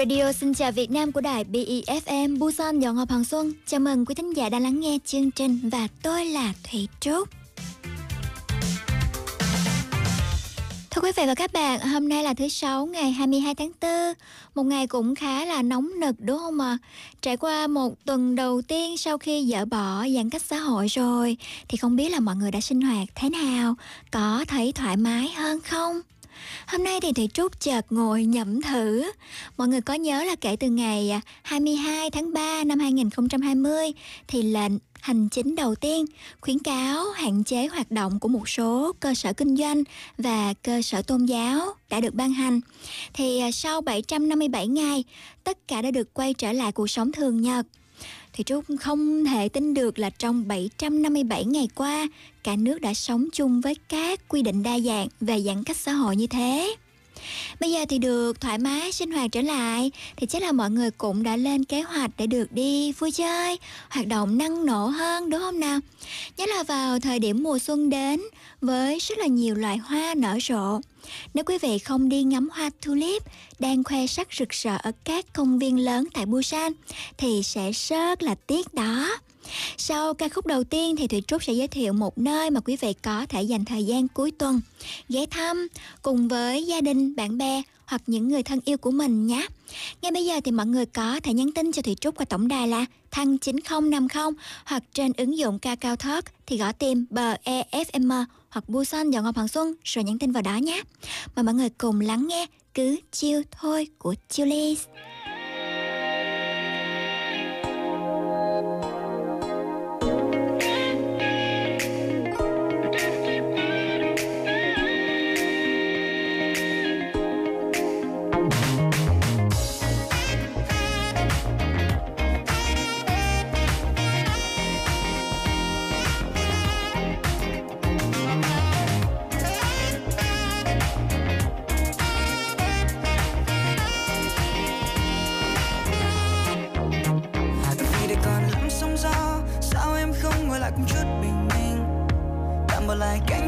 Radio xin chào Việt Nam của đài BEFM Busan Dọn Ngọc Hoàng Xuân. Chào mừng quý thính giả đang lắng nghe chương trình và tôi là Thủy Trúc. Thưa quý vị và các bạn, hôm nay là thứ Sáu ngày 22 tháng 4, một ngày cũng khá là nóng nực đúng không ạ? À? Trải qua một tuần đầu tiên sau khi dỡ bỏ giãn cách xã hội rồi, thì không biết là mọi người đã sinh hoạt thế nào, có thấy thoải mái hơn không? Hôm nay thì thầy Trúc chợt ngồi nhẩm thử. Mọi người có nhớ là kể từ ngày à, 22 tháng 3 năm 2020 thì lệnh hành chính đầu tiên khuyến cáo hạn chế hoạt động của một số cơ sở kinh doanh và cơ sở tôn giáo đã được ban hành. Thì à, sau 757 ngày, tất cả đã được quay trở lại cuộc sống thường nhật thì Trúc không thể tin được là trong 757 ngày qua, cả nước đã sống chung với các quy định đa dạng về giãn cách xã hội như thế. Bây giờ thì được thoải mái sinh hoạt trở lại thì chắc là mọi người cũng đã lên kế hoạch để được đi vui chơi, hoạt động năng nổ hơn đúng không nào? Nhất là vào thời điểm mùa xuân đến với rất là nhiều loại hoa nở rộ. Nếu quý vị không đi ngắm hoa tulip đang khoe sắc rực rỡ ở các công viên lớn tại Busan thì sẽ rất là tiếc đó. Sau ca khúc đầu tiên thì Thủy Trúc sẽ giới thiệu một nơi mà quý vị có thể dành thời gian cuối tuần ghé thăm cùng với gia đình, bạn bè hoặc những người thân yêu của mình nhé. Ngay bây giờ thì mọi người có thể nhắn tin cho Thủy Trúc qua tổng đài là thăng 9050 hoặc trên ứng dụng ca cao thoát thì gõ tìm BEFM hoặc Busan dọn Ngọc Hoàng Xuân rồi nhắn tin vào đó nhé. Mời mọi người cùng lắng nghe cứ chiêu thôi của Chillies.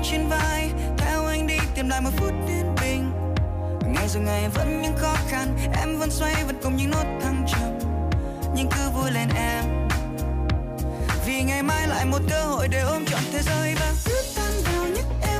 Trên vai, theo anh đi tìm lại một phút yên bình. Ngày rồi ngày vẫn những khó khăn, em vẫn xoay vẫn cùng những nốt thăng trầm nhưng cứ vui lên em. Vì ngày mai lại một cơ hội để ôm trọn thế giới và cứ tan vào những em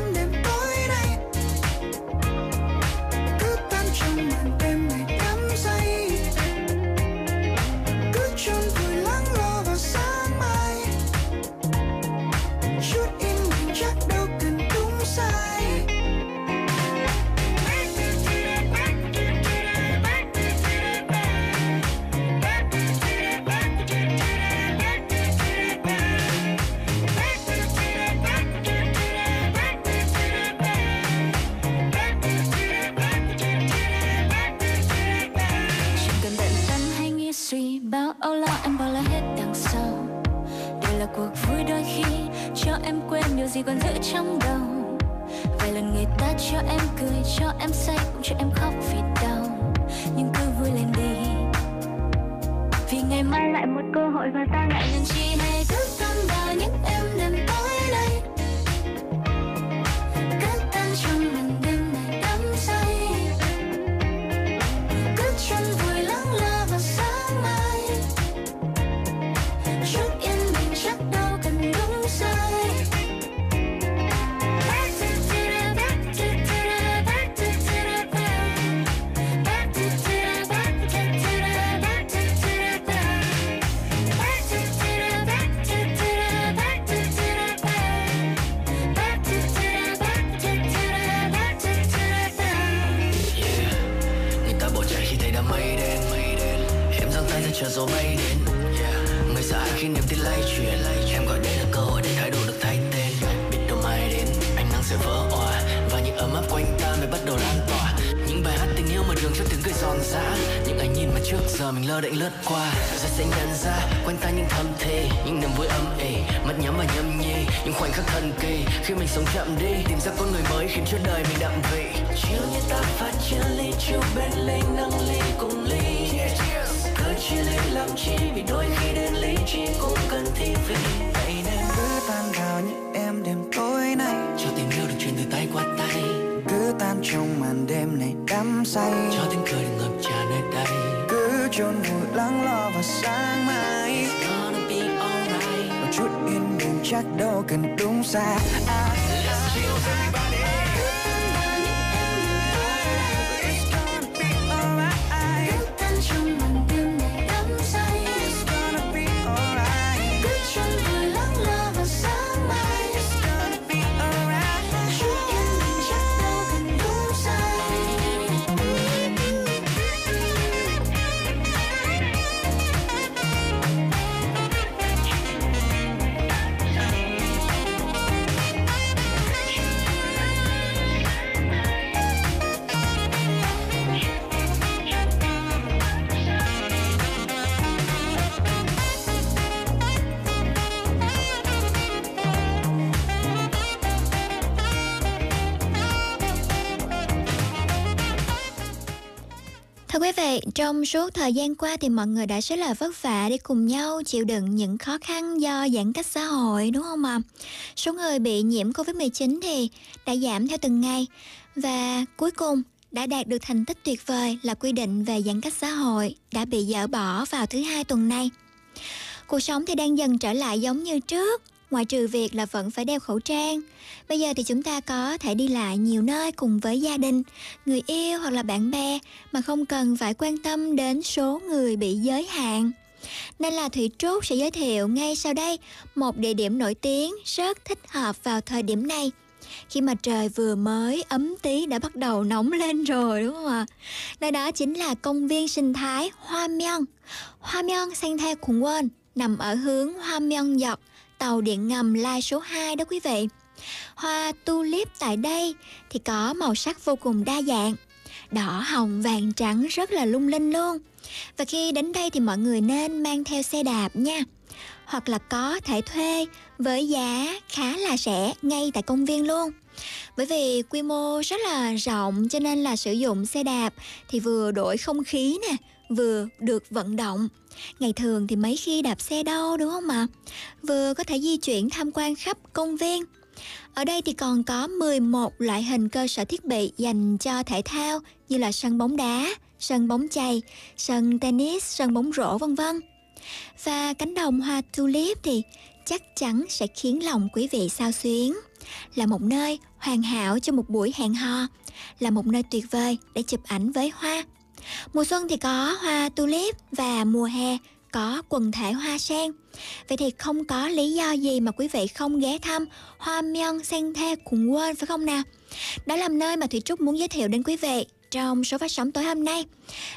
bao âu lo, em bỏ lại hết đằng sau. Đây là cuộc vui đôi khi, cho em quên điều gì còn giữ trong đầu. Vài lần người ta cho em cười, cho em say, cũng cho em khóc vì đau. Nhưng cứ vui lên đi. Vì ngày mai lại một cơ hội và ta ngại ngần chi hay cứ tâm vào những em giòn giã những ánh nhìn mà trước giờ mình lơ đễnh lướt qua. Rồi sẽ nhận ra quanh ta những thầm thề những niềm vui âm ỉ mắt nhắm và nhâm nhi những khoảnh khắc thần kỳ. Khi mình sống chậm đi tìm ra con người mới khiến cho đời mình đậm vị. Chiều như ta phát chia ly chiều bên ly nâng ly cùng ly cứ chia ly làm chi vì đôi khi đến lý trí cũng cần thi vị. Vậy nên cứ tan vào những em đêm tối này cho tình yêu được truyền từ tay qua tay. Cứ tan trong màn đêm này đắm say. Cho tiếng cười chôn vùi lắng lo vào sáng mai. Một chút yên bình chắc đâu cần đúng sai trong suốt thời gian qua thì mọi người đã rất là vất vả để cùng nhau chịu đựng những khó khăn do giãn cách xã hội đúng không ạ? Số người bị nhiễm Covid-19 thì đã giảm theo từng ngày và cuối cùng đã đạt được thành tích tuyệt vời là quy định về giãn cách xã hội đã bị dỡ bỏ vào thứ hai tuần này. Cuộc sống thì đang dần trở lại giống như trước, ngoại trừ việc là vẫn phải đeo khẩu trang. Bây giờ thì chúng ta có thể đi lại nhiều nơi cùng với gia đình, người yêu hoặc là bạn bè mà không cần phải quan tâm đến số người bị giới hạn. Nên là Thủy Trúc sẽ giới thiệu ngay sau đây một địa điểm nổi tiếng rất thích hợp vào thời điểm này. Khi mà trời vừa mới ấm tí đã bắt đầu nóng lên rồi đúng không ạ? Nơi đó chính là công viên sinh thái Hoa Myeong. Hoa Myeong sang theo Khủng Quên nằm ở hướng Hoa Myeong dọc tàu điện ngầm lai số 2 đó quý vị. Hoa tulip tại đây thì có màu sắc vô cùng đa dạng, đỏ, hồng, vàng, trắng rất là lung linh luôn. Và khi đến đây thì mọi người nên mang theo xe đạp nha. Hoặc là có thể thuê với giá khá là rẻ ngay tại công viên luôn. Bởi vì quy mô rất là rộng cho nên là sử dụng xe đạp thì vừa đổi không khí nè, vừa được vận động Ngày thường thì mấy khi đạp xe đâu đúng không ạ? Vừa có thể di chuyển tham quan khắp công viên. Ở đây thì còn có 11 loại hình cơ sở thiết bị dành cho thể thao như là sân bóng đá, sân bóng chày, sân tennis, sân bóng rổ vân vân. Và cánh đồng hoa tulip thì chắc chắn sẽ khiến lòng quý vị sao xuyến. Là một nơi hoàn hảo cho một buổi hẹn hò, là một nơi tuyệt vời để chụp ảnh với hoa. Mùa xuân thì có hoa tulip và mùa hè có quần thể hoa sen. Vậy thì không có lý do gì mà quý vị không ghé thăm Hoa Myung Sen The cùng quên phải không nào? Đó là nơi mà Thủy Trúc muốn giới thiệu đến quý vị trong số phát sóng tối hôm nay.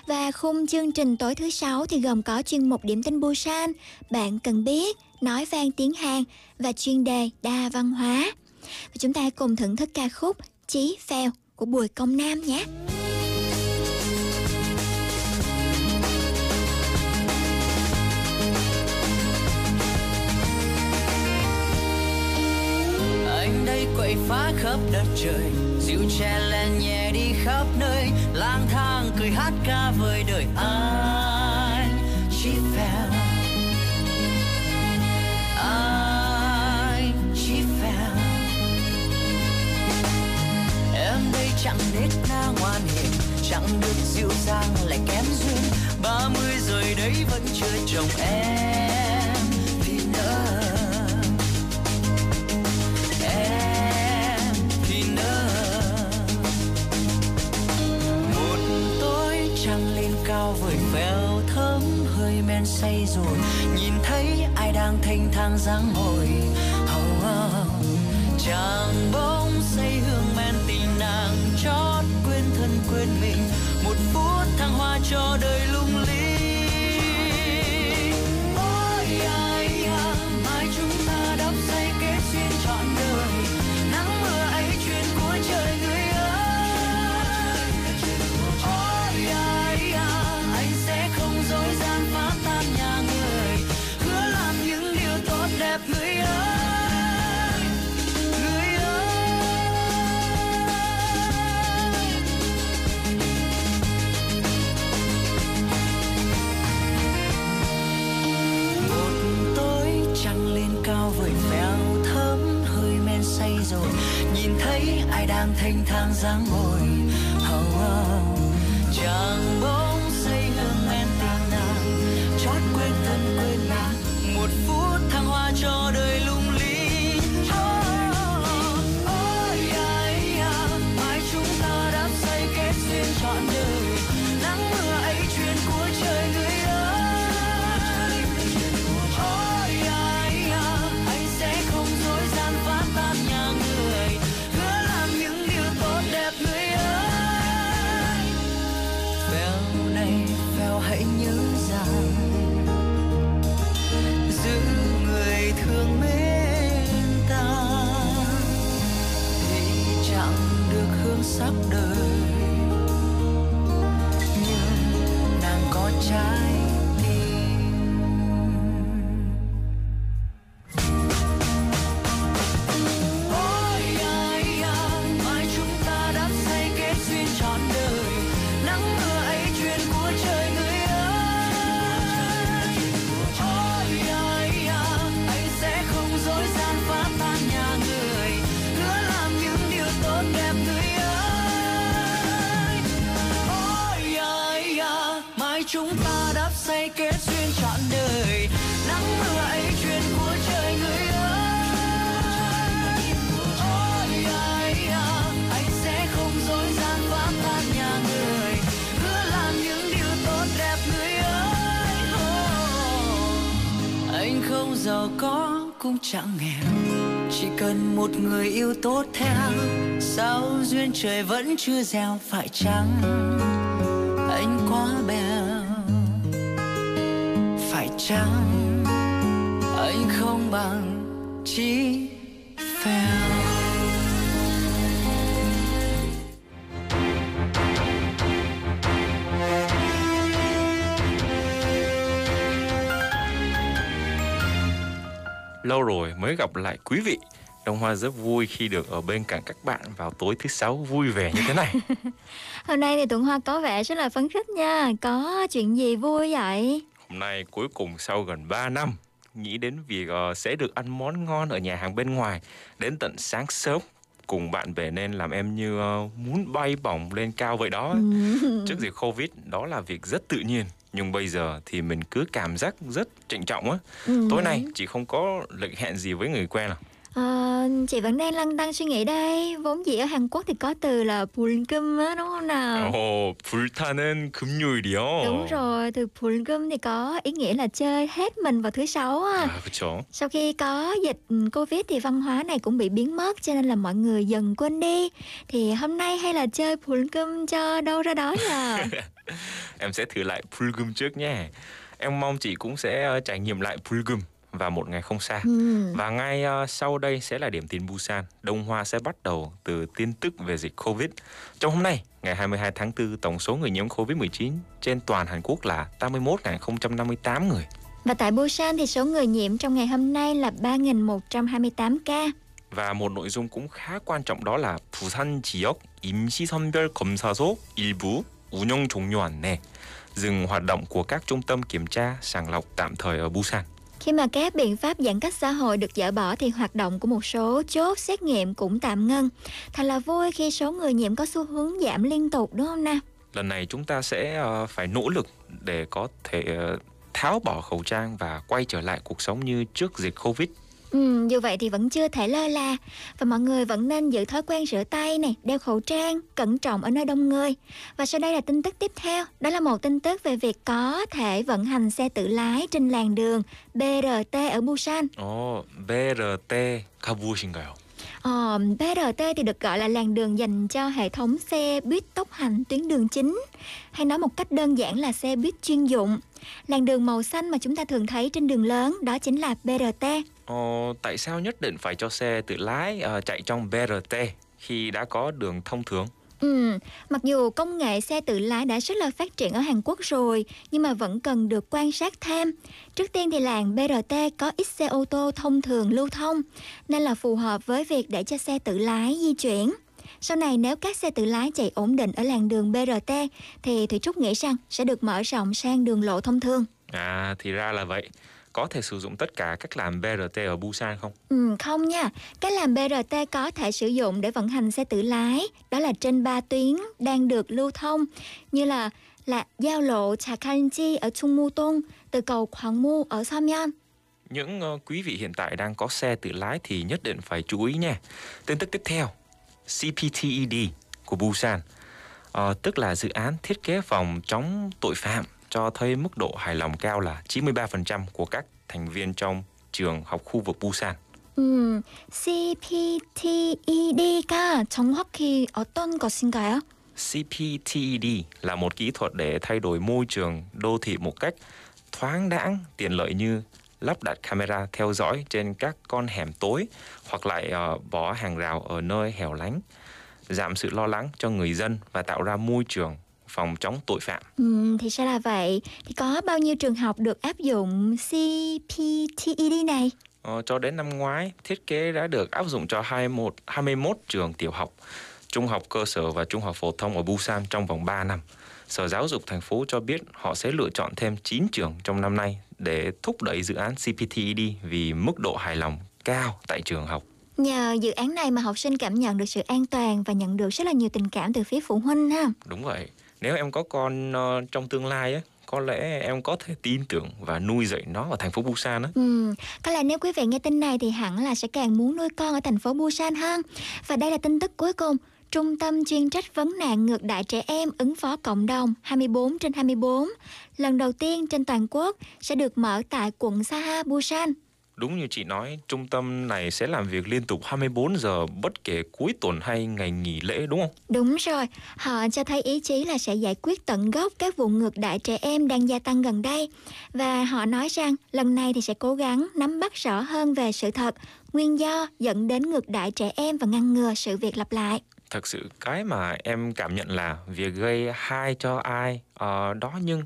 Và khung chương trình tối thứ sáu thì gồm có chuyên mục điểm tin Busan, bạn cần biết, nói vang tiếng Hàn và chuyên đề đa văn hóa. Và chúng ta cùng thưởng thức ca khúc Chí Phèo của Bùi Công Nam nhé. Phá khắp đất trời. Dịu che len nhẹ đi khắp nơi. Lang thang cười hát ca với đời anh. Chỉ phèo. Anh chỉ phèo. Em đây chẳng nết na ngoan hiền, chẳng được dịu dàng lại kém duyên. Ba mươi rồi đấy vẫn chưa chồng em. Cao vời thơm hơi men say rồi. Nhìn thấy ai đang thanh thang dáng ngồi oh, oh. chàng bóng say hương men tình nàng chót quên thân quên mình. Một phút thăng hoa cho đời lung linh. thấy ai đang thanh thang dáng ngồi. Hầu oh, chẳng bỗng xây hương men tình nàng chót quên thân quên nàng. Một phút thăng hoa cho đời luôn. Sắc đời. Nhưng nàng có trái người yêu tốt theo. Sao duyên trời vẫn chưa gieo phải chăng? Anh quá bèo, phải chăng? Anh không bằng chỉ phèo. Lâu rồi mới gặp lại quý vị. Đông Hoa rất vui khi được ở bên cạnh các bạn vào tối thứ sáu vui vẻ như thế này. Hôm nay thì Tuấn Hoa có vẻ rất là phấn khích nha. Có chuyện gì vui vậy? Hôm nay cuối cùng sau gần 3 năm nghĩ đến việc uh, sẽ được ăn món ngon ở nhà hàng bên ngoài đến tận sáng sớm cùng bạn bè nên làm em như uh, muốn bay bổng lên cao vậy đó. Ừ. Trước dịch Covid đó là việc rất tự nhiên nhưng bây giờ thì mình cứ cảm giác rất trịnh trọng á ừ. tối nay chị không có lịch hẹn gì với người quen à À, chị vẫn đang lăn tăng suy nghĩ đây Vốn dĩ ở Hàn Quốc thì có từ là 불금 á đúng không nào Ồ, 불타는 금요일이요 Đúng rồi, từ 불금 thì có ý nghĩa là chơi hết mình vào thứ sáu á à, 그쵸. Sau khi có dịch Covid thì văn hóa này cũng bị biến mất Cho nên là mọi người dần quên đi Thì hôm nay hay là chơi 불금 cho đâu ra đó nhờ Em sẽ thử lại 불금 trước nhé Em mong chị cũng sẽ uh, trải nghiệm lại 불금 và một ngày không xa. Ừ. Và ngay uh, sau đây sẽ là điểm tin Busan. Đông Hoa sẽ bắt đầu từ tin tức về dịch Covid. Trong hôm nay, ngày 22 tháng 4, tổng số người nhiễm Covid-19 trên toàn Hàn Quốc là 81.058 người. Và tại Busan thì số người nhiễm trong ngày hôm nay là 3.128 ca. Và một nội dung cũng khá quan trọng đó là 부산 지역 임시선별 검사소 일부 운영 종료 안내 dừng hoạt động của các trung tâm kiểm tra sàng lọc tạm thời ở Busan. Khi mà các biện pháp giãn cách xã hội được dỡ bỏ thì hoạt động của một số chốt xét nghiệm cũng tạm ngưng. Thật là vui khi số người nhiễm có xu hướng giảm liên tục, đúng không nào? Lần này chúng ta sẽ ờ, phải nỗ lực để có thể ờ, tháo bỏ khẩu trang và quay trở lại cuộc sống như trước dịch Covid Ừ, dù vậy thì vẫn chưa thể lơ là và mọi người vẫn nên giữ thói quen rửa tay này, đeo khẩu trang, cẩn trọng ở nơi đông người. Và sau đây là tin tức tiếp theo, đó là một tin tức về việc có thể vận hành xe tự lái trên làn đường BRT ở Busan. Ồ, oh, BRT 가보신가요? Ờ, BRT thì được gọi là làn đường dành cho hệ thống xe buýt tốc hành tuyến đường chính hay nói một cách đơn giản là xe buýt chuyên dụng. Làn đường màu xanh mà chúng ta thường thấy trên đường lớn đó chính là BRT. Ờ, tại sao nhất định phải cho xe tự lái uh, chạy trong BRT khi đã có đường thông thường? Ừ, mặc dù công nghệ xe tự lái đã rất là phát triển ở Hàn Quốc rồi, nhưng mà vẫn cần được quan sát thêm. Trước tiên thì làng BRT có ít xe ô tô thông thường lưu thông, nên là phù hợp với việc để cho xe tự lái di chuyển. Sau này nếu các xe tự lái chạy ổn định ở làn đường BRT thì Thủy Trúc nghĩ rằng sẽ được mở rộng sang đường lộ thông thường. À thì ra là vậy có thể sử dụng tất cả các làn BRT ở Busan không? Ừ, không nha. Các làn BRT có thể sử dụng để vận hành xe tự lái, đó là trên 3 tuyến đang được lưu thông như là là giao lộ Chakanji ở Chung Mu Tông từ cầu Mu ở Samyeon. Những uh, quý vị hiện tại đang có xe tự lái thì nhất định phải chú ý nha. Tin tức tiếp theo, CPTED của Busan, uh, tức là dự án thiết kế phòng chống tội phạm cho thấy mức độ hài lòng cao là 93% của các thành viên trong trường học khu vực Busan. 음, CPTED가 정확히 어떤 것인가요? CPTED là một kỹ thuật để thay đổi môi trường đô thị một cách thoáng đãng, tiện lợi như lắp đặt camera theo dõi trên các con hẻm tối hoặc lại uh, bỏ hàng rào ở nơi hẻo lánh. giảm sự lo lắng cho người dân và tạo ra môi trường phòng chống tội phạm. Ừ, thì sao là vậy? Thì có bao nhiêu trường học được áp dụng CPTED này? Ờ, cho đến năm ngoái, thiết kế đã được áp dụng cho 21, 21 trường tiểu học, trung học cơ sở và trung học phổ thông ở Busan trong vòng 3 năm. Sở Giáo dục thành phố cho biết họ sẽ lựa chọn thêm 9 trường trong năm nay để thúc đẩy dự án CPTED vì mức độ hài lòng cao tại trường học. Nhờ dự án này mà học sinh cảm nhận được sự an toàn và nhận được rất là nhiều tình cảm từ phía phụ huynh ha. Đúng vậy. Nếu em có con uh, trong tương lai á, có lẽ em có thể tin tưởng và nuôi dạy nó ở thành phố Busan á. Ừ, có lẽ nếu quý vị nghe tin này thì hẳn là sẽ càng muốn nuôi con ở thành phố Busan hơn. Và đây là tin tức cuối cùng. Trung tâm chuyên trách vấn nạn ngược đại trẻ em ứng phó cộng đồng 24 trên 24 lần đầu tiên trên toàn quốc sẽ được mở tại quận Saha, Busan. Đúng như chị nói, trung tâm này sẽ làm việc liên tục 24 giờ bất kể cuối tuần hay ngày nghỉ lễ đúng không? Đúng rồi, họ cho thấy ý chí là sẽ giải quyết tận gốc các vụ ngược đại trẻ em đang gia tăng gần đây. Và họ nói rằng lần này thì sẽ cố gắng nắm bắt rõ hơn về sự thật, nguyên do dẫn đến ngược đại trẻ em và ngăn ngừa sự việc lặp lại thật sự cái mà em cảm nhận là việc gây hai cho ai uh, đó nhưng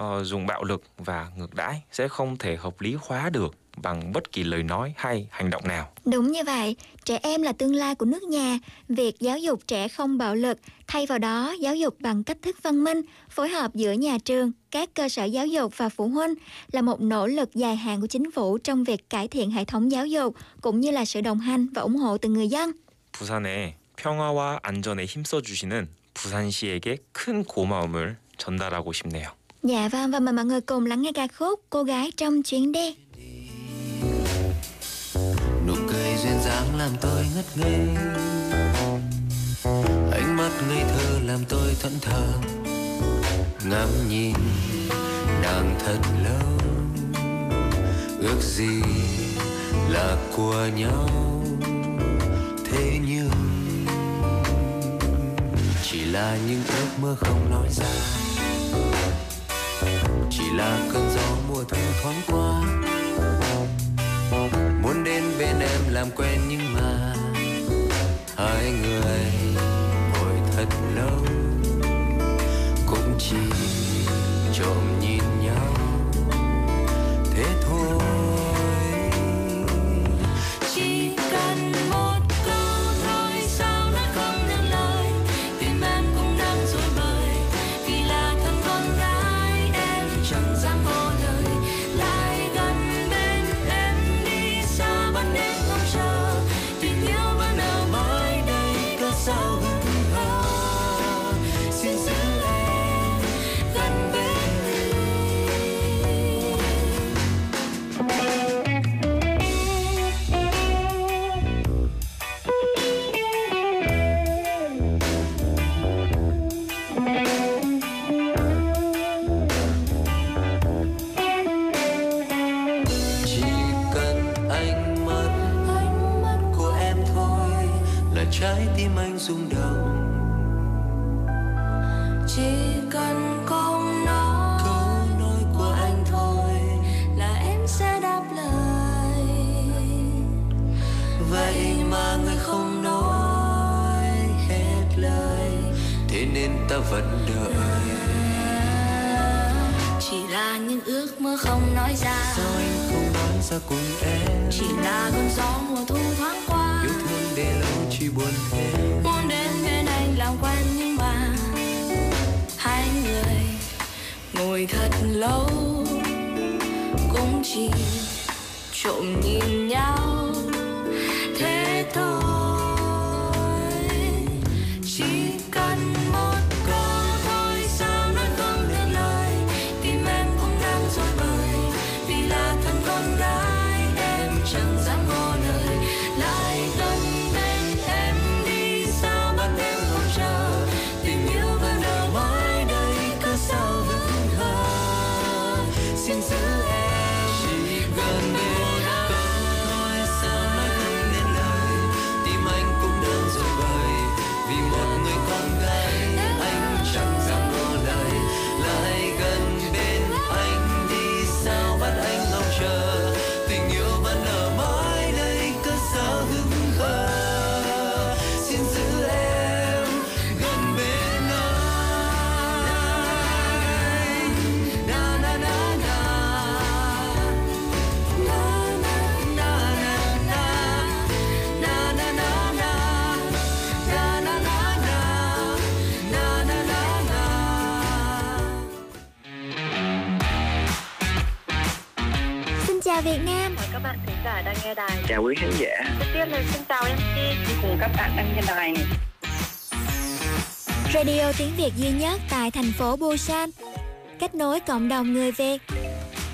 uh, dùng bạo lực và ngược đãi sẽ không thể hợp lý hóa được bằng bất kỳ lời nói hay hành động nào. Đúng như vậy, trẻ em là tương lai của nước nhà. Việc giáo dục trẻ không bạo lực, thay vào đó giáo dục bằng cách thức văn minh, phối hợp giữa nhà trường, các cơ sở giáo dục và phụ huynh là một nỗ lực dài hạn của chính phủ trong việc cải thiện hệ thống giáo dục cũng như là sự đồng hành và ủng hộ từ người dân. 부산에 평화와 안전에 힘써 주시는 부산시에게 큰 고마움을 전달하고 싶네요. Dạ vâng và mời mọi người cùng lắng nghe ca khúc Cô gái trong chuyến đi. nụ cười duyên dáng làm tôi ngất ngây ánh mắt ngây thơ làm tôi thẫn thờ ngắm nhìn nàng thật lâu ước gì là của nhau thế nhưng chỉ là những ước mơ không nói ra. Chỉ là cơn gió mùa thu thoáng qua. Muốn đến bên em làm quen nhưng mà hai người ngồi thật lâu. Cũng chỉ trộm vẫn đợi. Chỉ là những ước mơ không nói ra. Sao anh không nói ra cùng em. Chỉ là cơn gió mùa thu thoáng qua. Yêu thương để lâu chỉ buồn thêm. Muốn đến bên anh làm quen nhưng mà hai người ngồi thật lâu cũng chỉ trộm nhìn nhau. Thế thôi. Giả đang nghe đài. Chào quý khán giả. Trước tiên là xin chào MC cùng các bạn đang nghe đài. Radio tiếng Việt duy nhất tại thành phố Busan. Kết nối cộng đồng người Việt.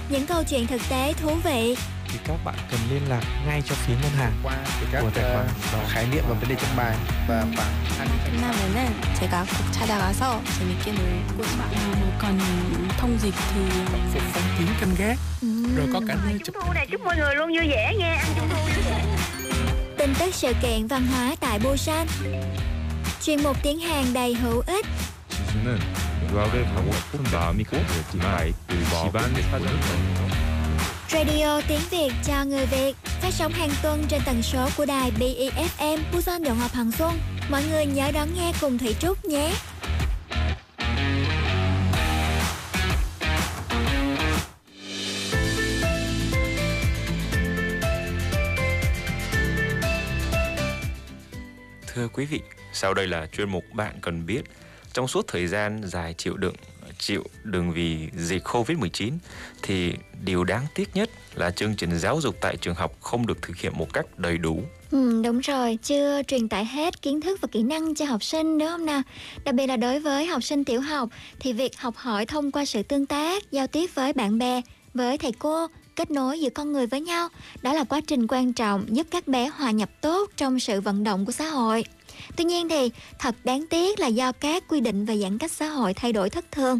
Những câu chuyện thực tế thú vị thì các bạn cần liên lạc ngay cho phía ngân hàng qua các của tài khoản uh, khái niệm và vấn đề trong bài và khoảng 끝나면은 제가 꼭 찾아가서 재밌게 놀고 싶어요. còn thông dịch thì phục phong kiến canh gác rồi có cả nơi chụp thu này chúc mọi người luôn vui vẻ nha ăn trung thu vui vẻ tin tức sự kiện văn hóa tại Busan chuyên mục tiếng Hàn đầy hữu ích 지수는 유학을 가고 싶은 마음이 강했지만 집안 사정이 Radio tiếng Việt cho người Việt phát sóng hàng tuần trên tần số của đài BEFM Busan Đồng Hòa Hằng Xuân. Mọi người nhớ đón nghe cùng Thủy Trúc nhé. Thưa quý vị, sau đây là chuyên mục bạn cần biết. Trong suốt thời gian dài chịu đựng chịu đựng vì dịch Covid-19 thì điều đáng tiếc nhất là chương trình giáo dục tại trường học không được thực hiện một cách đầy đủ. Ừ, đúng rồi, chưa truyền tải hết kiến thức và kỹ năng cho học sinh đúng không nào? Đặc biệt là đối với học sinh tiểu học thì việc học hỏi thông qua sự tương tác, giao tiếp với bạn bè, với thầy cô, kết nối giữa con người với nhau, đó là quá trình quan trọng giúp các bé hòa nhập tốt trong sự vận động của xã hội. Tuy nhiên thì thật đáng tiếc là do các quy định về giãn cách xã hội thay đổi thất thường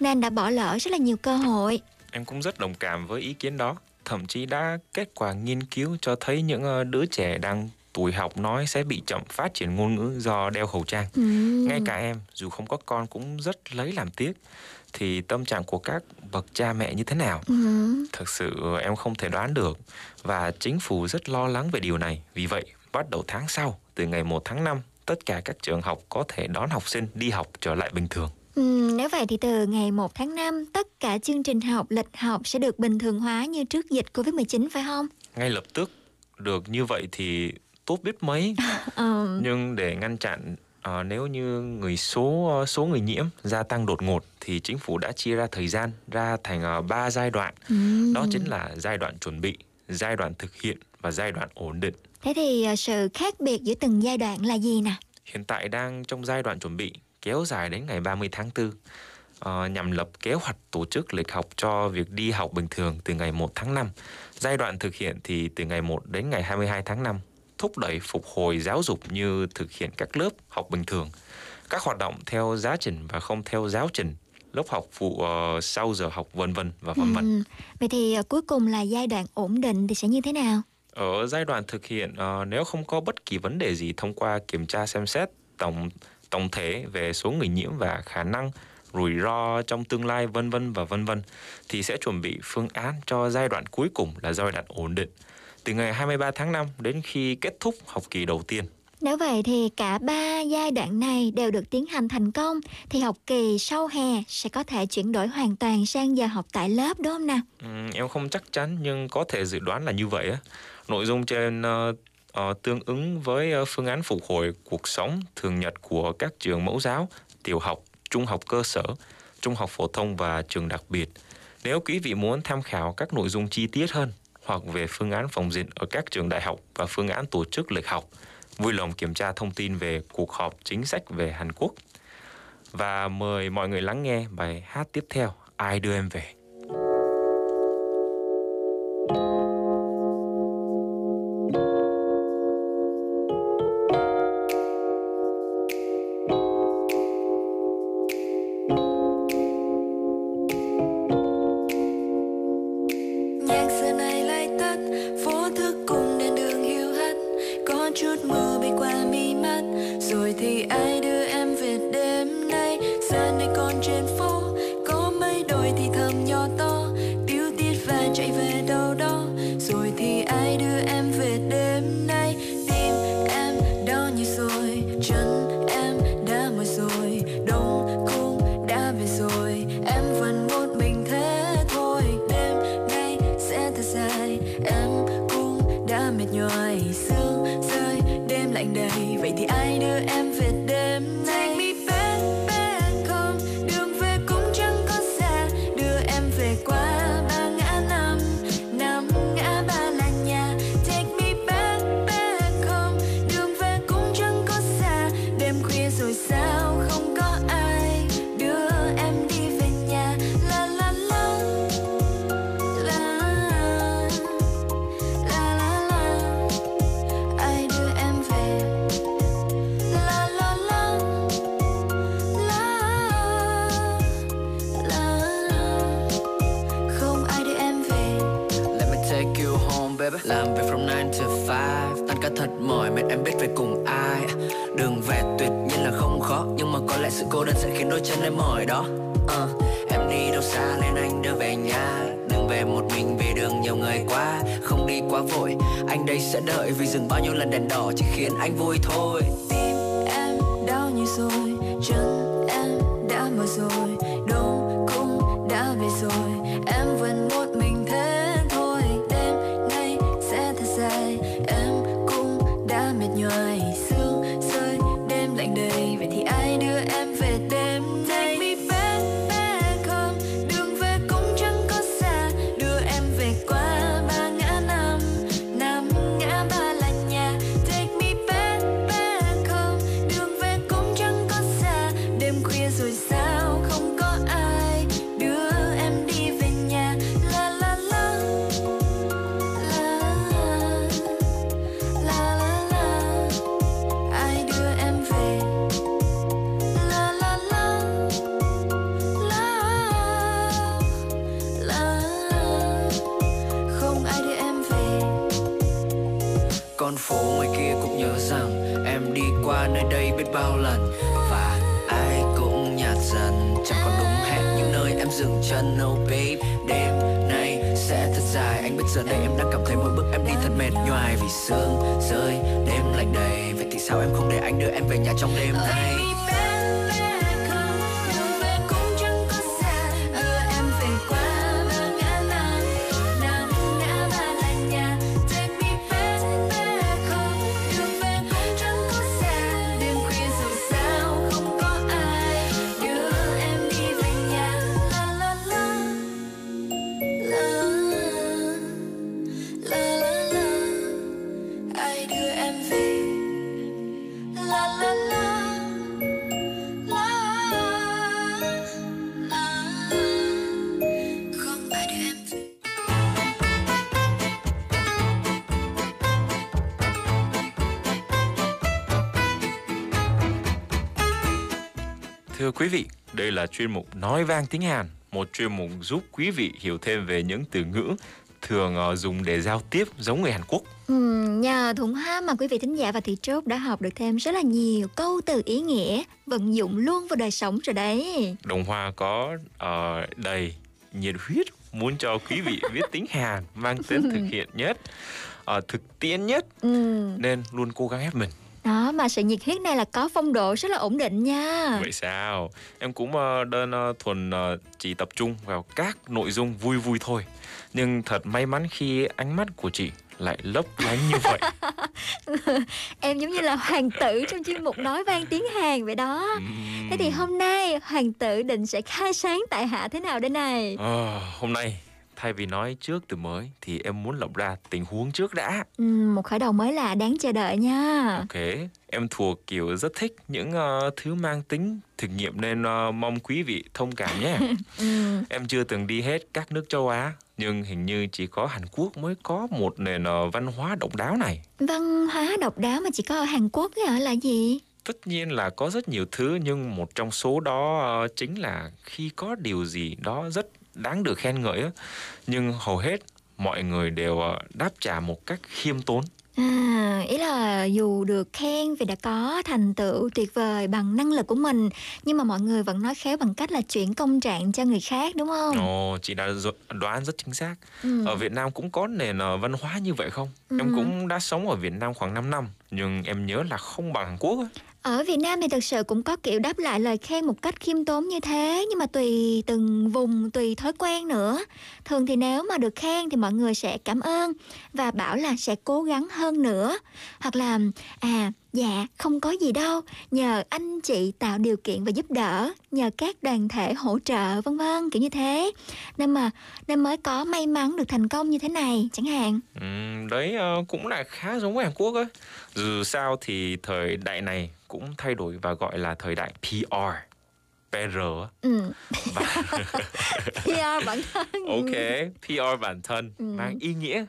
nên đã bỏ lỡ rất là nhiều cơ hội. Em cũng rất đồng cảm với ý kiến đó. Thậm chí đã kết quả nghiên cứu cho thấy những ờ, đứa trẻ đang tuổi học nói sẽ bị chậm phát triển ngôn ngữ do đeo khẩu trang. Ừ. Ngay cả em, dù không có con cũng rất lấy làm tiếc. Thì tâm trạng của các bậc cha mẹ như thế nào? Ừ. Thực sự em không thể đoán được và chính phủ rất lo lắng về điều này. Vì vậy, bắt đầu tháng sau, từ ngày 1 tháng 5, tất cả các trường học có thể đón học sinh đi học trở lại bình thường. Ừ, nếu vậy thì từ ngày 1 tháng 5, tất cả chương trình học, lịch học sẽ được bình thường hóa như trước dịch Covid-19 phải không? Ngay lập tức, được như vậy thì tốt biết mấy. ừ. Nhưng để ngăn chặn À, nếu như người số số người nhiễm gia tăng đột ngột thì chính phủ đã chia ra thời gian ra thành uh, 3 giai đoạn. Ừ. Đó chính là giai đoạn chuẩn bị, giai đoạn thực hiện và giai đoạn ổn định. Thế thì uh, sự khác biệt giữa từng giai đoạn là gì nè? Hiện tại đang trong giai đoạn chuẩn bị kéo dài đến ngày 30 tháng 4 uh, nhằm lập kế hoạch tổ chức lịch học cho việc đi học bình thường từ ngày 1 tháng 5. Giai đoạn thực hiện thì từ ngày 1 đến ngày 22 tháng 5 thúc đẩy phục hồi giáo dục như thực hiện các lớp học bình thường, các hoạt động theo giá trình và không theo giáo trình, lớp học phụ uh, sau giờ học vân vân và vân vân. Ừ. Vậy thì uh, cuối cùng là giai đoạn ổn định thì sẽ như thế nào? Ở giai đoạn thực hiện uh, nếu không có bất kỳ vấn đề gì thông qua kiểm tra xem xét tổng tổng thể về số người nhiễm và khả năng rủi ro trong tương lai vân vân và vân vân thì sẽ chuẩn bị phương án cho giai đoạn cuối cùng là giai đoạn ổn định từ ngày 23 tháng 5 đến khi kết thúc học kỳ đầu tiên. Nếu vậy thì cả ba giai đoạn này đều được tiến hành thành công thì học kỳ sau hè sẽ có thể chuyển đổi hoàn toàn sang giờ học tại lớp đúng không nào? Ừ, em không chắc chắn nhưng có thể dự đoán là như vậy á. Nội dung trên uh, tương ứng với uh, phương án phục hồi cuộc sống thường nhật của các trường mẫu giáo, tiểu học, trung học cơ sở, trung học phổ thông và trường đặc biệt. Nếu quý vị muốn tham khảo các nội dung chi tiết hơn hoặc về phương án phòng dịch ở các trường đại học và phương án tổ chức lịch học, vui lòng kiểm tra thông tin về cuộc họp chính sách về Hàn Quốc. Và mời mọi người lắng nghe bài hát tiếp theo Ai đưa em về. thank you em về nhà trong đêm quý vị, đây là chuyên mục Nói vang tiếng Hàn, một chuyên mục giúp quý vị hiểu thêm về những từ ngữ thường ờ, dùng để giao tiếp giống người Hàn Quốc. Ừ, nhờ Thuận Hoa mà quý vị thính giả và thị trúc đã học được thêm rất là nhiều câu từ ý nghĩa vận dụng luôn vào đời sống rồi đấy. Đồng Hoa có ờ, đầy nhiệt huyết muốn cho quý vị biết tiếng Hàn mang tính thực hiện nhất, ờ, thực tiễn nhất Ừ, nên luôn cố gắng ép mình. Đó mà sự nhiệt huyết này là có phong độ rất là ổn định nha. Vậy sao? Em cũng ờ, đơn ờ, thuần ờ, chỉ tập trung vào các nội dung vui vui thôi. Nhưng thật may mắn khi ánh mắt của chị lại lấp lánh như vậy. em giống như là hoàng tử trong chuyên mục nói vang tiếng Hàn vậy đó. Thế thì hôm nay hoàng tử định sẽ khai sáng tại hạ thế nào đây này? Ờ, hôm nay thay vì nói trước từ mới thì em muốn lập ra tình huống trước đã. Ừ, một khởi đầu mới là đáng chờ đợi nha. Ok, em thuộc kiểu rất thích những ờ, thứ mang tính thực nghiệm nên ờ, mong quý vị thông cảm nhé. Ừ. em chưa từng đi hết các nước châu Á, nhưng hình như chỉ có Hàn Quốc mới có một nền ờ, văn hóa độc đáo này. Văn hóa độc đáo mà chỉ có ở Hàn Quốc ấy là gì? Tất nhiên là có rất nhiều thứ nhưng một trong số đó ờ, chính là khi có điều gì đó rất đáng được khen ngợi á, nhưng hầu hết mọi người đều ờ, đáp trả một cách khiêm tốn. À, ý là dù được khen vì đã có thành tựu tuyệt vời bằng năng lực của mình nhưng mà mọi người vẫn nói khéo bằng cách là chuyển công trạng cho người khác đúng không? Ồ, chị đã đoán rất chính xác. Ừ. Ở Việt Nam cũng có nền ờ, văn hóa như vậy không? Ừ. Em cũng đã sống ở Việt Nam khoảng 5 năm, nhưng em nhớ là không bằng Hàn Quốc. á. Ở Việt Nam thì thực sự cũng có kiểu đáp lại lời khen một cách khiêm tốn như thế nhưng mà tùy từng vùng, tùy thói quen nữa. Thường thì nếu mà được khen thì mọi người sẽ cảm ơn và bảo là sẽ cố gắng hơn nữa. Hoặc là à dạ không có gì đâu, nhờ anh chị tạo điều kiện và giúp đỡ, nhờ các đoàn thể hỗ trợ vân vân kiểu như thế. Nên mà nên mới có may mắn được thành công như thế này chẳng hạn. Ừm, đấy ờ, cũng là khá giống với Hàn Quốc á. Dù sao thì thời đại này cũng thay đổi và gọi là thời đại PR. PR. Ừ. PR bản thân. Ok, PR bản thân Ừ. mang ý nghĩa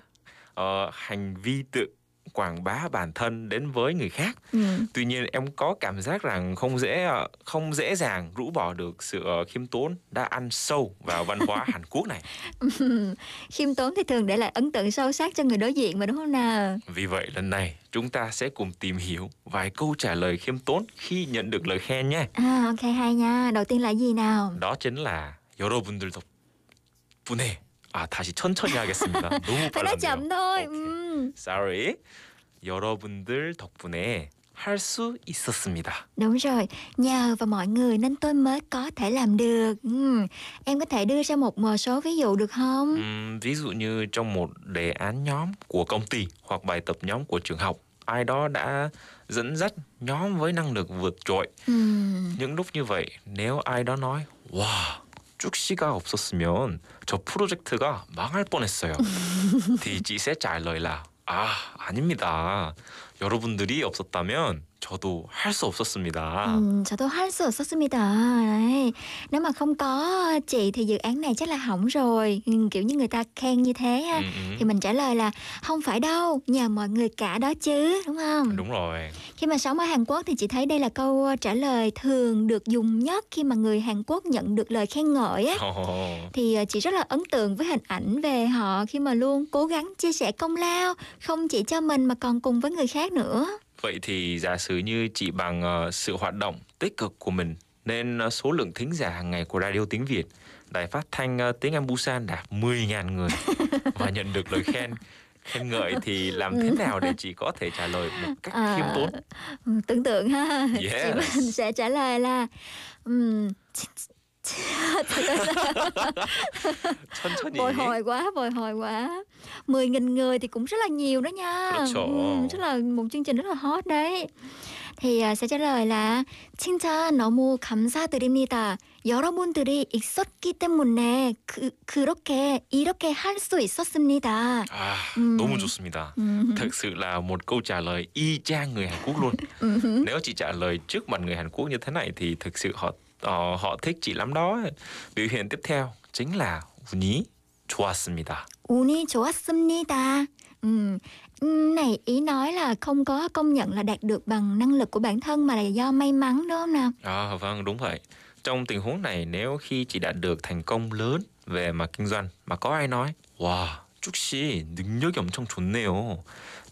ờ, hành vi tự quảng bá bản thân đến với người khác. Ừ. Tuy nhiên em có cảm giác rằng không dễ ờ, không dễ dàng rũ bỏ được sự ờ, khiêm tốn đã ăn sâu vào văn hóa Hàn Quốc này. khiêm tốn thì thường để lại ấn tượng sâu sắc cho người đối diện mà đúng không nào? Vì vậy lần này chúng ta sẽ cùng tìm hiểu vài câu trả lời khiêm tốn khi nhận được lời khen nhé. À ok hay nha. Đầu tiên là gì nào? đó chính là 여러분들 덕분에 아 다시 천천히 하겠습니다. 너무 Phải nói chậm 빨랐네요. thôi. 오케이. Ừ. Sorry. 여러분들 덕분에 할 수 있었습니다. Đúng rồi, nhờ vào mọi người nên tôi mới có thể làm được. Ừ. Em có thể đưa ra một một số ví dụ được không? Ừm, ví dụ như trong một đề án nhóm của công ty hoặc bài tập nhóm của trường học, ai đó đã dẫn dắt nhóm với năng lực vượt trội. Ừ. những lúc như vậy nếu ai đó nói 와 쭉 씨가 없었으면 저 프로젝트가 망할 뻔했어요. thì chị sẽ trả lời là 아 아닙니다. 여러분들이 없었다면 저도 할 수 없었습니다. Ừ, sao tôi hát sự 썼습니다. Đấy. Nếu mà không có chị thì dự án này chắc là hỏng rồi. Ừ, kiểu như người ta khen như thế ha. Ừ, ừ. Thì mình trả lời là không phải đâu, nhờ mọi người cả đó chứ, đúng không? Đúng rồi. Khi mà sống ở Hàn Quốc thì chị thấy đây là câu ờ, trả lời thường được dùng nhất khi mà người Hàn Quốc nhận được lời khen ngợi á. Ồ, Thì ờ, chị rất là ấn tượng với hình ảnh về họ khi mà luôn cố gắng chia sẻ công lao, không chỉ cho mình mà còn cùng với người khác nữa. Vậy thì giả sử như chỉ bằng ờ, sự hoạt động tích cực của mình nên ờ, số lượng thính giả hàng ngày của Radio Tiếng Việt, đài phát thanh ờ, Tiếng Anh Busan đạt 10.000 người và nhận được lời khen khen ngợi thì làm thế nào để chị có thể trả lời một cách À, khiêm tốn? ừ, tưởng tượng ha. Yes. Chị mình sẽ trả lời là ừm, 천천히. bồi hồi quá, bồi hồi quá. 10.000 người thì cũng rất là nhiều đó nha. 그렇죠. Ừm, rất là một chương trình rất là hot đấy. thì 아, sẽ trả lời là 칭찬 너무 감사드립니다. 여러분들이 있었기 때문에 그, 그렇게 이렇게 할 수 있었습니다. À, Ừm. 너무 좋습니다. Ừm. Thực sự là một câu trả lời y chang người Hàn Quốc luôn. Ừm. Nếu chị trả lời trước mặt người Hàn Quốc như thế này thì thực sự họ ờ, họ thích chị lắm đó. Biểu hiện tiếp theo chính là 운이 좋았습니다. 운이 좋았습니다. Ừm, ừm, này ý nói là không có công nhận là đạt được bằng năng lực của bản thân mà là do may mắn đúng không nào? À, vâng đúng vậy. Trong tình huống này nếu khi chị đạt được thành công lớn về mặt kinh doanh mà có ai nói Wow, Trúc 씨 능력이 엄청 좋네요.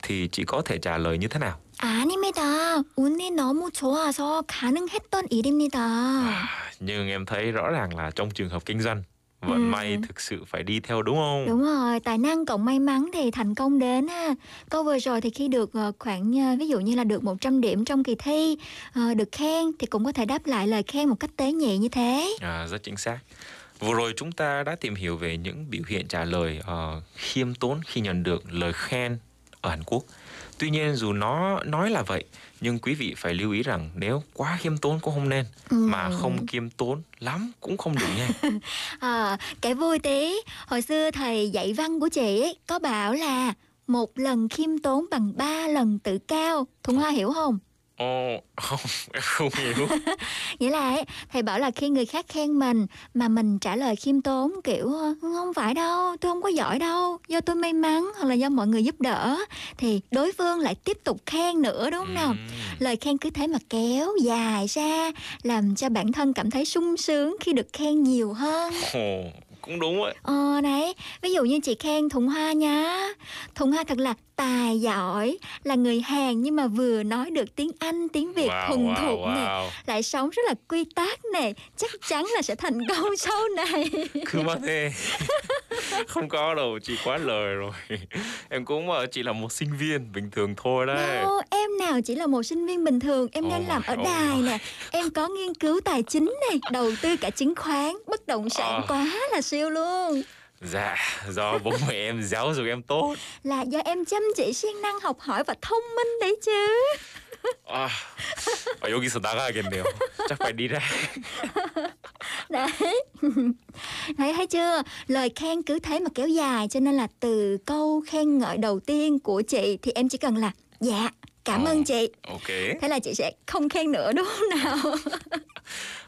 Thì chị có thể trả lời như thế nào? 아닙니다. 운이 너무 좋아서 가능했던 일입니다. À, nhưng em thấy rõ ràng là trong trường hợp kinh doanh vận Ừm. may thực sự phải đi theo đúng không? Đúng rồi, tài năng cộng may mắn thì thành công đến ha. Câu vừa rồi thì khi được ờ, khoảng ờ, ví dụ như là được 100 điểm trong kỳ thi, ờ, được khen thì cũng có thể đáp lại lời khen một cách tế nhị như thế. À, rất chính xác. Vừa rồi chúng ta đã tìm hiểu về những biểu hiện trả lời ờ, khiêm tốn khi nhận được lời khen ở Hàn Quốc. Tuy nhiên dù nó nói là vậy, nhưng quý vị phải lưu ý rằng nếu quá khiêm tốn cũng không nên, mà Ừm. không khiêm tốn lắm cũng không được nha. À, kể vui tí, hồi xưa thầy dạy văn của chị ấy có bảo là một lần khiêm tốn bằng ba lần tự cao. Thuận Hoa hiểu không? Ồ, không, em không hiểu. Nghĩa là ấy, thầy bảo là khi người khác khen mình mà mình trả lời khiêm tốn kiểu "Ờ, không phải đâu, tôi không có giỏi đâu, do tôi may mắn hoặc là do mọi người giúp đỡ thì đối phương lại tiếp tục khen nữa đúng không nào? Ừm. Lời khen cứ thế mà kéo dài ra làm cho bản thân cảm thấy sung sướng khi được khen nhiều hơn. Ồ, cũng đúng ấy ờ đấy ví dụ như chị khen thùng hoa nhá thùng hoa thật là tài giỏi là người hàn nhưng mà vừa nói được tiếng anh tiếng việt wow, thuần wow, thục wow. này lại sống rất là quy tắc này chắc chắn là sẽ thành công sau này. Cứ mà thế. Không có đâu chị quá lời rồi. Em cũng ờ, mà chị là một sinh viên bình thường thôi đấy. No, em nào chỉ là một sinh viên bình thường em oh đang làm ở oh đài nè em có nghiên cứu tài chính này đầu tư cả chứng khoán bất động sản oh. quá là siêu luôn. Dạ, do bố mẹ em giáo dục em tốt. Là do em chăm chỉ siêng năng học hỏi và thông minh đấy chứ. 아, 아, 여기서 나가야겠네요. chắc phải đi ra. Đấy. Đấy thấy chưa? Lời khen cứ thế mà kéo dài cho nên là từ câu khen ngợi đầu tiên của chị thì em chỉ cần là dạ, cảm Ờ. ơn chị. Ok. Thế là chị sẽ không khen nữa đúng không nào?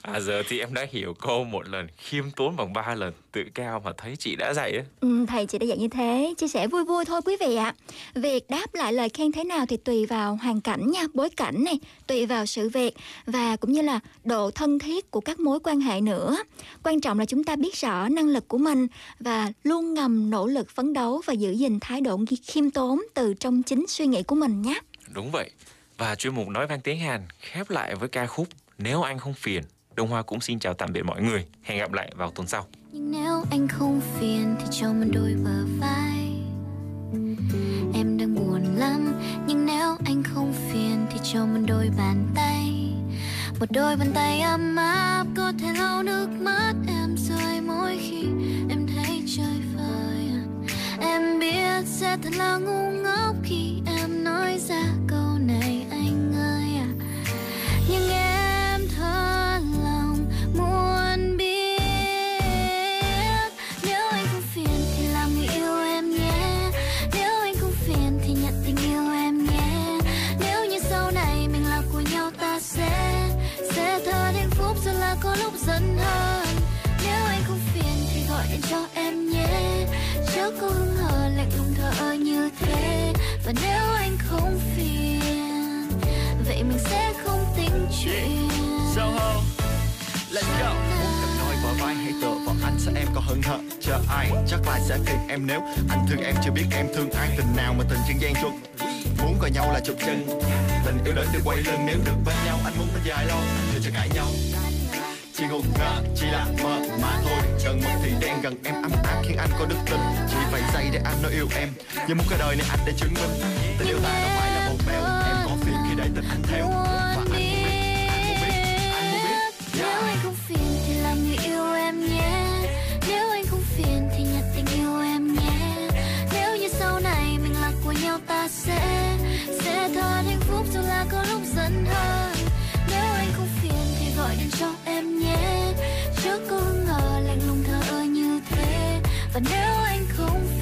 À giờ thì em đã hiểu câu một lần khiêm tốn bằng ba lần tự cao mà thấy chị đã dạy ấy. Ừ, thầy chị đã dạy như thế, chia sẻ vui vui thôi quý vị ạ. Việc đáp lại lời khen thế nào thì tùy vào hoàn cảnh nha, bối cảnh này, tùy vào sự việc và cũng như là độ thân thiết của các mối quan hệ nữa. Quan trọng là chúng ta biết rõ năng lực của mình và luôn ngầm nỗ lực phấn đấu và giữ gìn thái độ khiêm tốn từ trong chính suy nghĩ của mình nhé. Đúng vậy. Và chuyên mục nói vang tiếng Hàn khép lại với ca khúc Nếu anh không phiền. Đông Hoa cũng xin chào tạm biệt mọi người. Hẹn gặp lại vào tuần sau. Nhưng nếu anh không phiền thì cho mình đôi bờ vai Em đang buồn lắm, Nhưng nếu anh không phiền thì cho mình đôi bàn tay Một đôi bàn tay ấm áp, có thể lau nước mắt em rơi mỗi khi em thấy trời vơi Em biết sẽ thật là ngu ngốc khi em nói ra có lúc giận hơn. Nếu anh không phiền thì gọi điện cho em nhé. Chớ có hứng hờ lạnh lùng thở như thế. Và nếu anh không phiền, Vậy mình sẽ không tính chuyện. Soho Let's go. Muốn cầm nói vợ vai hay tựa vào anh sao em còn hận hờ. Chờ ai, chắc là sẽ phiền em nếu Anh thương em chưa biết em thương ai. Tình nào mà tình chân gian chuột. Muốn coi nhau là chụp chân. Tình yêu đến từ quay lưng Nếu được bên nhau, anh muốn bên dài lâu. Thì chẳng cãi nhau chỉ ngột ngạt chỉ là mơ mà thôi. Gần mất thì đen gần em, ấm áp khiến anh có đức tin. Chỉ vài giây để anh nói yêu em. Nhưng muốn cả đời này anh để chứng minh. Tình yêu ta đâu phải là một bèo. Em có phiền khi để tình anh theo. Và anh muốn biết, anh muốn biết, anh muốn biết. Nếu anh không phiền thì làm người yêu em nhé. Nếu anh không phiền thì nhận tình yêu em nhé. Nếu như sau này mình là của nhau ta sẽ Sẽ thật hạnh phúc dù là có lúc giận hơn Và nếu anh không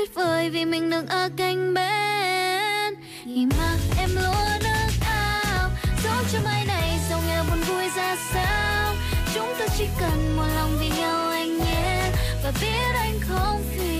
tuyệt vời vì mình được ở cạnh bên. Ngày mà em luôn ước ao Dẫu cho mai này giàu nghèo buồn vui ra sao? Chúng ta chỉ cần một lòng vì nhau anh nhé, Và biết anh không phiền.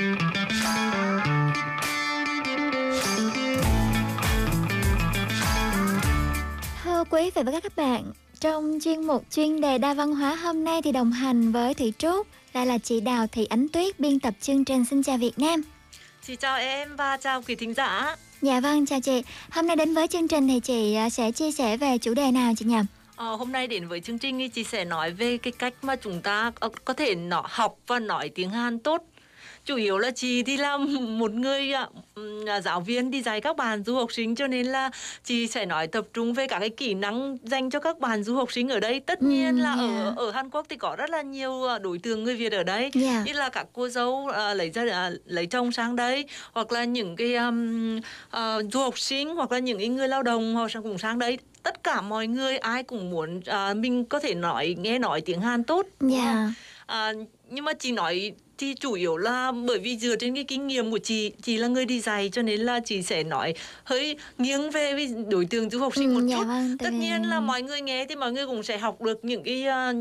Thưa quý vị và các bạn, trong chuyên mục chuyên đề đa văn hóa hôm nay thì đồng hành với Thủy Trúc lại là chị Đào Thị Ánh Tuyết biên tập chương trình Xin chào Việt Nam. Chị chào em và chào quý thính giả. Dạ vâng, chào chị. Hôm nay đến với chương trình thì chị à, sẽ chia sẻ về chủ đề nào chị nhỉ? Ờ, hôm nay đến với chương trình thì chị sẽ nói về cái cách mà chúng ta có- có thể nó học và nói tiếng Hàn tốt. Chủ yếu là chị thì là một người à, là giáo viên đi dạy các bạn du học sinh cho nên là chị sẽ nói tập trung về các cái kỹ năng dành cho các bạn du học sinh ở đây tất nhiên là ở yeah. ở Hàn Quốc thì có rất là nhiều à, đối tượng người Việt ở đây Yeah. như là các cô dâu à, lấy ra à, lấy chồng sang đây hoặc là những cái um, à, du học sinh hoặc là những cái người lao động họ sang cùng sang đây tất cả mọi người ai cũng muốn à, mình có thể nói nghe nói tiếng Hàn tốt đúng Dạ. À, nhưng mà chị nói thì chủ yếu là bởi vì dựa trên cái kinh nghiệm của chị chị là người đi dạy cho nên là chị sẽ nói hơi nghiêng về với đối tượng du học sinh Ừ, một dạ chút. vâng, tất nhiên là mọi người nghe thì mọi người cũng sẽ học được những cái à,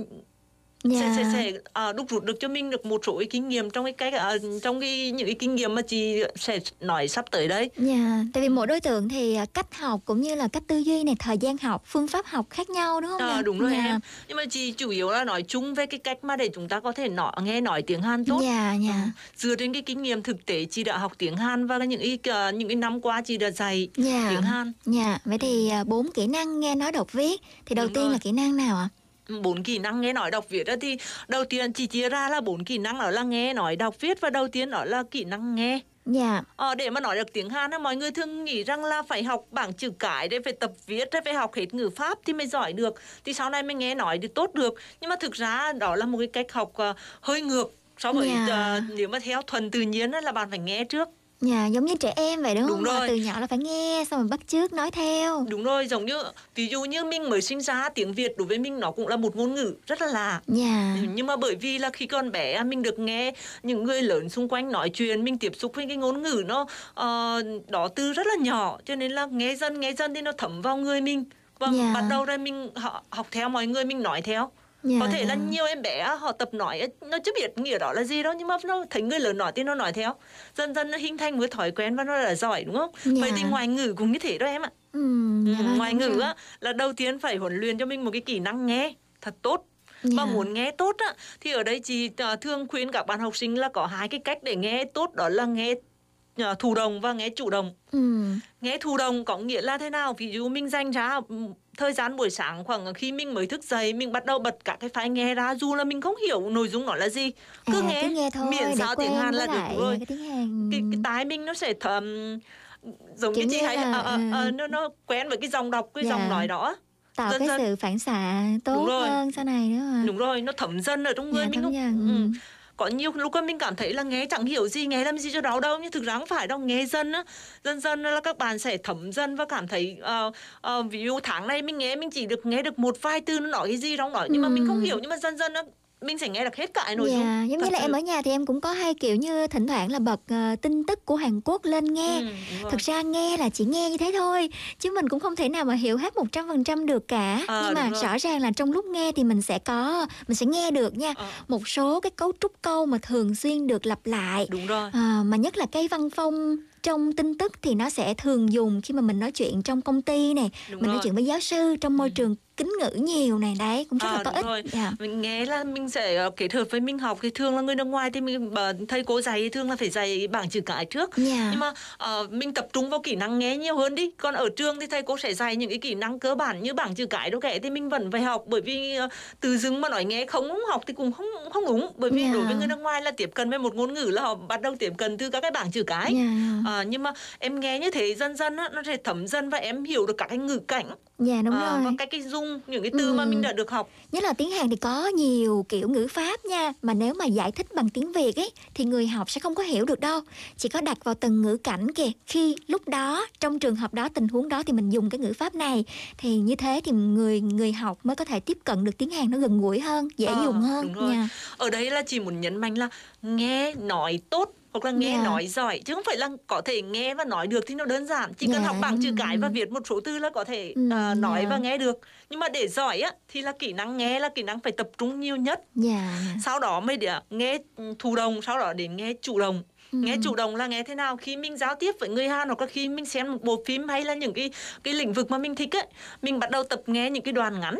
Dạ. sẽ sẽ sẽ à, đúc rút được cho mình được một số cái kinh nghiệm trong cái cách à, trong cái những cái kinh nghiệm mà chị sẽ nói sắp tới đây Dạ, tại vì mỗi đối tượng thì à, cách học cũng như là cách tư duy này, thời gian học, phương pháp học khác nhau đúng không? À, ạ? đúng rồi dạ. em nhưng mà chị chủ yếu là nói chung về cái cách mà để chúng ta có thể nói nghe nói tiếng Hàn tốt Dạ, dạ. dựa trên cái kinh nghiệm thực tế chị đã học tiếng Hàn và những cái ờ, những cái năm qua chị đã dạy Dạ. tiếng Hàn Dạ, vậy thì à, bốn kỹ năng nghe nói đọc viết thì đầu Đúng tiên rồi. là kỹ năng nào ạ? Bốn kỹ năng nghe nói đọc viết đó thì đầu tiên chị chia ra là bốn kỹ năng đó là nghe nói đọc viết và đầu tiên đó là kỹ năng nghe Dạ. Ờ, để mà nói được tiếng Hàn á, mọi người thường nghĩ rằng là phải học bảng chữ cái để phải tập viết để phải học hết ngữ pháp thì mới giỏi được thì sau này mới nghe nói được tốt được nhưng mà thực ra đó là một cái cách học ờ, hơi ngược so với Dạ. ờ, nếu mà theo thuần tự nhiên á, là bạn phải nghe trước Dạ, giống như trẻ em vậy đúng, Đúng không? Mà rồi. từ nhỏ là phải nghe xong rồi bắt chước nói theo. Đúng rồi, giống như ví dụ như mình mới sinh ra tiếng Việt đối với mình nó cũng là một ngôn ngữ rất là lạ. Ừ, Nhưng mà bởi vì là khi còn bé mình được nghe những người lớn xung quanh nói chuyện, mình tiếp xúc với cái ngôn ngữ nó ờ, đó từ rất là nhỏ cho nên là nghe dần nghe dần thì nó thấm vào người mình. Và Dạ. bắt đầu ra mình họ, học theo mọi người mình nói theo. Dạ, có thể là dạ. nhiều em bé họ tập nói nó chưa biết nghĩa đó là gì đâu nhưng mà nó thấy người lớn nói thì nó nói theo dần dần nó hình thành một thói quen và nó là giỏi đúng không Dạ. vậy thì ngoại ngữ cũng như thế đó em ạ Ừ, Ừ, dạ vâng, ngoại ngữ á là đầu tiên phải huấn luyện cho mình một cái kỹ năng nghe thật tốt Dạ. mà muốn nghe tốt á thì ở đây chị à, thường khuyên các bạn học sinh là có hai cái cách để nghe tốt đó là nghe à, thụ động và nghe chủ động Ừ. nghe thụ động có nghĩa là thế nào ví dụ mình dành ra ừ, thời gian buổi sáng khoảng khi mình mới thức dậy mình bắt đầu bật các cái file nghe ra dù là mình không hiểu nội dung nó là gì cứ À, nghe, cứ nghe thôi miễn sao tiếng Hàn là được rồi cái Hàn. cái, cái tai mình nó sẽ thầm giống Kiểu như chị hay là, ờ, ờ, ừ. nó nó quen với cái dòng đọc cái Dạ. dòng nói đó tạo dần cái dần. sự phản xạ tốt Đúng rồi. hơn sau này nữa mà. đúng rồi nó thấm dần ở trong người Dạ, mình không dần, ừ. Có nhiều lúc mình cảm thấy là nghe chẳng hiểu gì nghe làm gì cho đó đâu nhưng thực ra không phải đâu nghe dần á dần dần là các bạn sẽ thấm dần và cảm thấy ờ, ờ, ví dụ tháng này mình nghe mình chỉ được nghe được một vài từ nó nói cái gì đó nhưng mà mình không hiểu nhưng mà dần dần á mình sẽ nghe được hết cả nội dung Dạ, giống như Thật là sự. em ở nhà thì em cũng có hay kiểu như thỉnh thoảng là bật ờ, tin tức của Hàn Quốc lên nghe. Ừ. Thực ra nghe là chỉ nghe như thế thôi, chứ mình cũng không thể nào mà hiểu hết 100% được cả. À, Nhưng mà rõ ràng là trong lúc nghe thì mình sẽ có mình sẽ nghe được nha. Ờ. Một số cái cấu trúc câu mà thường xuyên được lặp lại. đúng rồi À, mà nhất là cái văn phong trong tin tức thì nó sẽ thường dùng khi mà mình nói chuyện trong công ty này, Đúng mình nói rồi. chuyện với giáo sư trong môi trường kính ngữ nhiều này đấy cũng rất À, là có ích. rồi. Dạ. mình nghe là mình sẽ ờ, kết hợp với mình học thì thường là người nước ngoài thì mình thầy cô dạy thì thường là phải dạy bảng chữ cái trước Dạ. nhưng mà ờ, mình tập trung vào kỹ năng nghe nhiều hơn đi còn ở trường thì thầy cô sẽ dạy những cái kỹ năng cơ bản như bảng chữ cái đâu kệ thì mình vẫn phải học bởi vì ờ, từ dưng mà nói nghe không học thì cũng không không đúng bởi vì Dạ. đối với người nước ngoài là tiếp cận với một ngôn ngữ là họ bắt đầu tiếp cận từ các cái bảng chữ cái Dạ. Ờ, nhưng mà em nghe như thế dần dần á, nó sẽ thấm dần và em hiểu được các cái ngữ cảnh Dạ đúng ờ, rồi. và cái cái dung những cái từ mà Ừ. mình đã được học Nhất là tiếng Hàn thì có nhiều kiểu ngữ pháp nha Mà nếu mà giải thích bằng tiếng Việt ấy Thì người học sẽ không có hiểu được đâu Chỉ có đặt vào từng ngữ cảnh kìa Khi lúc đó, trong trường hợp đó, tình huống đó Thì mình dùng cái ngữ pháp này Thì như thế thì người người học mới có thể tiếp cận được tiếng Hàn Nó gần gũi hơn, dễ Ờ, dùng hơn đúng rồi. nha. ở đây là chỉ muốn nhấn mạnh là nghe nói tốt hoặc là nghe Dạ. nói giỏi chứ không phải là có thể nghe và nói được thì nó đơn giản chỉ cần Dạ, học bảng chữ ừ. cái và viết một số từ là có thể à, nói dạ. và nghe được. Nhưng mà để giỏi á thì là kỹ năng nghe là kỹ năng phải tập trung nhiều nhất. Dạ. Sau đó mới để nghe ừ, thụ động sau đó đến nghe chủ động. Nghe chủ động là nghe thế nào? Khi mình giao tiếp với người Hàn hoặc là khi mình xem một bộ phim hay là những cái cái lĩnh vực mà mình thích ấy mình bắt đầu tập nghe những cái đoạn ngắn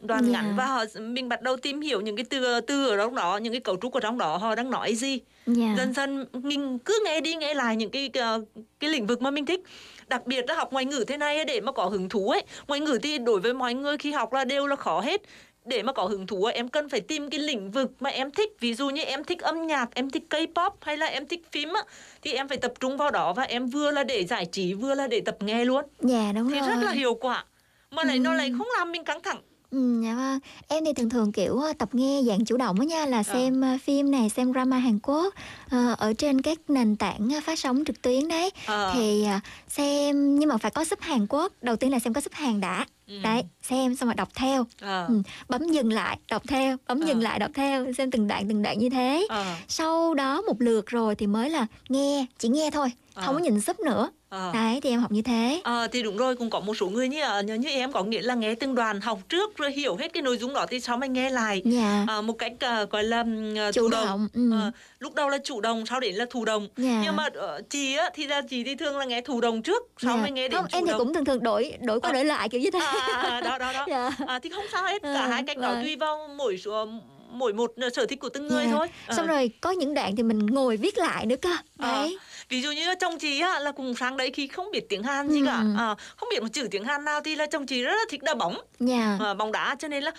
đoạn Dạ. ngắn và họ mình bắt đầu tìm hiểu những cái từ từ ở trong đó những cái cấu trúc ở trong đó họ đang nói gì. Dạ. dần dần mình cứ nghe đi nghe lại những cái cái, cái lĩnh vực mà mình thích. Đặc biệt là học ngoại ngữ thế này để mà có hứng thú ấy. Ngoại ngữ thì đối với mọi người khi học là đều là khó hết. Để mà có hứng thú em cần phải tìm cái lĩnh vực mà em thích. Ví dụ như em thích âm nhạc em thích K-pop hay là em thích phim á thì em phải tập trung vào đó và em vừa là để giải trí vừa là để tập nghe luôn. Dạ đúng thì rồi. rất là hiệu quả. Mà lại nó lại không làm mình căng thẳng Ừ, dạ vâng. Em thì thường thường kiểu ờ, tập nghe dạng chủ động á nha là xem ờ, phim này, xem drama Hàn Quốc ờ, ở trên các nền tảng ờ, phát sóng trực tuyến đấy. Ờ. Thì ờ, xem nhưng mà phải có sub Hàn Quốc. Đầu tiên là xem có sub Hàn đã. Đấy, xem xong rồi đọc theo. Ờ. Ừ, bấm dừng lại, đọc theo, bấm dừng lại, đọc theo, xem từng đoạn từng đoạn như thế. Ờ. Sau đó một lượt rồi thì mới là nghe, chỉ nghe thôi, không có nhìn sub nữa. Ờ. Đấy thì em học như thế. Ờ, thì đúng rồi cũng có một số người như ờ, như, em có nghĩa là nghe từng đoàn học trước rồi hiểu hết cái nội dung đó thì sau mới nghe lại Dạ. Ờ, một cách ờ, gọi là ờ, Chủ thụ động, ừ. Ờ, lúc đầu là chủ động sau đến là thụ động Dạ. nhưng mà ờ, chị á thì là chị thì thường là nghe thụ động trước sau Dạ. mới nghe đến không, chủ em thì động cũng thường thường đổi đổi qua đổi lại kiểu như thế. à, đó đó đó Dạ. à, thì không sao hết cả Ờ, hai cách đó tùy vào mỗi số mỗi một sở thích của từng người thôi Ờ. Xong rồi có những đoạn thì mình ngồi viết lại nữa cơ. Đấy. Ví dụ như chồng chị á, là cùng sang đấy khi không biết tiếng Hàn gì cả Ừ. à, không biết một chữ tiếng Hàn nào thì là chồng chị rất là thích đá bóng Dạ. à, bóng đá cho nên là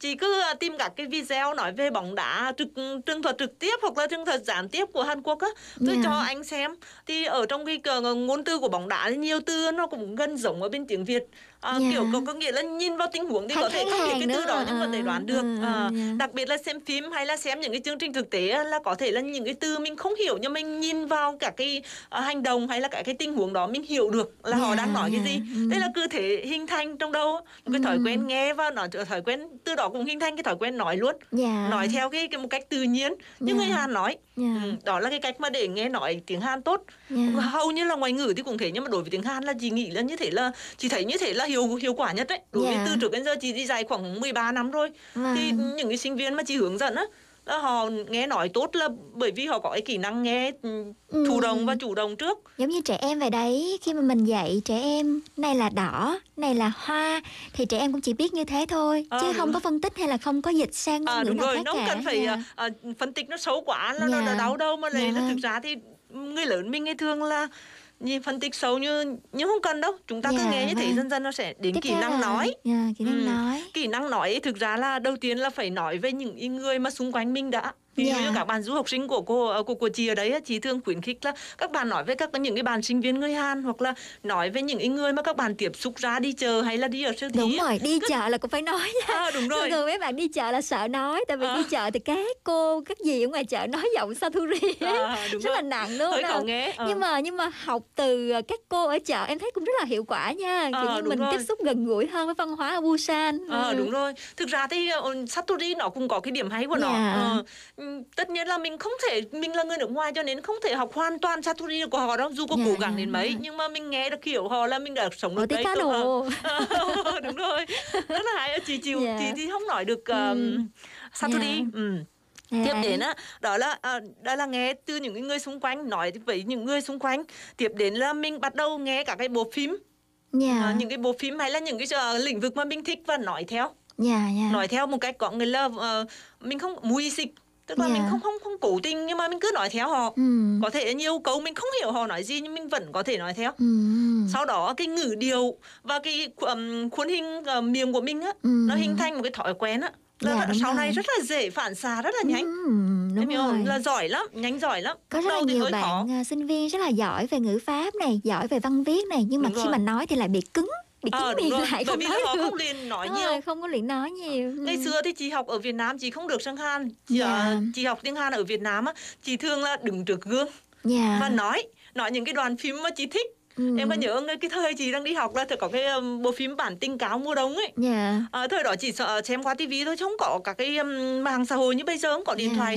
chị cứ à, tìm các cái video nói về bóng đá trực tường thuật trực tiếp hoặc là tường thuật gián tiếp của Hàn Quốc á tôi Dạ. cho anh xem thì ở trong cái cờ- ngôn từ của bóng đá thì nhiều từ nó cũng gần giống ở bên tiếng Việt à, Dạ. kiểu có, có nghĩa là nhìn vào tình huống thì có Hay thể không biết cái từ đó nhưng có thể ờ, đoán được ờ, À, dạ. đặc biệt là xem phim hay là xem những cái chương trình thực tế là có thể là những cái từ mình không hiểu nhưng mình nhìn vào cả cái à, hành động hay là cả cái tình huống đó mình hiểu được là họ Dạ, đang nói cái dạ, gì ừ. đây là cứ thể hình thành trong đầu á. một cái thói Ừ. quen nghe và nói thói quen từ đó cũng hình thành cái thói quen nói luôn Dạ. nói theo cái, cái một cách tự nhiên như Dạ. người Hàn nói Dạ. ừ, đó là cái cách mà để nghe nói tiếng Hàn tốt Dạ. hầu như là ngoại ngữ thì cũng thế nhưng mà đối với tiếng Hàn là chị nghĩ là như thế là chị thấy như thế là hiệu hiệu quả nhất đấy đối với Dạ. từ trước đến giờ chị đi dạy khoảng 13 năm rồi Vâng. thì những cái sinh viên mà chị hướng dẫn á là họ nghe nói tốt là bởi vì họ có cái kỹ năng nghe ừ, thụ Ừ. động và chủ động trước Giống như trẻ em vậy đấy, khi mà mình dạy trẻ em này là đỏ, này là hoa thì trẻ em cũng chỉ biết như thế thôi, Ờ, chứ đúng không có phân tích hay là không có dịch sang ngôn à, ngữ đúng nào rồi khác nó cả. cần phải à, à, phân tích nó xấu quá nó, Dạ. nó đau đâu mà lại vâng. thực ra thì người lớn mình hay thường là như phân tích xấu như nhưng không cần đâu chúng ta cứ Dạ, nghe như thế vâng. dần dần nó sẽ đến Tiếp kỹ năng là- nói Dạ, kỹ năng Ừ. nói. kỹ năng nói thực ra là đầu tiên là phải nói với những người mà xung quanh mình đã dụ Dạ. như các bạn du học sinh của cô ờ, của của chị ở đấy chị thường khuyến khích là các bạn nói với các những cái bạn sinh viên người Hàn hoặc là nói với những người mà các bạn tiếp xúc ra đi chờ hay là đi ở siêu thị Đúng rồi, đi chợ là cũng phải nói nha. À, đúng rồi. Thường mấy bạn đi chợ là sợ nói Tại vì À. đi chợ thì các cô, các dì ở ngoài chợ nói giọng ấy. À, đúng Rất rồi. là nặng đúng không? nghe, ờ. Nhưng mà nhưng mà học từ các cô ở chợ em thấy cũng rất là hiệu quả nha Kiểu Ờ, như mình rồi. tiếp xúc gần gũi hơn với văn hóa ở Busan Ờ Ừ. đúng rồi. Thực ra thì uh, Satori nó cũng có cái điểm hay của nó. Dạ. Ờ, tất nhiên là mình không thể mình là người nước ngoài cho nên không thể học hoàn toàn Satori của họ đâu dù có Dạ, cố gắng dạ, đến mấy dạ. nhưng mà mình nghe được hiểu họ là mình đã sống Ở đấy. đồ. Ờ, đúng rồi. Rất là hay chị chịu Dạ. thì thì không nói được um, Ừ. Satori. Dạ. Ừ. Dạ. Tiếp đến á, đó là à, đó là nghe từ những người xung quanh nói với những người xung quanh. Tiếp đến là mình bắt đầu nghe cả cái bộ phim, Dạ. à, những cái bộ phim hay là những cái ờ, lĩnh vực mà mình thích và nói theo Dạ, dạ. nói theo một cách có nghĩa là ờ, mình không mùi xịt tức là Dạ. mình không không không cố tình nhưng mà mình cứ nói theo họ Ừ. có thể nhiều câu mình không hiểu họ nói gì nhưng mình vẫn có thể nói theo Ừ. sau đó cái ngữ điệu và cái um, khuôn hình ờ, miệng của mình á Ừ. nó hình thành một cái thói quen á là Dạ, sau này rồi. rất là dễ phản xạ rất là nhanh Ừ, đúng hiểu rồi. là giỏi lắm nhanh giỏi lắm Có rất là nhiều hơi khó. bạn à, sinh viên rất là giỏi về ngữ pháp này, giỏi về văn viết này nhưng mà Đúng khi rồi. mà nói thì lại bị cứng, bị cứng Ờ, miệng rồi. lại bởi không vì nói họ được. không liền nói Đúng nhiều rồi, không có luyện nói nhiều. ngày Ừ. xưa thì chị học ở Việt Nam chị không được sang Hàn chị, Dạ. ờ, chị học tiếng Hàn ở Việt Nam á chị thường là đứng trước gương Dạ. và nói nói những cái đoàn phim mà chị thích Ừ. em có nhớ cái thời chị đang đi học là có cái um, bộ phim bản tình cáo mùa đông ấy Dạ. à, thời đó chỉ sợ xem qua tivi thôi chứ không có các cái um, mạng xã hội như bây giờ không có điện Dạ. thoại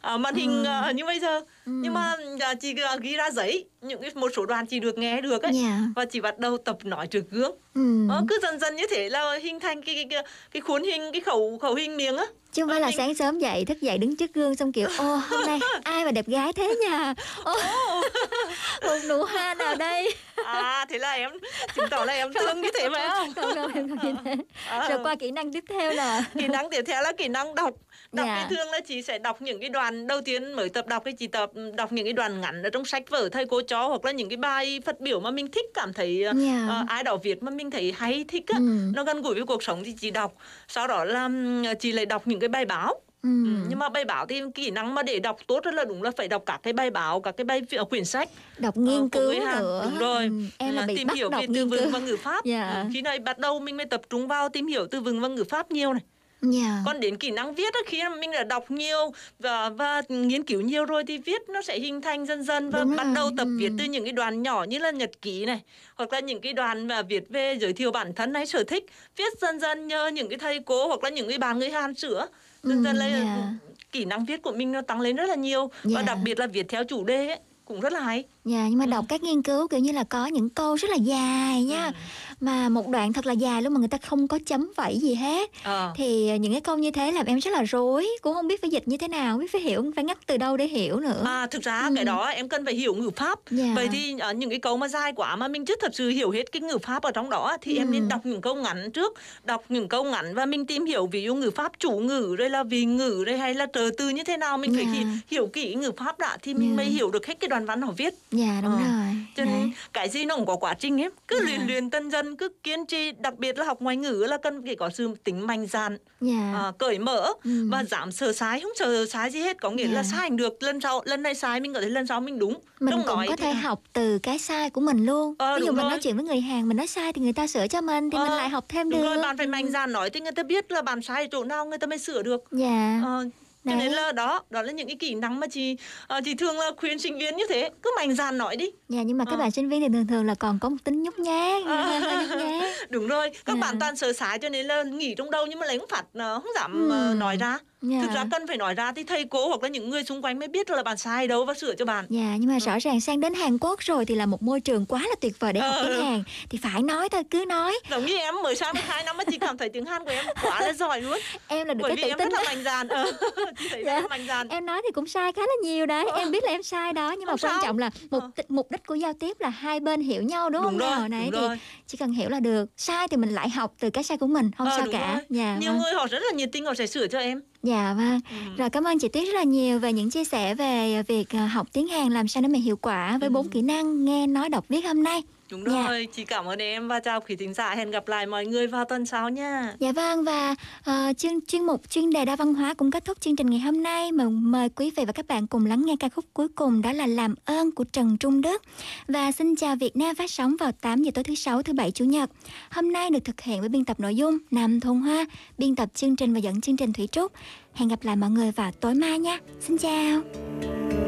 à, màn hình Ừ. à, như bây giờ. Nhưng mà à, chị à, ghi ra giấy những cái một số đoạn chị được nghe được ấy. Dạ. và chị bắt đầu tập nói trước gương. Ừ. Ờ, cứ dần dần như thế là hình thành cái cái cái, cái khuôn hình cái khẩu khẩu hình miệng á. Chứ không phải là sáng sớm dậy thức dậy đứng trước gương xong kiểu ô hôm nay ai mà đẹp gái thế nhờ? Ô, một nụ hoa nào đây? À thế là em chứng tỏ là em thương như thế phải không không đâu em không như thế. À. rồi qua kỹ năng tiếp theo là kỹ năng tiếp theo là kỹ năng đọc đọc Dạ. thì thường là chị sẽ đọc những cái đoạn đầu tiên mới tập đọc thì chị tập đọc những cái đoạn ngắn ở trong sách vở thầy cô cho hoặc là những cái bài phát biểu mà mình thích cảm thấy ờ, Dạ. ờ, ai đó viết mà mình thấy hay thích á Ừ. nó gần gũi với cuộc sống thì chị đọc sau đó là ừm, chị lại đọc những cái bài báo ừ. nhưng mà bài báo thì kỹ năng mà để đọc tốt rất là đúng là phải đọc các cái bài báo các cái bài vi- quyển sách đọc nghiên của cứu nữa đúng rồi Ừ, em là bị tìm bắt hiểu đọc về từ vựng và ngữ pháp Dạ. Ừ, khi này bắt đầu mình mới tập trung vào tìm hiểu từ vựng và ngữ pháp nhiều này dạ còn đến kỹ năng viết á, khi mình đã đọc nhiều và và nghiên cứu nhiều rồi thì viết nó sẽ hình thành dần dần và Đúng bắt rồi, đầu tập ừ. viết từ những cái đoạn nhỏ như là nhật ký này hoặc là những cái đoạn mà viết về giới thiệu bản thân hay sở thích viết dần dần nhờ những cái thầy cô hoặc là những cái bạn người Hàn sửa dần Ừ, dần là dạ. kỹ năng viết của mình nó tăng lên rất là nhiều và Dạ. đặc biệt là viết theo chủ đề ấy, cũng rất là hay Dạ nhưng mà đọc các nghiên cứu kiểu như là có những câu rất là dài nha Mà một đoạn thật là dài luôn mà người ta không có chấm phẩy gì hết Ờ. Thì những cái câu như thế làm em rất là rối Cũng không biết phải dịch như thế nào, không biết phải hiểu, phải ngắt từ đâu để hiểu nữa À thực ra Ừ. cái đó em cần phải hiểu ngữ pháp. Dạ. Vậy thì ở những cái câu mà dài quá mà mình chưa thật sự hiểu hết cái ngữ pháp ở trong đó thì em Ừ. nên đọc những câu ngắn trước, đọc những câu ngắn và mình tìm hiểu ví dụ ngữ pháp chủ ngữ rồi là vị ngữ rồi hay là trợ từ như thế nào mình phải Dạ. hi- hiểu kỹ ngữ pháp đã thì mình Dạ. mới hiểu được hết cái đoạn văn họ viết. Dạ đúng Ờ. rồi Cho nên cái gì nó cũng có quá trình ấy, cứ Dạ. luyện luyện tân dần cứ kiên trì, đặc biệt là học ngoại ngữ là cần phải có sự tính mạnh dạn, Dạ à, cởi mở Ừ. và dám sợ sai, không sợ sai gì hết, có nghĩa là Dạ. sai được lần sau, lần này sai mình có thể lần sau mình đúng. mình Trong cũng nói có thì thể là- học từ cái sai của mình luôn Ờ, Ví dụ đúng mình rồi. nói chuyện với người Hàn Mình nói sai thì người ta sửa cho mình Thì mình Ờ, lại học thêm Đúng được rồi, bạn phải mạnh dạn nói thì người ta biết là bạn sai ở chỗ nào người ta mới sửa được. Dạ Ờ, cho nên là đó, đó là những cái kỹ năng mà chị ờ, chị thường là khuyên sinh viên như thế, cứ mạnh dạn nói đi. Dạ nhưng mà các Ờ. bạn sinh viên thì thường thường là còn có một tính nhút nhát nhút nhát Đúng rồi, các Dạ. bạn toàn sợ sai cho nên là nghĩ trong đầu nhưng mà lại không phát ờ, không dám Ừ. ờ, nói ra. Dạ. Thực ra cần phải nói ra thì thầy cô hoặc là những người xung quanh mới biết là bạn sai đâu và sửa cho bạn. Dạ nhưng mà rõ ràng sang đến Hàn Quốc rồi thì là một môi trường quá là tuyệt vời để học Ờ. tiếng Hàn thì phải nói thôi cứ nói Giống như em mới sang được 2 năm mà chị cảm thấy tiếng Hàn của em quá là giỏi luôn. em là được Bởi cái vì tự em tin rất là đó. mạnh dạn. Ờ, chị thấy Dạ. rất là mạnh dạn. em nói thì cũng sai khá là nhiều đấy em biết là em sai đó nhưng mà Không quan sao. trọng là mục mục đích của giao tiếp là hai bên hiểu nhau đúng, Đúng không rồi, nào này đúng thì rồi. chỉ cần hiểu là được sai thì mình lại học từ cái sai của mình không Ờ, sao cả rồi. dạ Nhiều vâng. người họ rất là nhiệt tình họ sẽ sửa cho em. Dạ vâng. Ừ. Rồi cảm ơn chị Tuyết rất là nhiều về những chia sẻ về việc à, học tiếng Hàn làm sao để mà hiệu quả với bốn kỹ năng nghe nói đọc viết hôm nay. Đúng Dạ. rồi, chị cảm ơn em và chào quý thính giả. Hẹn gặp lại mọi người vào tuần sau nha. Dạ vâng và ờ, chuyên chuyên mục chuyên đề đa văn hóa cũng kết thúc chương trình ngày hôm nay mà mời quý vị và các bạn cùng lắng nghe ca khúc cuối cùng đó là Làm ơn của Trần Trung Đức. Và xin chào Việt Nam phát sóng vào 8 giờ tối thứ sáu, thứ bảy, chủ nhật. Hôm nay được thực hiện với biên tập nội dung Nam Thôn Hoa, biên tập chương trình và dẫn chương trình Thủy Trúc. Hẹn gặp lại mọi người vào tối mai nha. Xin chào.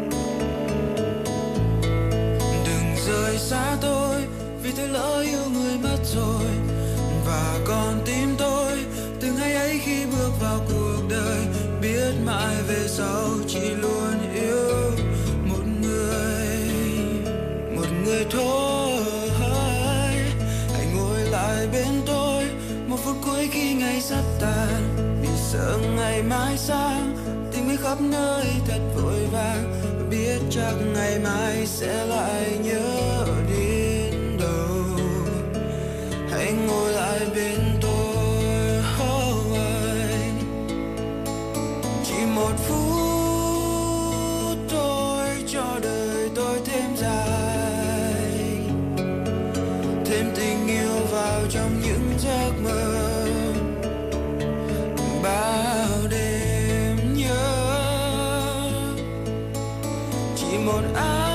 Rời xa tôi vì tôi lỡ yêu người mất rồi. Và còn tim tôi từ ngày ấy khi bước vào cuộc đời, biết mãi về sau chỉ luôn yêu một người một người thôi. Hãy ngồi lại bên tôi một phút cuối khi ngày sắp tàn vì sợ ngày mai sang, tình mới khắp nơi thật vội vàng biết chắc ngày mai sẽ lại nhớ đến đâu hãy ngồi lại bên tôi oh, anh. chỉ một phút thôi cho đời tôi thêm dài. Thêm tình yêu vào trong những giấc mơ. Bao chỉ một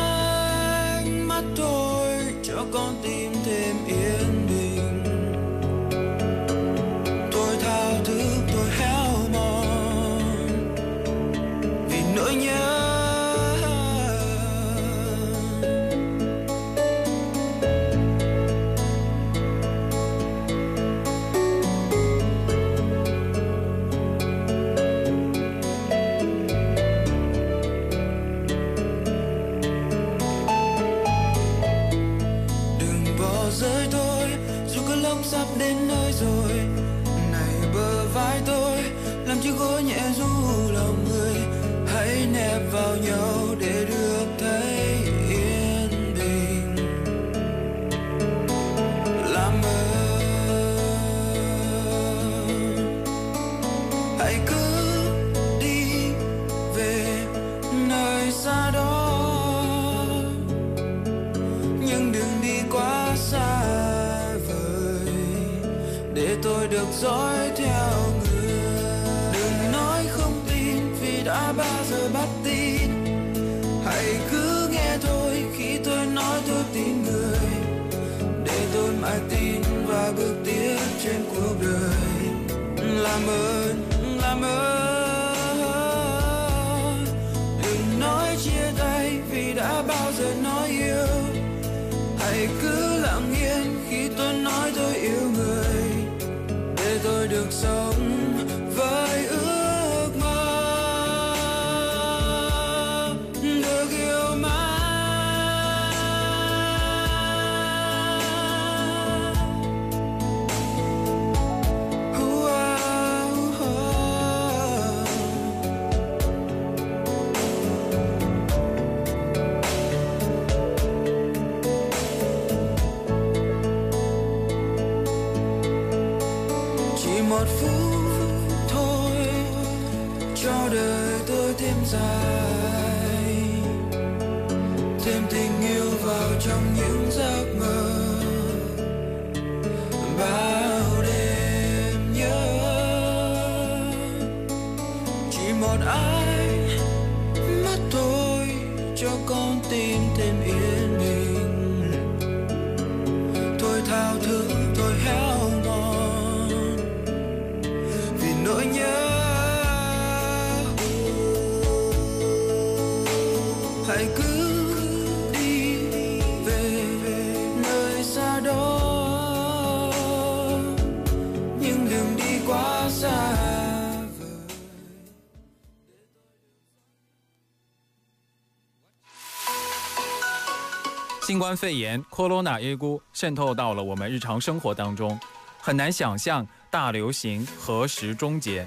冠肺炎 （Corona 渗透到了我们日常生活当中，很难想象大流行何时终结。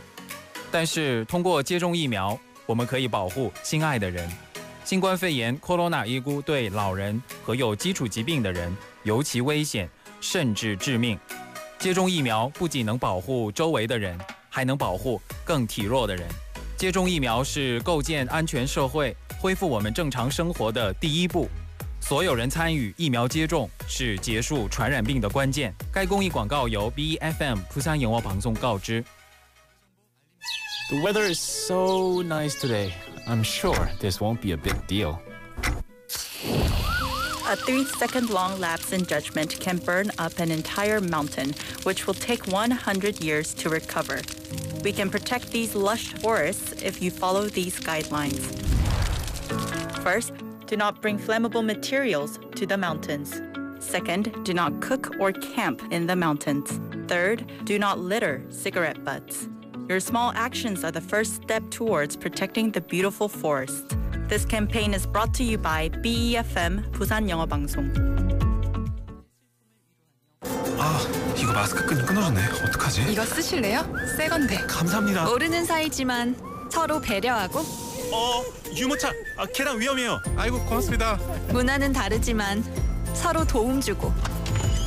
但是通过接种疫苗，我们可以保护心爱的人。新冠肺炎 （Corona 对老人和有基础疾病的人尤其危险，甚至致命。接种疫苗不仅能保护周围的人，还能保护更体弱的人。接种疫苗是构建安全社会、恢复我们正常生活的第一步。所有人参与疫苗接种是结束传染病的关键。该公益广告由 BFM 釜山仰望放送告知。The weather is so nice today. I'm sure this won't be a big deal. A three second long lapse in judgment can burn up an entire mountain, which will take 100 years to recover. We can protect these lush forests if you follow these guidelines. First, do not bring flammable materials to the mountains. Second, do not cook or camp in the mountains. Third, do not litter cigarette butts. Your small actions are the first step towards protecting the beautiful forest. This campaign is brought to you by BEFM 부산 영어 방송. 아, 이거 마스크 끈이 끊어졌네. 어떡하지? 이거 쓰실래요? 새 건데. 감사합니다. 모르는 사이지만 서로 배려하고 어, 유모차. 아, 계단 위험해요. 아이고, 고맙습니다. 문화는 다르지만 서로 도움 주고.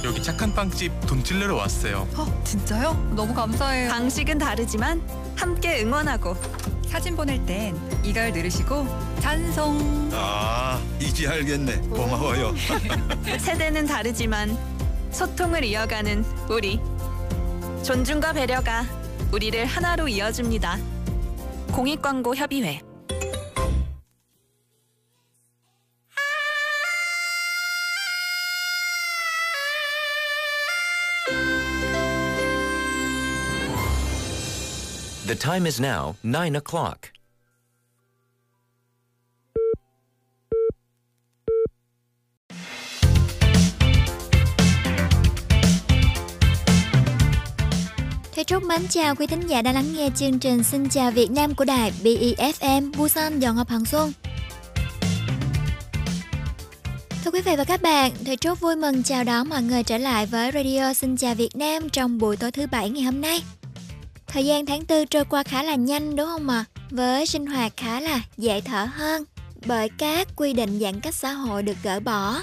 여기 착한 빵집 돈 찔러러 왔어요. 어, 진짜요? 너무 감사해요. 방식은 다르지만 함께 응원하고. 사진 보낼 땐 이걸 누르시고 찬송. 아, 이제 알겠네. 고마워요. 세대는 다르지만 소통을 이어가는 우리. 존중과 배려가 우리를 하나로 이어줍니다. 공익광고 협의회. The time is now 9 o'clock. Thế Trúc mến chào quý thính giả đang lắng nghe chương trình Xin chào Việt Nam của đài BEFM Busan Dọn Ngọc Hằng Xuân. Thưa quý vị và các bạn, Thầy Trúc vui mừng chào đón mọi người trở lại với Radio Xin chào Việt Nam trong buổi tối thứ bảy ngày hôm nay. Thời gian tháng tư trôi qua khá là nhanh đúng không ạ? À? Với sinh hoạt khá là dễ thở hơn bởi các quy định giãn cách xã hội được gỡ bỏ.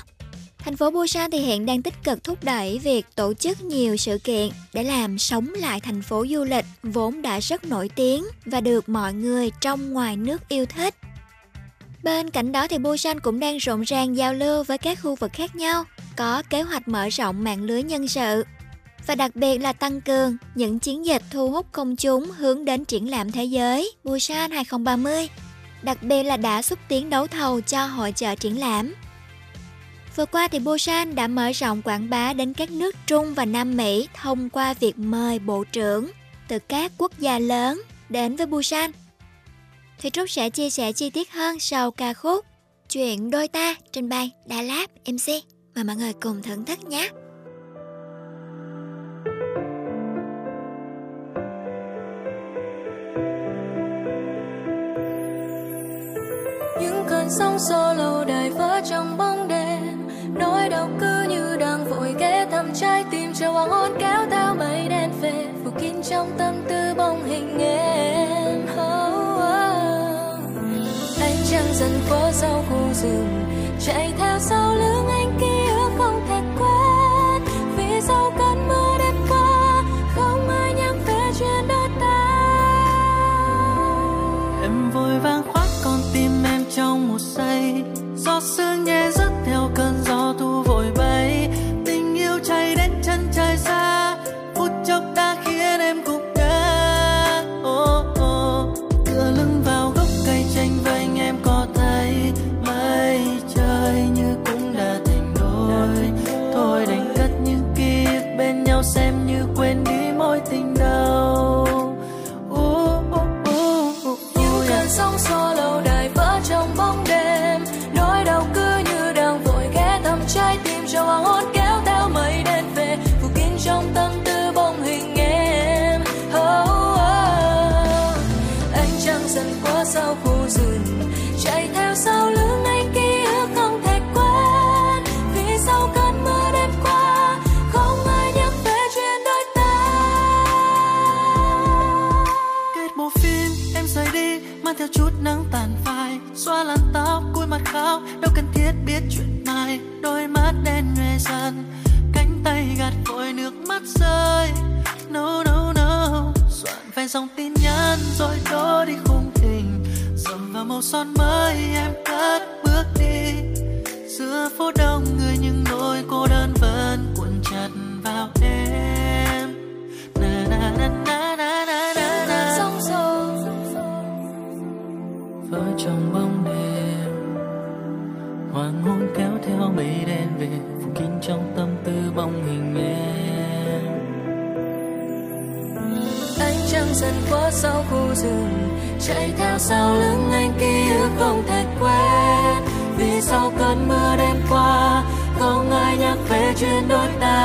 Thành phố Busan thì hiện đang tích cực thúc đẩy việc tổ chức nhiều sự kiện để làm sống lại thành phố du lịch vốn đã rất nổi tiếng và được mọi người trong ngoài nước yêu thích. Bên cạnh đó thì Busan cũng đang rộn ràng giao lưu với các khu vực khác nhau, có kế hoạch mở rộng mạng lưới nhân sự và đặc biệt là tăng cường những chiến dịch thu hút công chúng hướng đến triển lãm thế giới Busan 2030, đặc biệt là đã xúc tiến đấu thầu cho hội trợ triển lãm. Vừa qua thì Busan đã mở rộng quảng bá đến các nước Trung và Nam Mỹ thông qua việc mời bộ trưởng từ các quốc gia lớn đến với Busan. Thì Trúc sẽ chia sẻ chi tiết hơn sau ca khúc Chuyện đôi ta trên bay Đà Lạt MC. Mời mọi người cùng thưởng thức nhé. Sóng xô lâu đài vỡ trong bóng đêm. Nỗi đau cứ như đang vội ghé thăm trái tim chờ hoàng hôn kéo theo mây đen về phủ kín trong tâm tư bóng hình em. Oh, oh. anh chẳng dần qua sau khu rừng chạy theo sau lưng anh kia. biết chuyện mai đôi mắt đen nhòe dần cánh tay gạt vội nước mắt rơi. No no no soạn vài dòng tin nhắn rồi đó đi khung hình. Dầm vào màu son mới em cất bước đi. Giữa phố đông người nhưng nỗi cô đơn vẫn cuộn chặt vào em. Na na na na na na na, na. vỡ trong bóng đêm hoàng hôn kéo theo mây đen về phủ kín trong tâm tư bóng hình em. Anh chẳng dần qua sau khu rừng, chạy theo sau lưng anh ký ức không thể quên. Vì sau cơn mưa đêm qua, không ai nhắc về chuyện đôi ta.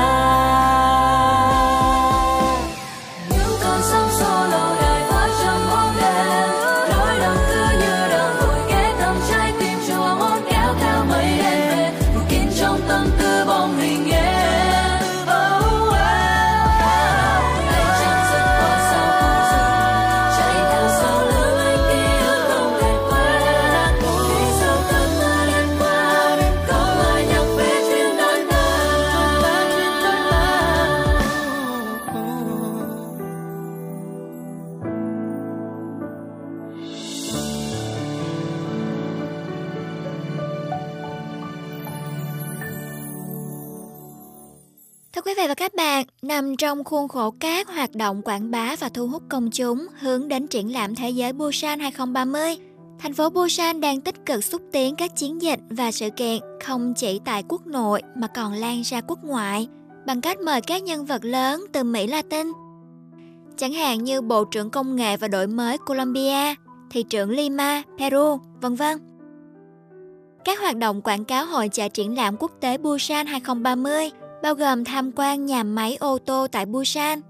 Nằm trong khuôn khổ các hoạt động quảng bá và thu hút công chúng hướng đến triển lãm thế giới Busan 2030, thành phố Busan đang tích cực xúc tiến các chiến dịch và sự kiện không chỉ tại quốc nội mà còn lan ra quốc ngoại bằng cách mời các nhân vật lớn từ Mỹ Latin. Chẳng hạn như Bộ trưởng Công nghệ và Đổi mới Colombia, Thị trưởng Lima, Peru, vân vân. Các hoạt động quảng cáo hội trợ triển lãm quốc tế Busan 2030 bao gồm tham quan nhà máy ô tô tại Busan,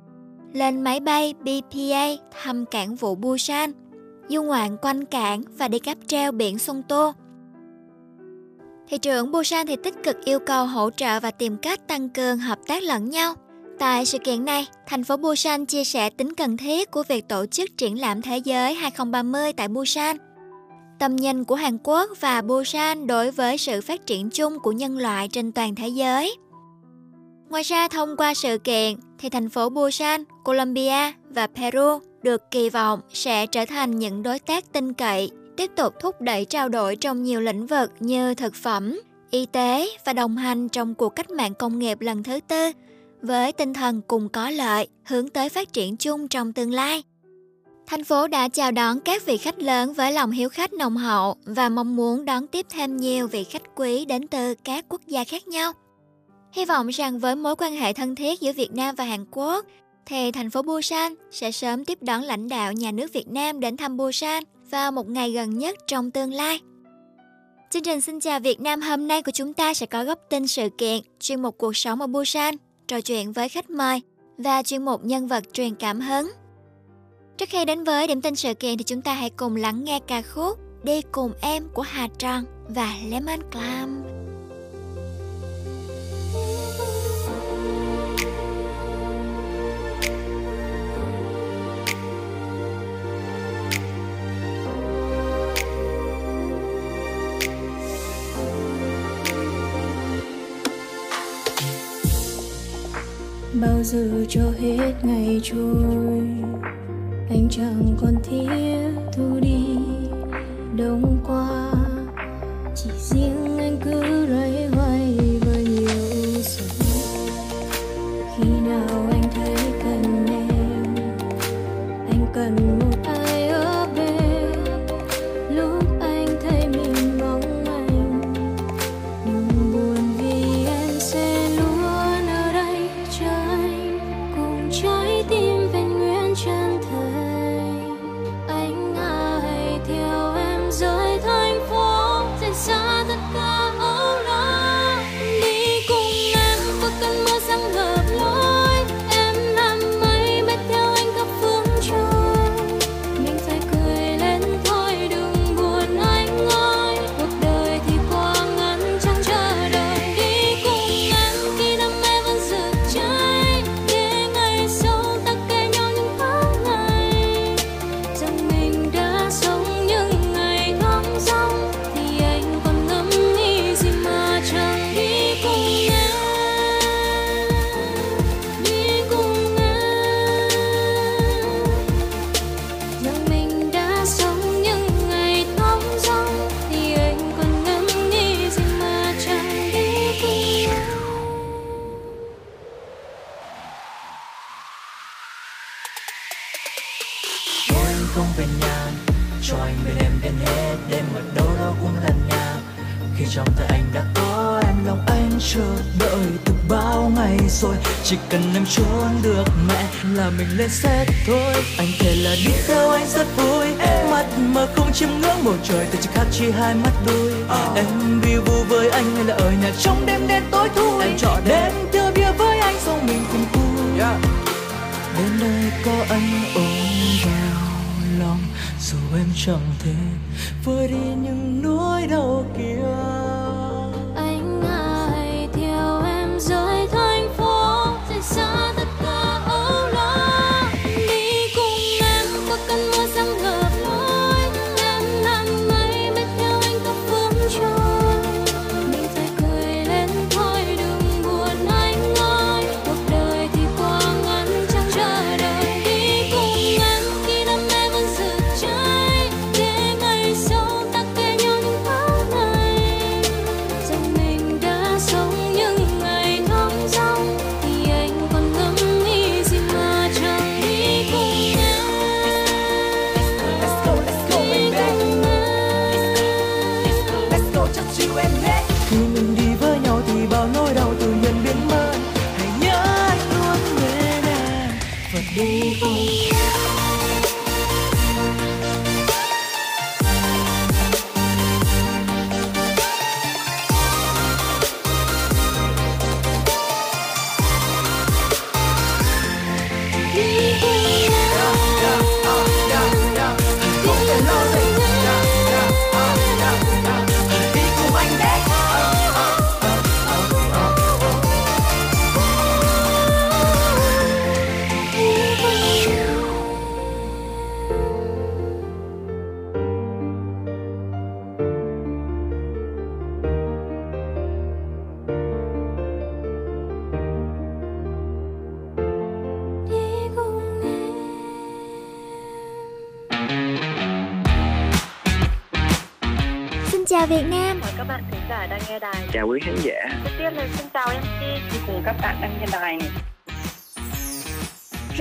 lên máy bay BPA thăm cảng vụ Busan, du ngoạn quanh cảng và đi cáp treo biển Sông Tô. Thị trưởng Busan thì tích cực yêu cầu hỗ trợ và tìm cách tăng cường hợp tác lẫn nhau, Tại sự kiện này, thành phố Busan chia sẻ tính cần thiết của việc tổ chức triển lãm thế giới 2030 tại Busan. Tầm nhìn của Hàn Quốc và Busan đối với sự phát triển chung của nhân loại trên toàn thế giới. Ngoài ra, thông qua sự kiện, thì thành phố Busan, Colombia và Peru được kỳ vọng sẽ trở thành những đối tác tin cậy, tiếp tục thúc đẩy trao đổi trong nhiều lĩnh vực như thực phẩm, y tế và đồng hành trong cuộc cách mạng công nghiệp lần thứ tư với tinh thần cùng có lợi, hướng tới phát triển chung trong tương lai. Thành phố đã chào đón các vị khách lớn với lòng hiếu khách nồng hậu và mong muốn đón tiếp thêm nhiều vị khách quý đến từ các quốc gia khác nhau. Hy vọng rằng với mối quan hệ thân thiết giữa Việt Nam và Hàn Quốc, thì thành phố Busan sẽ sớm tiếp đón lãnh đạo nhà nước Việt Nam đến thăm Busan vào một ngày gần nhất trong tương lai. Chương trình Xin chào Việt Nam hôm nay của chúng ta sẽ có góc tin sự kiện, chuyên mục cuộc sống ở Busan, trò chuyện với khách mời và chuyên mục nhân vật truyền cảm hứng. Trước khi đến với điểm tin sự kiện thì chúng ta hãy cùng lắng nghe ca khúc Đi cùng em của Hà Tròn và Lemon Clam. Bao giờ cho hết ngày trôi. Anh chẳng còn thiết thu đi, đông qua chỉ riêng anh cứ rồi. Chỉ cần em trốn được mẹ Là mình lên xe thôi. Anh thề là đi theo anh rất vui. Mắt mà không chiêm ngưỡng bầu trời Từ chỉ khác chỉ hai mắt đôi. Em vi vu với anh hay là ở nhà trong đêm đen tối thui? Em chọn đến thưa bia với anh xong mình cùng vui. Đến đây có anh ôm vào lòng Dù em chẳng thể vơi đi những nỗi đau kia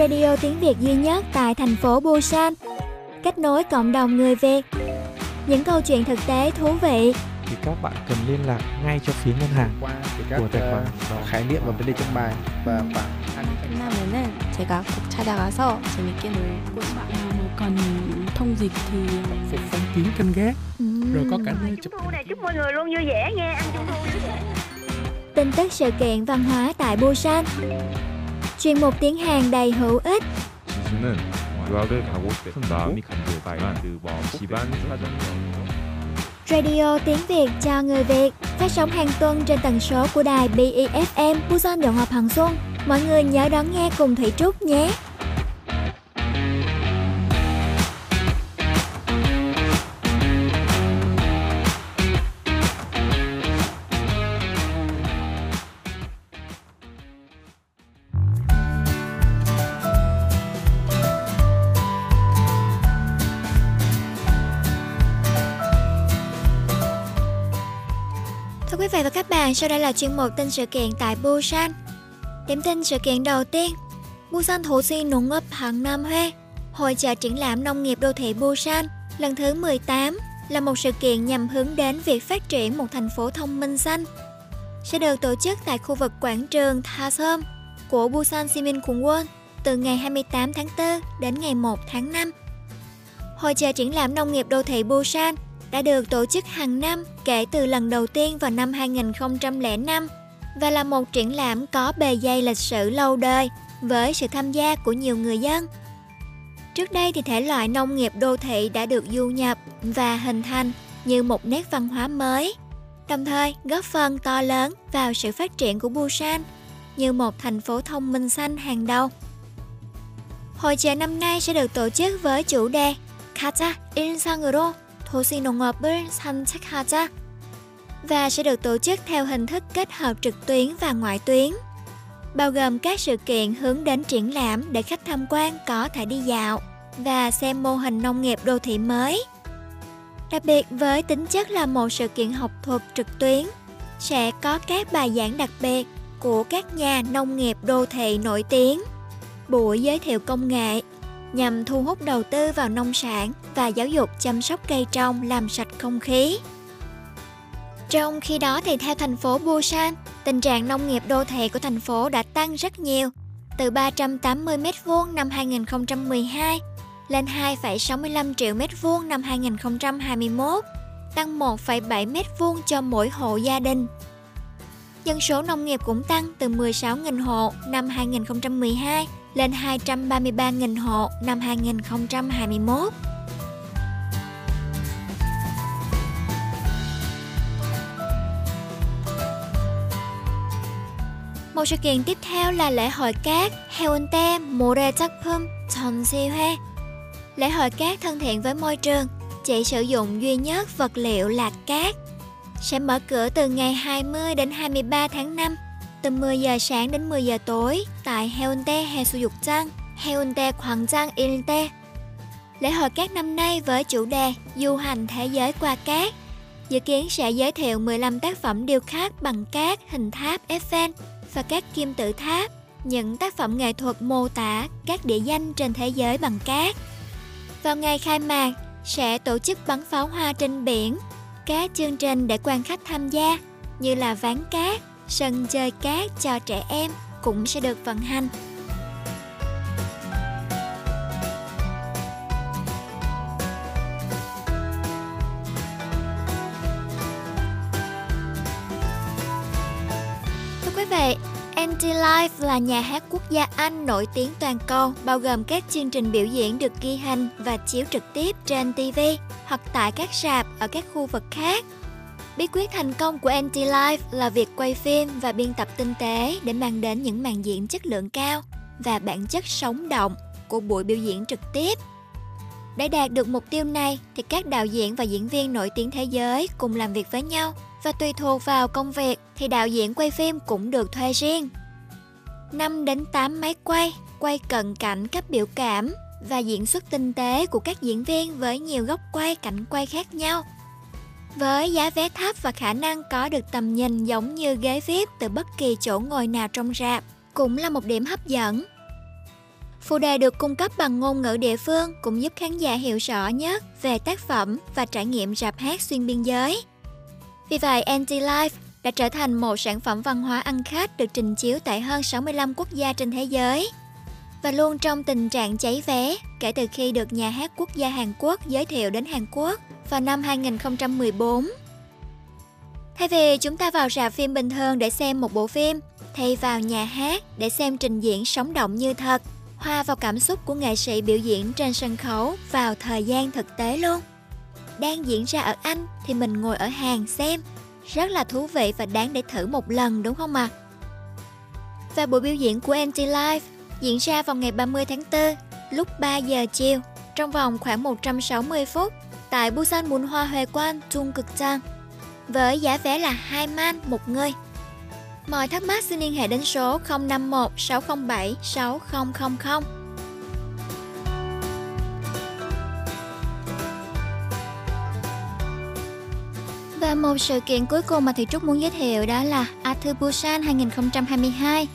Radio tiếng Việt duy nhất tại thành phố Busan. Kết nối cộng đồng người Việt. Những câu chuyện thực tế thú vị thì các bạn cần liên lạc ngay cho phía ngân hàng qua các của tài khoản uh, khái niệm và vấn đề trong bài và bạn 끝나면은 제가 꼭 찾아가서 재밌게 놀고 싶어요. 뭐 còn thông dịch thì phục phong kiến canh gác rồi có cả nơi chụp thu này chúc mọi người luôn vui vẻ nha ăn trung thu vui vẻ tin tức sự kiện văn hóa tại Busan chuyên mục tiếng Hàn đầy hữu ích 지수는 유학을 가고 싶은 마음이 간절했지만 그뭐 집안 사정으로 Radio tiếng Việt cho người Việt phát sóng hàng tuần trên tần số của đài BEFM Busan Đồng Hợp Hằng Xuân. Mọi người nhớ đón nghe cùng Thủy Trúc nhé. Bạn, sau đây là chuyên mục tin sự kiện tại Busan. Điểm tin sự kiện đầu tiên, Busan Thủ si Nụng ấp Hạng Nam Huê, Hội trợ triển lãm nông nghiệp đô thị Busan lần thứ 18 là một sự kiện nhằm hướng đến việc phát triển một thành phố thông minh xanh. Sẽ được tổ chức tại khu vực quảng trường Tha Sơm của Busan Simin Kungwon từ ngày 28 tháng 4 đến ngày 1 tháng 5. Hội trợ triển lãm nông nghiệp đô thị Busan đã được tổ chức hàng năm kể từ lần đầu tiên vào năm 2005 và là một triển lãm có bề dày lịch sử lâu đời với sự tham gia của nhiều người dân. Trước đây thì thể loại nông nghiệp đô thị đã được du nhập và hình thành như một nét văn hóa mới, đồng thời góp phần to lớn vào sự phát triển của Busan như một thành phố thông minh xanh hàng đầu. Hội trợ năm nay sẽ được tổ chức với chủ đề Kata Insanguro 상으로 도시 농업을 산책하자 và sẽ được tổ chức theo hình thức kết hợp trực tuyến và ngoại tuyến, bao gồm các sự kiện hướng đến triển lãm để khách tham quan có thể đi dạo và xem mô hình nông nghiệp đô thị mới. Đặc biệt với tính chất là một sự kiện học thuật trực tuyến, sẽ có các bài giảng đặc biệt của các nhà nông nghiệp đô thị nổi tiếng, buổi giới thiệu công nghệ nhằm thu hút đầu tư vào nông sản và giáo dục chăm sóc cây trong làm sạch không khí. Trong khi đó thì theo thành phố Busan, tình trạng nông nghiệp đô thị của thành phố đã tăng rất nhiều, từ 380 m2 năm 2012 lên 2,65 triệu m2 năm 2021, tăng 1,7 m2 cho mỗi hộ gia đình. Dân số nông nghiệp cũng tăng từ 16.000 hộ năm 2012 lên 233.000 hộ năm 2021. Một sự kiện tiếp theo là lễ hội cát Haeundae Morejakpum Jeonsihoe. Lễ hội cát thân thiện với môi trường, chỉ sử dụng duy nhất vật liệu là cát. Sẽ mở cửa từ ngày 20 đến 23 tháng 5 từ 10 giờ sáng đến 10 giờ tối tại Heonte Hesuyukjang, Heonte Gwangjang Ilte. Lễ hội cát năm nay với chủ đề Du hành thế giới qua cát dự kiến sẽ giới thiệu 15 tác phẩm điêu khắc bằng cát hình tháp Eiffel và các kim tự tháp, những tác phẩm nghệ thuật mô tả các địa danh trên thế giới bằng cát. Vào ngày khai mạc, sẽ tổ chức bắn pháo hoa trên biển, các chương trình để quan khách tham gia như là ván cát, sân chơi cát cho trẻ em cũng sẽ được vận hành. Anti-Life là nhà hát quốc gia Anh nổi tiếng toàn cầu, bao gồm các chương trình biểu diễn được ghi hình và chiếu trực tiếp trên TV hoặc tại các rạp ở các khu vực khác. Bí quyết thành công của Anti-Life là việc quay phim và biên tập tinh tế để mang đến những màn diễn chất lượng cao và bản chất sống động của buổi biểu diễn trực tiếp. Để đạt được mục tiêu này thì các đạo diễn và diễn viên nổi tiếng thế giới cùng làm việc với nhau và tùy thuộc vào công việc thì đạo diễn quay phim cũng được thuê riêng. 5 đến 8 máy quay, quay cận cảnh các biểu cảm và diễn xuất tinh tế của các diễn viên với nhiều góc quay cảnh quay khác nhau. Với giá vé thấp và khả năng có được tầm nhìn giống như ghế VIP từ bất kỳ chỗ ngồi nào trong rạp cũng là một điểm hấp dẫn. Phụ đề được cung cấp bằng ngôn ngữ địa phương cũng giúp khán giả hiểu rõ nhất về tác phẩm và trải nghiệm rạp hát xuyên biên giới. Vì vậy, Anti Life đã trở thành một sản phẩm văn hóa ăn khách được trình chiếu tại hơn 65 quốc gia trên thế giới và luôn trong tình trạng cháy vé kể từ khi được nhà hát quốc gia Hàn Quốc giới thiệu đến Hàn Quốc vào năm 2014. Thay vì chúng ta vào rạp phim bình thường để xem một bộ phim, thay vào nhà hát để xem trình diễn sống động như thật, hòa vào cảm xúc của nghệ sĩ biểu diễn trên sân khấu vào thời gian thực tế luôn. Đang diễn ra ở Anh thì mình ngồi ở hàng xem, rất là thú vị và đáng để thử một lần đúng không ạ? À? Và buổi biểu diễn của Anti Life diễn ra vào ngày 30 tháng 4 lúc 3 giờ chiều trong vòng khoảng 160 phút tại Busan Bún Hoa Huệ Quan, Trung Cực Trang với giá vé là 2 man một người. Mọi thắc mắc xin liên hệ đến số 051 607 6000. Một sự kiện cuối cùng mà Thị Trúc muốn giới thiệu đó là Arthur Busan 2022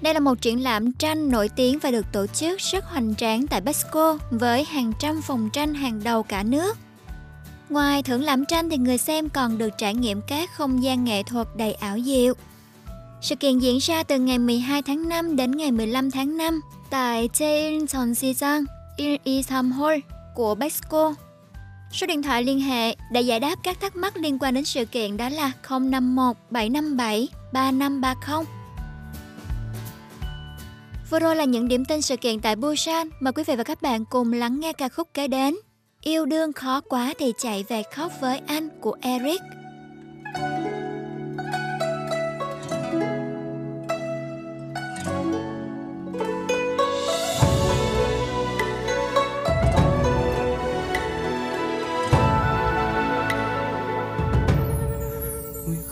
đây là một triển lãm tranh nổi tiếng và được tổ chức rất hoành tráng tại Pesco với hàng trăm phòng tranh hàng đầu cả nước. Ngoài thưởng lãm tranh thì người xem còn được trải nghiệm các không gian nghệ thuật đầy ảo diệu. Sự kiện diễn ra từ ngày 12 tháng 5 đến ngày 15 tháng 5 tại Jeoncheon Sijang, Isamhol Hall của Pesco. Số điện thoại liên hệ để giải đáp các thắc mắc liên quan đến sự kiện đó là 051 757 3530. Vừa rồi là những điểm tin sự kiện tại Busan. Mời quý vị và các bạn cùng lắng nghe ca khúc kế đến. Yêu đương khó quá thì chạy về khóc với anh của Eric.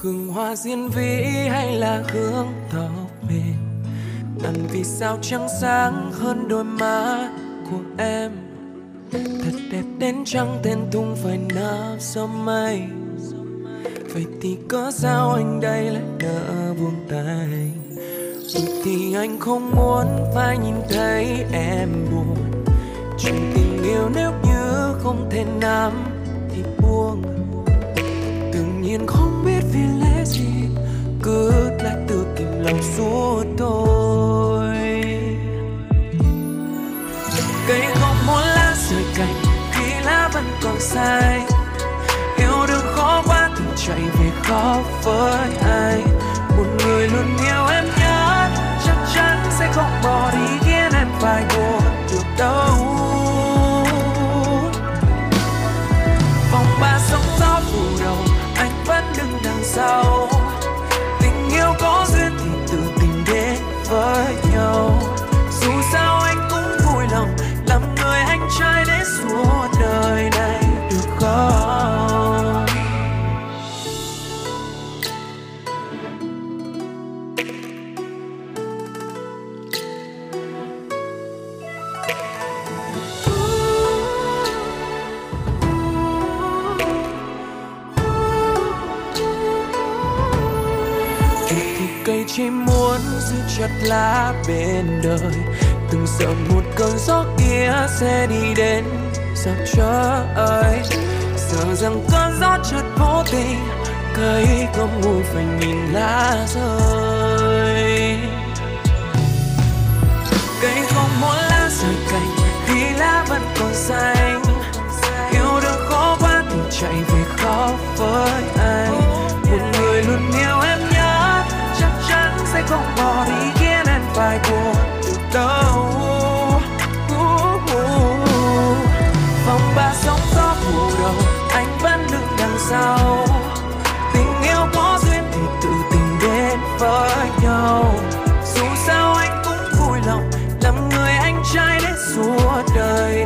Hương hoa diên vĩ hay là hương tóc mềm ngần vì sao trắng sáng hơn đôi má của em? Thật đẹp đến trăng tên tung phải nở gió mây. Vậy thì có sao anh đây lại nỡ buông tay? Vì thì anh không muốn phải nhìn thấy em buồn. Chuyện tình yêu nếu như không thể nắm thì buông tự nhiên không biết vì lẽ gì cứ lại tự kìm lòng suốt tôi. cây không muốn lá rời cành, khi lá vẫn còn sai yêu đương khó quá thì chạy về khó với ai. Một người luôn yêu em nhớ chắc chắn sẽ không bỏ đi khiến em phải buồn được đâu. Đứng chỉ muốn giữ chặt lá bên đời. Từng sợ một cơn gió kia sẽ đi đến sao trời sợ rằng cơn gió chợt vô tình cây không ngu phải nhìn lá rơi. Cây không muốn lá rời cành vì lá vẫn còn xanh. Yêu đương khó quá thì chạy về khó với anh. Một người luôn yêu em sẽ không bỏ đi khiến em phải buồn được đâu vòng ba sóng gió mùa đầu, anh vẫn đứng đằng sau. Tình yêu có duyên thì tự tình đến với nhau. Dù sao anh cũng vui lòng làm người anh trai đến suốt đời.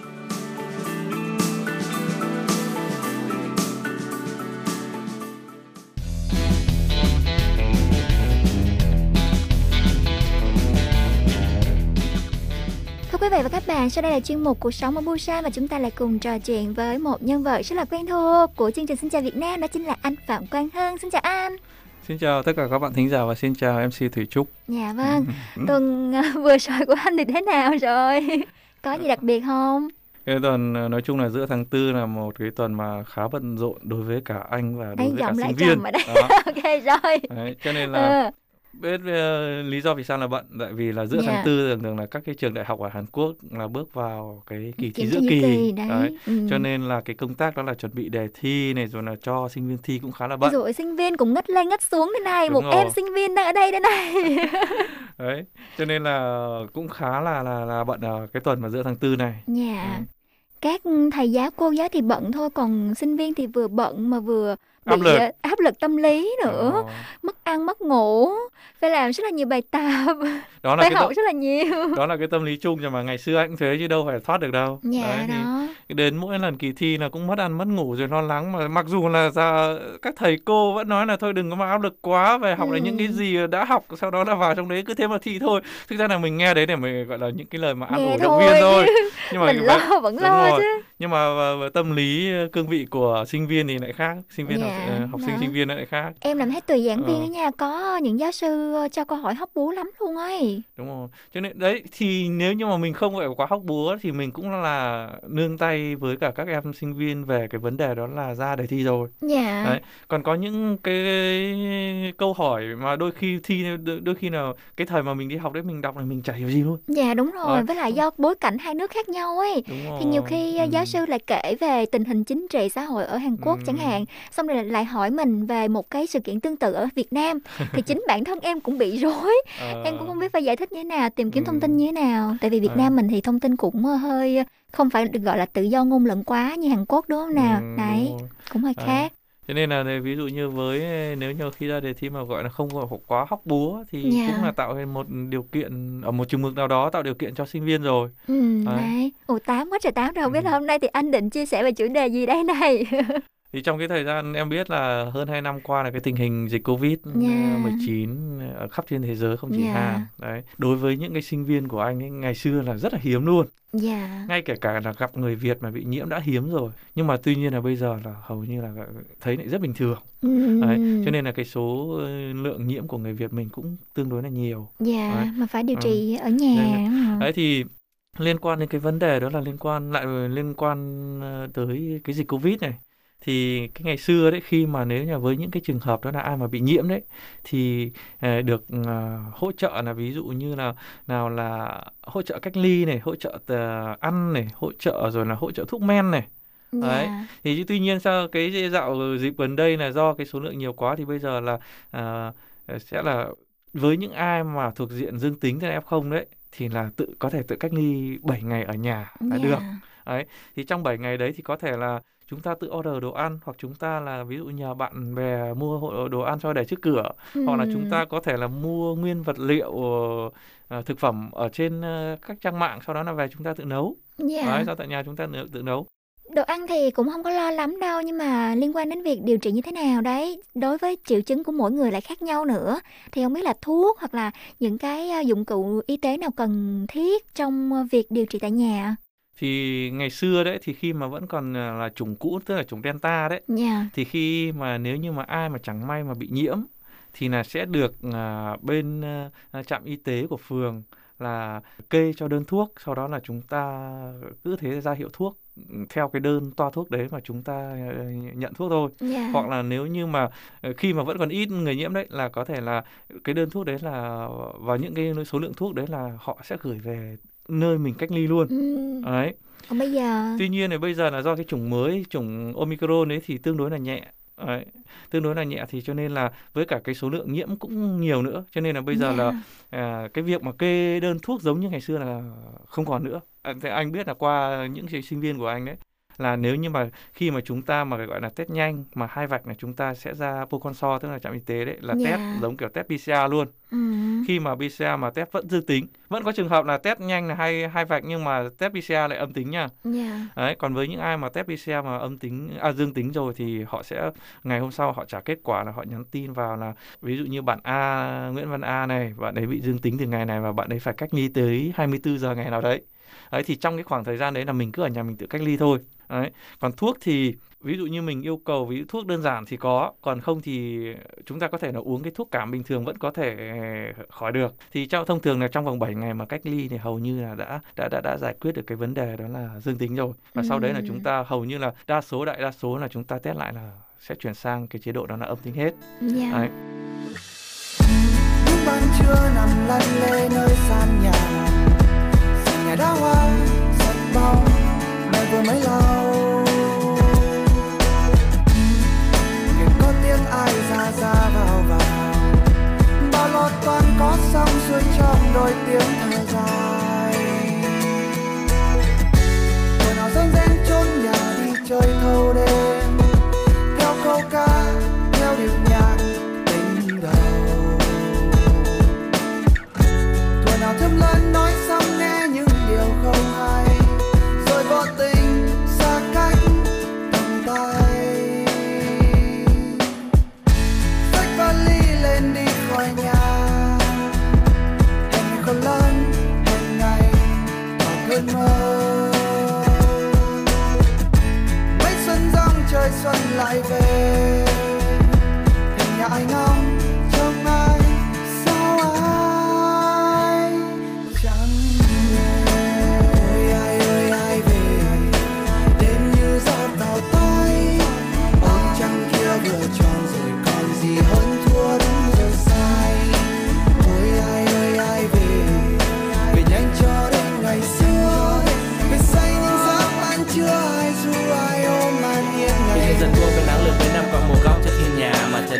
Vị và các bạn, sau đây là chuyên mục Cuộc sống ở Busan và chúng ta lại cùng trò chuyện với một nhân vật rất là quen thuộc của chương trình Xin chào Việt Nam đó chính là anh Phạm Quang Hân. Xin chào anh. Xin chào tất cả các bạn thính giả và xin chào MC Thủy Trúc. Dạ vâng. Tuần uh, vừa rồi của anh thì thế nào rồi? Có gì đặc biệt không? Cái tuần ờ, nói chung là giữa tháng tư là một cái tuần mà khá bận rộn đối với cả anh và đối anh với cả sinh viên. Ở đây. ok rồi. Đấy, cho nên là ừ biết uh, lý do vì sao là bận tại vì là giữa yeah. tháng dạ. tư thường thường là các cái trường đại học ở Hàn Quốc là bước vào cái kỳ thi giữa kỳ, đấy. đấy. Ừ. cho nên là cái công tác đó là chuẩn bị đề thi này rồi là cho sinh viên thi cũng khá là bận rồi sinh viên cũng ngất lên ngất xuống thế này Đúng một rồi. em sinh viên đang ở đây thế này đấy cho nên là cũng khá là là là bận ở cái tuần mà giữa tháng tư này dạ yeah. ừ. các thầy giáo cô giáo thì bận thôi còn sinh viên thì vừa bận mà vừa bị áp lực, áp lực tâm lý nữa. Ờ. mất ăn mất ngủ. Phải làm rất là nhiều bài tập. Đó là phải học tâm... rất là nhiều. Đó là cái tâm lý chung mà ngày xưa anh thế chứ đâu phải thoát được đâu. Dạ Đấy, đó thì đến mỗi lần kỳ thi là cũng mất ăn mất ngủ rồi lo lắng mà mặc dù là ra các thầy cô vẫn nói là thôi đừng có mà áp lực quá về học ừ. là những cái gì đã học sau đó là vào trong đấy cứ thế mà thi thôi. Thực ra là mình nghe đấy để mình gọi là những cái lời mà an ủi động viên thôi. Nhưng mà mình lo vẫn lo chứ nhưng mà tâm lý cương vị của sinh viên thì lại khác sinh viên yeah. học, dạ, học sinh sinh viên lại khác. Em làm hết tùy giảng viên ờ. ở nhà có những giáo sư cho câu hỏi hóc búa lắm luôn ấy. Đúng rồi. Cho nên đấy thì nếu như mà mình không phải quá hóc búa thì mình cũng là nương tay với cả các em sinh viên về cái vấn đề đó là ra đề thi rồi. Dạ. Đấy còn có những cái câu hỏi mà đôi khi thi đôi khi nào cái thời mà mình đi học đấy mình đọc là mình chả hiểu gì luôn. Dạ đúng rồi à. với lại do bối cảnh hai nước khác nhau ấy. Thì nhiều khi giáo sư lại kể về tình hình chính trị xã hội ở Hàn Quốc ừ. chẳng hạn xong rồi lại hỏi mình về một cái sự kiện tương tự ở Việt Nam thì chính bản thân em cũng bị rối à. em cũng không biết phải giải thích như thế nào tìm kiếm ừ. thông tin như thế nào tại vì Việt à. Nam mình thì thông tin cũng hơi không phải được gọi là tự do ngôn luận quá như Hàn Quốc đúng không nào ừ, đấy cũng hơi à. khác cho nên là ví dụ như với nếu như khi ra đề thi mà gọi là không gọi quá hóc búa thì yeah. Dạ. cũng là tạo một điều kiện ở một trường mực nào đó tạo điều kiện cho sinh viên rồi ừ, đấy. đấy. Ồ tám quá trời tám rồi không biết ừ. là hôm nay thì anh định chia sẻ về chủ đề gì đây này thì trong cái thời gian em biết là hơn 2 năm qua là cái tình hình dịch Covid yeah. 19 ở khắp trên thế giới không chỉ yeah. Hàn. Đấy. Đối với những cái sinh viên của anh ấy ngày xưa là rất là hiếm luôn. Yeah. Ngay kể cả là gặp người Việt mà bị nhiễm đã hiếm rồi. Nhưng mà tuy nhiên là bây giờ là hầu như là thấy lại rất bình thường. Mm. Đấy. Cho nên là cái số ờ, lượng nhiễm của người Việt mình cũng tương đối là nhiều. Dạ, yeah, mà phải điều trị ừ. ở nhà. Đấy, đấy thì liên quan đến cái vấn đề đó là liên quan lại liên quan ờ, tới cái dịch Covid này thì cái ngày xưa đấy khi mà nếu như với những cái trường hợp đó là ai mà bị nhiễm đấy thì uh, được uh, hỗ trợ là ví dụ như là nào là hỗ trợ cách ly này hỗ trợ uh, ăn này hỗ trợ rồi là hỗ trợ thuốc men này Yeah. Đấy. Dạ. Thì tuy nhiên sau cái dạo dịp gần đây là do cái số lượng nhiều quá thì bây giờ là uh, sẽ là với những ai mà thuộc diện dương tính thì F0 đấy thì là tự có thể tự cách ly 7 ngày ở nhà là yeah. được. Đấy. Thì trong 7 ngày đấy thì có thể là chúng ta tự order đồ ăn hoặc chúng ta là ví dụ nhờ bạn bè mua đồ ăn cho để trước cửa ừ. hoặc là chúng ta có thể là mua nguyên vật liệu uh, thực phẩm ở trên uh, các trang mạng sau đó là về chúng ta tự nấu yeah. Đấy, ra tại nhà chúng ta tự, tự nấu đồ ăn thì cũng không có lo lắm đâu nhưng mà liên quan đến việc điều trị như thế nào đấy đối với triệu chứng của mỗi người lại khác nhau nữa thì không biết là thuốc hoặc là những cái dụng cụ y tế nào cần thiết trong việc điều trị tại nhà thì ngày xưa đấy thì khi mà vẫn còn à, là chủng cũ tức là chủng delta đấy yeah. Thì khi mà nếu như mà ai mà chẳng may mà bị nhiễm thì là sẽ được à, bên à, trạm y tế của phường là kê cho đơn thuốc sau đó là chúng ta cứ thế ra hiệu thuốc theo cái đơn toa thuốc đấy mà chúng ta ờ, nhận thuốc thôi Dạ. hoặc là nếu như mà ờ, khi mà vẫn còn ít người nhiễm đấy là có thể là cái đơn thuốc đấy là và những cái số lượng thuốc đấy là họ sẽ gửi về nơi mình cách ly luôn. Ừ. đấy. Còn bây giờ? Tuy nhiên thì bây giờ là do cái chủng mới, chủng Omicron ấy thì tương đối là nhẹ. Đấy, tương đối là nhẹ thì cho nên là với cả cái số lượng nhiễm cũng nhiều nữa. Cho nên là bây giờ Dạ. là à, cái việc mà kê đơn thuốc giống như ngày xưa là không còn nữa. À, thì anh biết là qua những sinh viên của anh đấy là nếu như mà khi mà chúng ta mà gọi là test nhanh mà hai vạch là chúng ta sẽ ra Poconsor tức là trạm y tế đấy là Dạ. test giống kiểu test PCR luôn Ừ. khi mà PCR mà test vẫn dương tính vẫn có trường hợp là test nhanh là hai hai vạch nhưng mà test PCR lại âm tính nha Dạ. Đấy, còn với những ai mà test PCR mà âm tính à dương tính rồi thì họ sẽ ngày hôm sau họ trả kết quả là họ nhắn tin vào là ví dụ như bạn A Nguyễn Văn A này, bạn ấy bị dương tính từ ngày này và bạn ấy phải cách ly tới 24 giờ ngày nào đấy. Đấy thì trong cái khoảng thời gian đấy là mình cứ ở nhà mình tự cách ly thôi. Đấy. Còn thuốc thì ví dụ như mình yêu cầu ví dụ thuốc đơn giản thì có, còn không thì chúng ta có thể là uống cái thuốc cảm bình thường vẫn có thể khỏi được. Thì trong thông thường là trong vòng 7 ngày mà cách ly thì hầu như là đã đã đã, đã giải quyết được cái vấn đề đó là dương tính rồi. Và sau đấy là Ừ. chúng ta hầu như là đa số đại đa số là chúng ta test lại là sẽ chuyển sang cái chế độ đó là âm tính hết. Dạ. Đấy. ban trưa nằm lăn lê nơi sàn nhà ngày đã qua rất bao bóng vừa mới lâu. kèm có tiếng ai ra ra vào vào. Bao lo toàn có xong xuôi trong đôi tiếng thở dài. Tuổi nào rên rén trốn nhà đi chơi thâu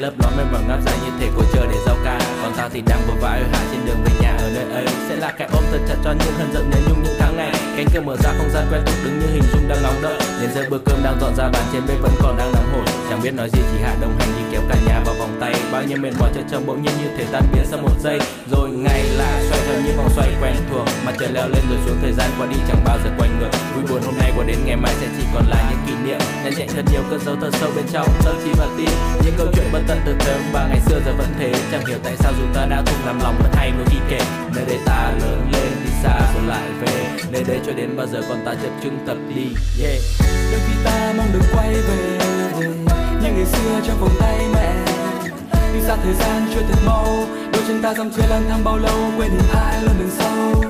lấp ló mê mẩn ngáp dài như thể cô chờ để giao ca. Còn ta thì đang vội vã ở hạ trên đường về nhà, ở nơi ấy Sẽ là cái ôm thật chặt cho những hân giận nén nhung những tháng ngày. Cánh cửa mở ra không gian quen thuộc đứng như hình dung đang ngóng đợi Đến giờ bữa cơm đang dọn ra, bàn trên bếp vẫn còn đang nóng hổi. Chẳng biết nói gì, chỉ hạ đồng hành đi kéo cả nhà vào vòng tay. Bao nhiêu mệt mỏi chợt trông bỗng nhiên như thể tan biến sau một giây. Rồi ngày lại xoay theo những vòng xoay quen thuộc. Mặt trời leo lên rồi xuống thời gian qua đi, chẳng bao giờ quay ngược. Vui buồn hôm nay qua đến ngày mai sẽ chỉ còn lại những kỷ niệm. Nhắn chạy thật nhiều cơn dấu thật sâu bên trong. Tâm trí và tim Những câu chuyện bất tận từ sớm và ngày xưa giờ vẫn thế. Chẳng hiểu tại sao dù ta đã cùng làm lòng vẫn hay mỗi khi kể. Nơi đây ta lớn lên đi xa rồi lại về. Nơi đây cho đến bao giờ con ta chập chững tập đi, Yeah. Đôi khi ta mong được quay về ngày xưa trong vòng tay mẹ. Đi xa thời gian chưa thật mau đôi chân ta dòng chơi lang thang bao lâu quên hình ai luôn đằng sau.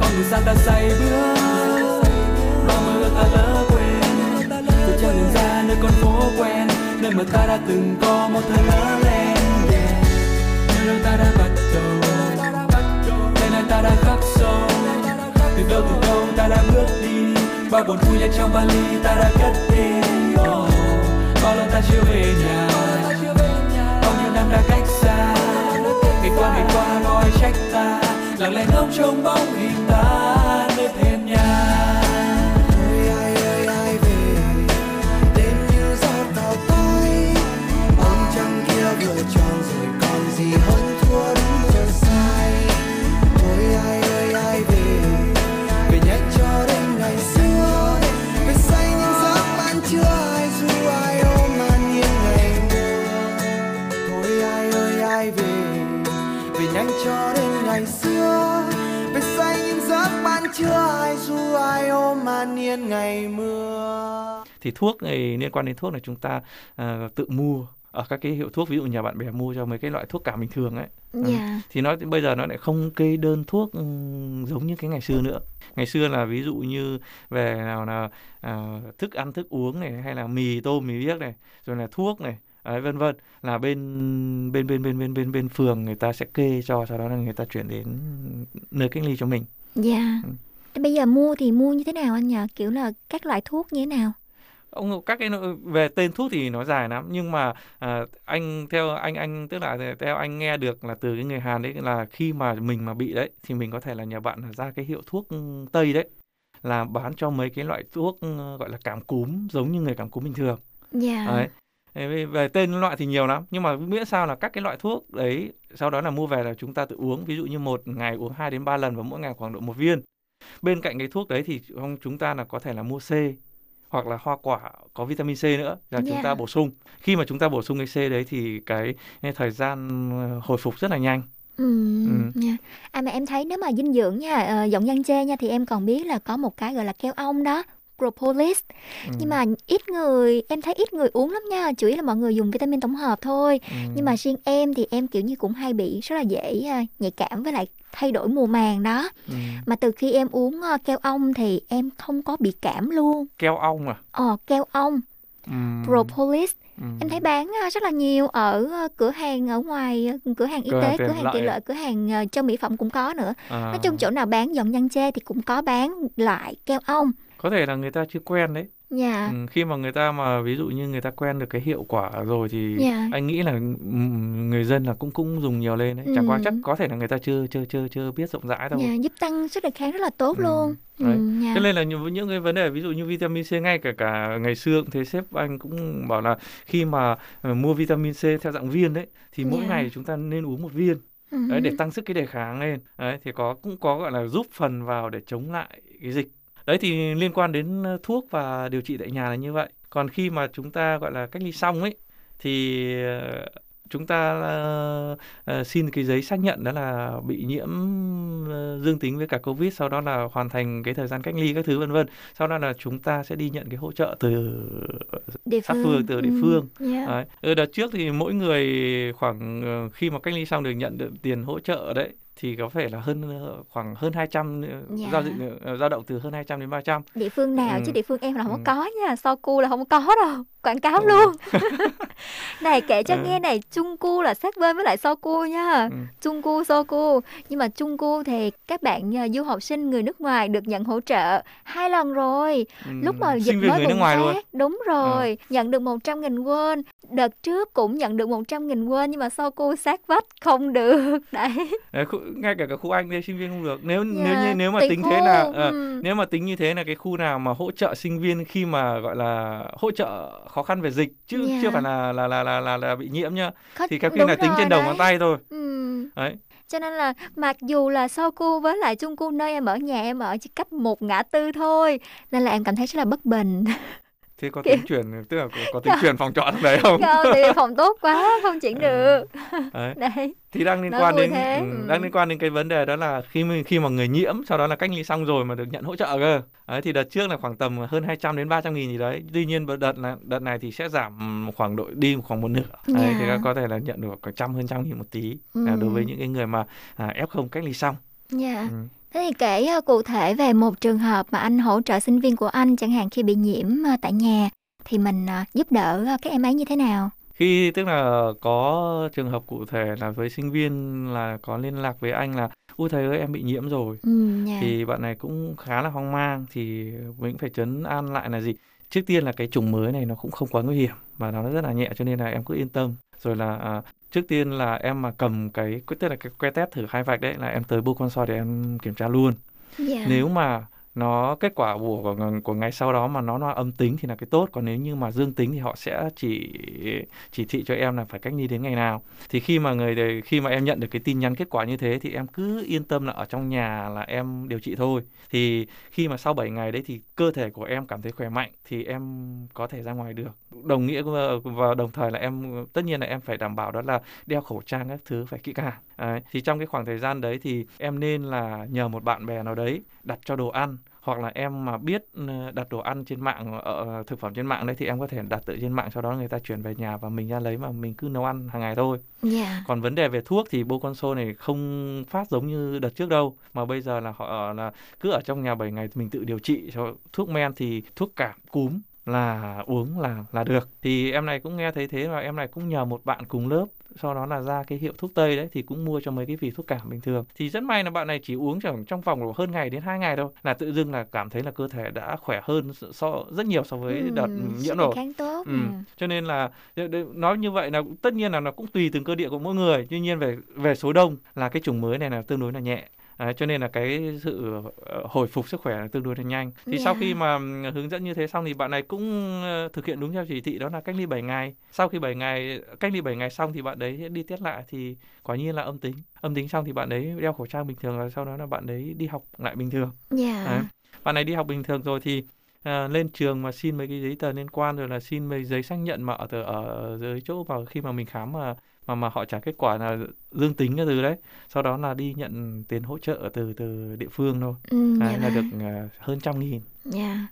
Con đường xa ta say bước bao mơ ta lỡ quên. Từ chân đường ra nơi con phố quen nơi mà ta đã từng có một thời lớn lên. Yeah. nơi đâu ta đã bắt đầu nơi này ta đã khắc sâu. Từ đâu từ đâu ta đã bước đi bao buồn vui nhanh trong vali ta đã cất đi. Oh, bao lâu ta chưa về nhà. Bao nhiêu năm đã cách xa. Ngày qua ngày qua, nói trách ta. Lặng lẽ ngóng trông bóng hình ta. Ngày mưa thì thuốc này liên quan đến thuốc là chúng ta à, tự mua ở các cái hiệu thuốc ví dụ nhà bạn bè mua cho mấy cái loại thuốc cảm bình thường ấy ừ. Dạ. thì nó bây giờ nó lại không kê đơn thuốc ừ, giống như cái ngày xưa nữa ngày xưa là ví dụ như về nào là à, thức ăn thức uống này hay là mì tôm mì biếc này rồi là thuốc này Đấy, vân vân là bên bên bên bên bên bên bên phường người ta sẽ kê cho sau đó là người ta chuyển đến nơi cách ly cho mình Dạ. Ừ. Bây giờ mua thì mua như thế nào anh nhỉ? Kiểu là các loại thuốc như thế nào? ông các cái về tên thuốc thì nó dài lắm nhưng mà à, anh theo anh anh tức là theo anh nghe được là từ cái người Hàn đấy là khi mà mình mà bị đấy thì mình có thể là nhờ bạn là ra cái hiệu thuốc ừ, Tây đấy là bán cho mấy cái loại thuốc ừ, gọi là cảm cúm giống như người cảm cúm bình thường Dạ. đấy về- về tên loại thì nhiều lắm nhưng mà miễn sao là các cái loại thuốc đấy sau đó là mua về là chúng ta tự uống ví dụ như một ngày uống 2 đến 3 lần và mỗi ngày khoảng độ một viên bên cạnh cái thuốc đấy thì không chúng ta là có thể là mua C hoặc là hoa quả có vitamin C nữa là chúng Yeah. ta bổ sung khi mà chúng ta bổ sung cái C đấy thì cái, thời gian ờ, hồi phục rất là nhanh Ừ, Ừ. À mà em thấy nếu mà dinh dưỡng nha, ờ, giọng nhân chê nha thì em còn biết là có một cái gọi là keo ong đó, propolis. Ừ. Nhưng mà ít người, em thấy ít người uống lắm nha, chủ yếu là mọi người dùng vitamin tổng hợp thôi. Ừ. Nhưng mà riêng em thì em kiểu như cũng hay bị rất là dễ à, nhạy cảm với lại thay đổi mùa màng đó. Ừ. Mà từ khi em uống ờ, keo ong thì em không có bị cảm luôn. keo ong à Ờ, keo ong, Ừm. propolis. Ừ. Em thấy bán à, rất là nhiều ở ờ, cửa hàng ở ngoài ờ, cửa hàng y tế, cửa hàng tiện lợi, cửa hàng ờ, trong mỹ phẩm cũng có nữa. À. Nói chung chỗ nào bán giọng nhân chê thì cũng có bán lại keo ong. có thể là người ta chưa quen đấy Dạ. Ừ, khi mà người ta mà ví dụ như người ta quen được cái hiệu quả rồi thì Dạ. anh nghĩ là ừm, người dân là cũng cũng dùng nhiều lên đấy chẳng qua Ừ. chắc có thể là người ta chưa chưa chưa chưa biết rộng rãi đâu Dạ, giúp tăng sức đề kháng rất là tốt luôn. Ừ, Đấy. dạ. Cho nên là những, những cái vấn đề ví dụ như vitamin C ngay cả cả ngày xưa cũng thế sếp anh cũng bảo là khi mà ờ, mua vitamin C theo dạng viên đấy thì mỗi Dạ. ngày chúng ta nên uống một viên Ừ. đấy để tăng sức cái đề kháng lên đấy thì có cũng có gọi là giúp phần vào để chống lại cái dịch đấy thì liên quan đến thuốc và điều trị tại nhà là như vậy còn khi mà chúng ta gọi là cách ly xong ấy thì ờ, chúng ta ờ, xin cái giấy xác nhận đó là bị nhiễm dương tính với cả covid sau đó là hoàn thành cái thời gian cách ly các thứ vân vân sau đó là chúng ta sẽ đi nhận cái hỗ trợ từ Địa phương. phường từ địa Ừ, phương dạ. Đấy. Ừ, đợt trước thì mỗi người khoảng ờ, khi mà cách ly xong được nhận được tiền hỗ trợ đấy thì có phải là hơn ờ, khoảng hơn 200 ờ, Dạ. giao dịch ờ, dao động từ hơn 200 đến 300 Địa phương nào Ừ. chứ địa phương em là không Ừ. có có nha, so cu là không có đâu, quảng cáo luôn. này kể cho Ừ. nghe này, chung cu là sát bên với lại so cu nha. Ừ. Chung cu, so cu. Nhưng mà chung cu thì các bạn à, du học sinh người nước ngoài được nhận hỗ trợ hai lần rồi. Ừ, Lúc mà dịch viên mới bùng phát, luôn. Ờ. đúng rồi, nhận được 100 nghìn won. Đợt trước cũng nhận được 100 nghìn won nhưng mà so cu sát vách không được. Đấy. Đấy, khu, ngay cả cái khu Anh đây sinh viên không được nếu nếu Dạ, như nếu mà tính thế là khu, ờ, ừ. nếu mà tính như thế là cái khu nào mà hỗ trợ sinh viên khi mà gọi là hỗ trợ khó khăn về dịch chứ Dạ. chưa phải là là là là là, là bị nhiễm nhá Có- thì khi đúng là tính trên đầu ngón tay thôi Ừ. đấy Cho nên là mặc dù là sau cu với lại chung cu nơi em ở nhà em ở chỉ cách một ngã tư thôi nên là em cảm thấy rất là bất bình. thế có tính chuyển tức là có, có tính chuyển phòng trọ trong đấy không Không thì phòng tốt quá không chuyển được. Đấy. Đấy. thì đang liên Nói quan đến thế, ừ, ừ. đang liên quan đến cái vấn đề đó là khi khi mà người nhiễm sau đó là cách ly xong rồi mà được nhận hỗ trợ cơ đấy, thì đợt trước là khoảng tầm hơn 200 đến 300 nghìn gì đấy tuy nhiên đợt là đợt này thì sẽ giảm khoảng độ đi khoảng một nửa đấy, thì Dạ. có thể là nhận được khoảng trăm hơn trăm nghìn một tí là đối với Ừ. những cái người mà à, F0 cách ly xong Dạ. Ừ. Thế thì kể ờ, cụ thể về một trường hợp mà anh hỗ trợ sinh viên của anh chẳng hạn khi bị nhiễm ờ, tại nhà thì mình ờ, giúp đỡ các em ấy như thế nào? khi tức là có trường hợp cụ thể là với sinh viên là có liên lạc với anh là ui thầy ơi em bị nhiễm rồi Ừ, dạ. thì bạn này cũng khá là hoang mang thì mình phải chấn an lại là gì trước tiên là cái chủng mới này nó cũng không quá nguy hiểm và nó rất là nhẹ cho nên là em cứ yên tâm rồi là à, trước tiên là em mà cầm cái tức là cái que test thử hai vạch đấy là em tới bu con soi để em kiểm tra luôn Dạ. nếu mà nó kết quả của, của của ngày sau đó mà nó là âm tính thì là cái tốt. Còn nếu như mà dương tính thì họ sẽ chỉ chỉ thị cho em là phải cách ly đến ngày nào. Thì khi mà người khi mà em nhận được cái tin nhắn kết quả như thế thì em cứ yên tâm là ở trong nhà là em điều trị thôi. Thì khi mà sau 7 ngày đấy thì cơ thể của em cảm thấy khỏe mạnh thì em có thể ra ngoài được. Đồng nghĩa và, đồng thời là em tất nhiên là em phải đảm bảo đó là đeo khẩu trang các thứ phải kỹ càng. Đấy. thì trong cái khoảng thời gian đấy thì em nên là nhờ một bạn bè nào đấy đặt cho đồ ăn hoặc là em mà biết ờ, đặt đồ ăn trên mạng ở thực phẩm trên mạng đấy thì em có thể đặt tự trên mạng sau đó người ta chuyển về nhà và mình ra lấy mà mình cứ nấu ăn hàng ngày thôi Dạ. còn vấn đề về thuốc thì Boconso này không phát giống như đợt trước đâu mà bây giờ là họ là cứ ở trong nhà 7 ngày mình tự điều trị cho thuốc men thì thuốc cảm cúm là uống là là được thì em này cũng nghe thấy thế và em này cũng nhờ một bạn cùng lớp sau đó là ra cái hiệu thuốc tây đấy thì cũng mua cho mấy cái vị thuốc cảm bình thường thì rất may là bạn này chỉ uống chẳng trong vòng hơn ngày đến hai ngày thôi là tự dưng là cảm thấy là cơ thể đã khỏe hơn so rất nhiều so với Ừ, đợt nhiễm rồi tốt, ừ. ừ. cho nên là nói như vậy là tất nhiên là nó cũng tùy từng cơ địa của mỗi người tuy nhiên về về số đông là cái chủng mới này là tương đối là nhẹ Đấy, cho nên là cái sự ờ, hồi phục sức khỏe là tương đối là nhanh. Thì sau Dạ. khi mà ừm, hướng dẫn như thế xong thì bạn này cũng ờ, thực hiện đúng theo chỉ thị đó là cách ly 7 ngày. Sau khi 7 ngày cách ly 7 ngày xong thì bạn đấy đi test lại thì quả nhiên là âm tính. Âm tính xong thì bạn đấy đeo khẩu trang bình thường và sau đó là bạn đấy đi học lại bình thường. Dạ. Đấy. Bạn này đi học bình thường rồi thì à, lên trường mà xin mấy cái giấy tờ liên quan rồi là xin mấy giấy xác nhận mà ở ở dưới chỗ mà khi mà mình khám mà mà mà họ trả kết quả là dương tính cái thứ đấy. Sau đó là đi nhận tiền hỗ trợ từ từ địa phương thôi. Ừ, Đấy, dạ là được vâng. à, hơn trăm nghìn. Dạ.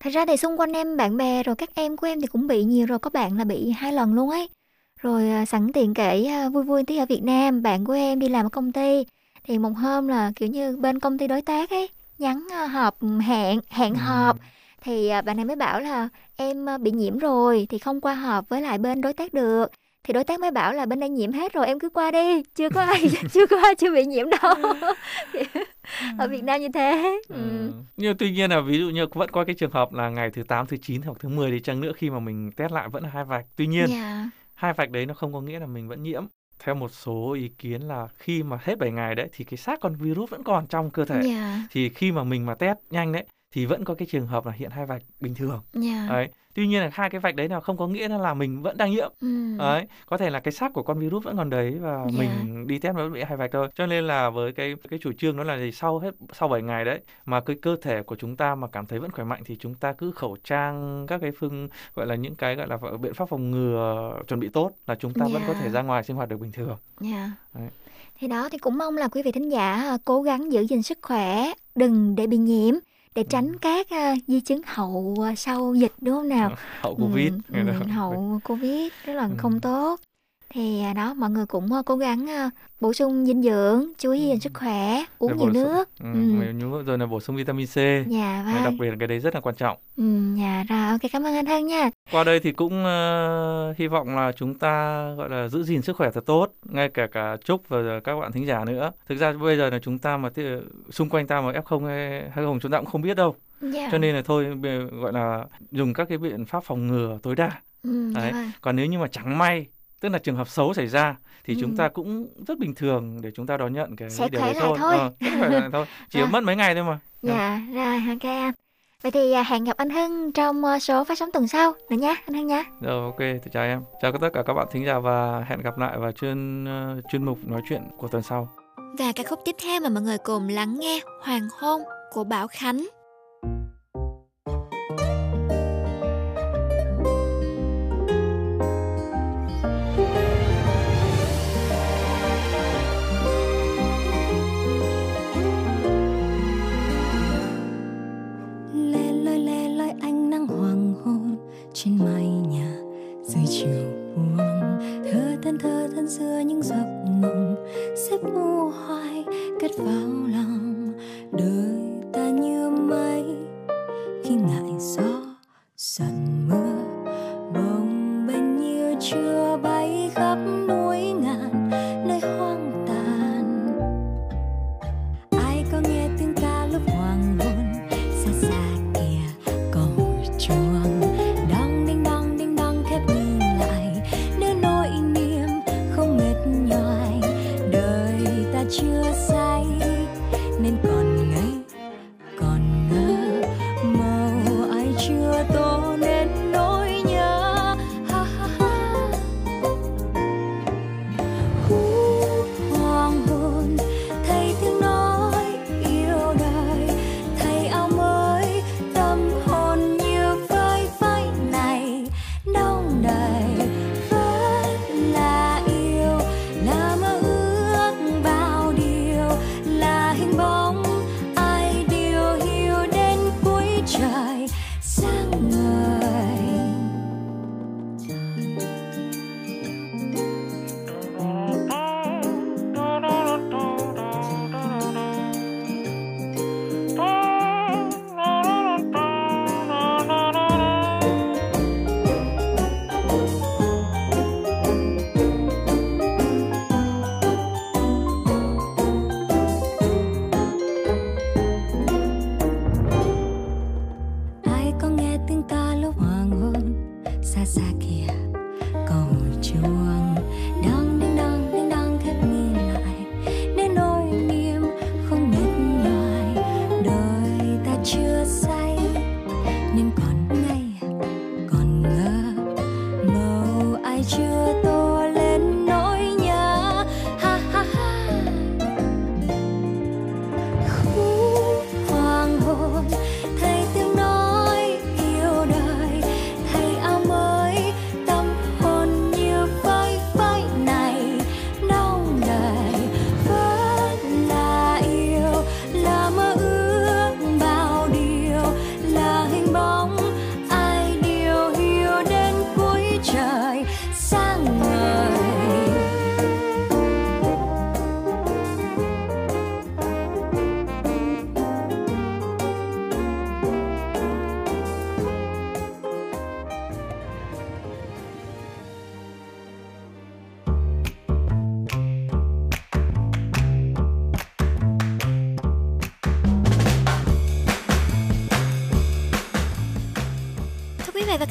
Thật ra thì xung quanh em bạn bè rồi các em của em thì cũng bị nhiều rồi, có bạn là bị hai lần luôn ấy. Rồi à, sẵn tiện kể à, vui vui tí ở Việt Nam, bạn của em đi làm ở công ty. Thì một hôm là kiểu như bên công ty đối tác ấy nhắn à, họp hẹn hẹn họp. Thì à, bạn này mới bảo là em à, bị nhiễm rồi thì không qua họp với lại bên đối tác được. Thì đối tác mới bảo là bên đây nhiễm hết rồi em cứ qua đi, chưa có ai chưa có ai chưa bị nhiễm đâu. ở Việt Nam như thế. Ừ. nhưng tuy nhiên là ví dụ như vẫn có cái trường hợp là ngày thứ 8, thứ 9 hoặc thứ 10 đi chăng nữa khi mà mình test lại vẫn là hai vạch tuy nhiên Dạ. hai vạch đấy nó không có nghĩa là mình vẫn nhiễm theo một số ý kiến là khi mà hết 7 ngày đấy thì cái xác con virus vẫn còn trong cơ thể Dạ. thì khi mà mình mà test nhanh đấy thì vẫn có cái trường hợp là hiện hai vạch bình thường Dạ. đấy tuy nhiên là hai cái vạch đấy là không có nghĩa là mình vẫn đang nhiễm Ừ. đấy có thể là cái xác của con virus vẫn còn đấy và Dạ. mình đi test vẫn bị hai vạch thôi cho nên là với cái cái chủ trương đó là gì sau hết sau 7 ngày đấy mà cái cơ thể của chúng ta mà cảm thấy vẫn khỏe mạnh thì chúng ta cứ khẩu trang các cái phương gọi là những cái gọi là biện pháp phòng ngừa chuẩn bị tốt là chúng ta vẫn có Dạ. thể ra ngoài sinh hoạt được bình thường Dạ. Đấy. Thì đó thì cũng mong là quý vị thính giả à, cố gắng giữ gìn sức khỏe, đừng để bị nhiễm để tránh các à, di chứng hậu à, sau dịch đúng không nào? hậu covid Ừ, ừ, hậu covid rất là không tốt. Thì à, đó mọi người cũng à, cố gắng à, bổ sung dinh dưỡng, chú ý gìn sức khỏe, uống Rồi nhiều sung- nước. ừ, Ừ. nhú- rồi là bổ sung vitamin C Dạ, vâng. đặc biệt là cái đấy rất là quan trọng Ừ, dạ rồi, ok cảm ơn anh Hân nha. qua đây thì cũng ờ, hy vọng là chúng ta gọi là giữ gìn sức khỏe thật tốt ngay cả cả trúc và các bạn thính giả nữa thực ra bây giờ là chúng ta mà thì, xung quanh ta mà f0 hay, hay không chúng ta cũng không biết đâu Dạ. cho nên là thôi gọi là dùng các cái biện pháp phòng ngừa tối đa Ừ, dạ đấy vâng. còn nếu như mà chẳng may tức là trường hợp xấu xảy ra thì chúng Ừ. ta cũng rất bình thường để chúng ta đón nhận cái Sẽ điều đấy lại thôi. Ờ, thôi chỉ Vâng. mất mấy ngày thôi mà Dạ, rồi ok anh. Vậy thì à, hẹn gặp anh Hưng trong à, số phát sóng tuần sau nữa nha, anh Hưng nha. Rồi ok, thì chào em. Chào tất cả các bạn thính giả và hẹn gặp lại vào chuyên ờ, chuyên mục nói chuyện của tuần sau. Và ca khúc tiếp theo mà mọi người cùng lắng nghe Hoàng hôn của Bảo Khánh. Trên mái nhà. Dưới chiều buông, thơ thân thơ thân xưa những giấc mộng. Xếp u hoài, cất vào lòng. Đời ta như mây, khi ngại gió dần mưa.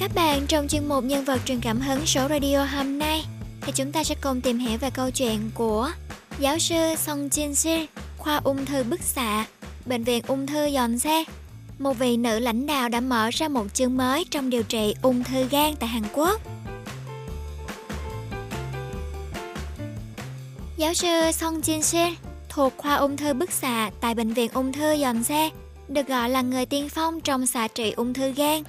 Các bạn, trong chuyên mục nhân vật truyền cảm hứng số radio hôm nay thì chúng ta sẽ cùng tìm hiểu về câu chuyện của giáo sư Song Jin Sil, khoa ung thư bức xạ, bệnh viện ung thư Yonsei Xe. Một vị nữ lãnh đạo đã mở ra một chương mới trong điều trị ung thư gan tại Hàn Quốc. Giáo sư Song Jin Sil thuộc khoa ung thư bức xạ tại bệnh viện ung thư Yonsei Xe, được gọi là người tiên phong trong xạ trị ung thư gan.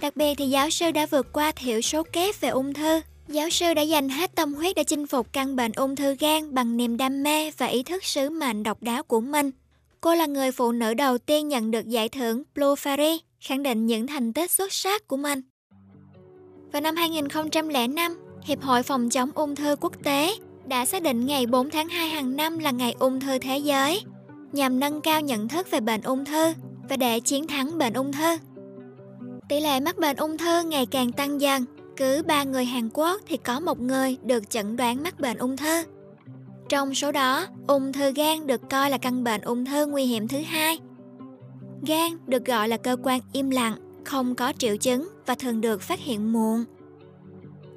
Đặc biệt thì giáo sư đã vượt qua thiểu số kép về ung thư. Giáo sư đã dành hết tâm huyết để chinh phục căn bệnh ung thư gan bằng niềm đam mê và ý thức sứ mệnh độc đáo của mình. Cô là người phụ nữ đầu tiên nhận được giải thưởng Blue Fairy, khẳng định những thành tích xuất sắc của mình. Vào năm 2005, Hiệp hội Phòng chống ung thư quốc tế đã xác định ngày 4 tháng 2 hàng năm là ngày ung thư thế giới, nhằm nâng cao nhận thức về bệnh ung thư và để chiến thắng bệnh ung thư. Tỷ lệ mắc bệnh ung thư ngày càng tăng dần, cứ 3 người Hàn Quốc thì có một người được chẩn đoán mắc bệnh ung thư. Trong số đó, ung thư gan được coi là căn bệnh ung thư nguy hiểm thứ hai. Gan được gọi là cơ quan im lặng, không có triệu chứng và thường được phát hiện muộn.